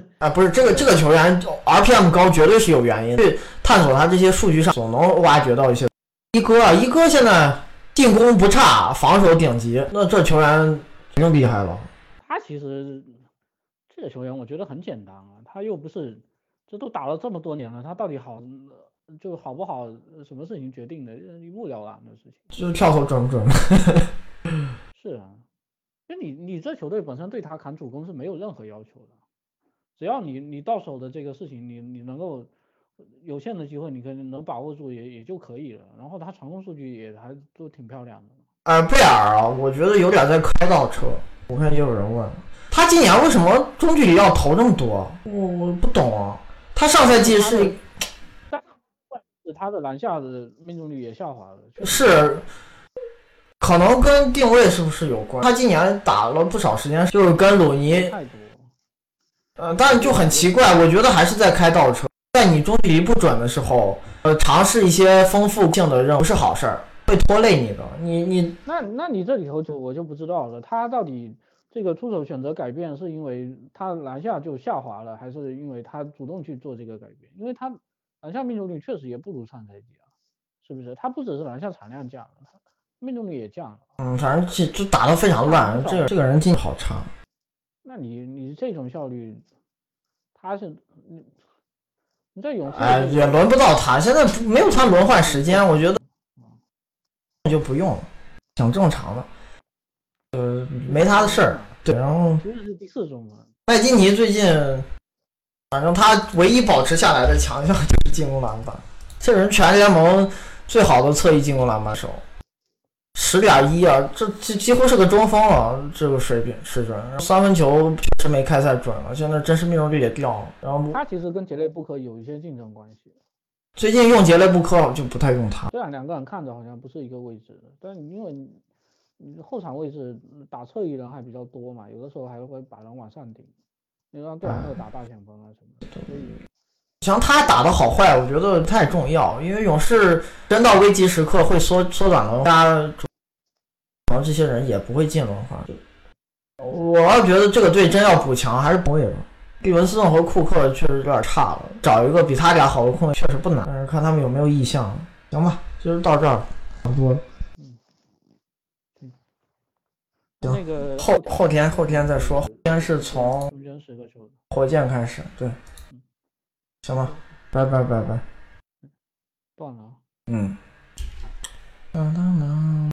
(laughs) 啊，不是这个这个球员 RPM 高，绝对是有原因。去探索他这些数据上，总能挖掘到一些。一哥啊，一哥现在进攻不差，防守顶级，那这球员肯定厉害了。他其实这个球员我觉得很简单啊，他又不是这都打了这么多年了，他到底好呃就好不好，呃什么事情决定的，呃一目了然的事情。就是跳投准不准？(laughs) 是啊，因为你你这球队本身对他砍主攻是没有任何要求的，只要你你到手的这个事情，你你能够有限的机会，你可能能把握住也也就可以了。然后他传控数据也还都挺漂亮的。呃，贝尔啊，我觉得有点在开倒车。我看也有人问，他今年为什么中距离要投这么多？我我不懂啊。他上赛季是是他的篮下的命中率也下滑了，是，可能跟定位是不是有关？他今年打了不少时间，就是跟鲁尼。呃，但就很奇怪，我觉得还是在开倒车。在你中距离不准的时候，呃，尝试一些丰富性的任务是好事儿，会拖累你的。你你那那你这里头就我就不知道了，他到底这个出手选择改变是因为他篮下就下滑了，还是因为他主动去做这个改变？因为他篮下命中率确实也不如上赛季啊，是不是？他不只是篮下产量降了，他命中率也降了。嗯，反正就就打得非常乱，这个这个人进好差。那你你这种效率，他是你你在勇士哎，这个也轮不到他，现在没有他轮换时间，我觉得就不用了，挺正常的。呃，没他的事儿。对，然后其实是第四种嘛，麦金尼最近反正他唯一保持下来的强项就是进攻篮板，这人全联盟最好的侧翼进攻篮板手，十点一啊，这这几乎是个中锋了，这个水平水准。三分球确实没开赛准了，现在真实命中率也掉了。然后他其实跟杰雷布科有一些竞争关系。最近用杰雷布克就不太用他，这样两个人看着好像不是一个位置的，但因为你后场位置打侧翼人还比较多嘛，有的时候还会把人往上顶。你让杜兰特打大前锋啊什么的，所以像他打的好坏，我觉得不太重要，因为勇士真到危急时刻会缩缩短轮换，然后这些人也不会进轮换。我要觉得这个队真要补强，还是不会的。利文斯顿和库克确实有点差了，找一个比他俩好的控卫确实不难，但是看他们有没有意向。行吧，今儿到这儿，差不多。行那个后后天后天再说，后天是从火箭开始，对，行吧，拜拜拜拜，断了啊。嗯。当当当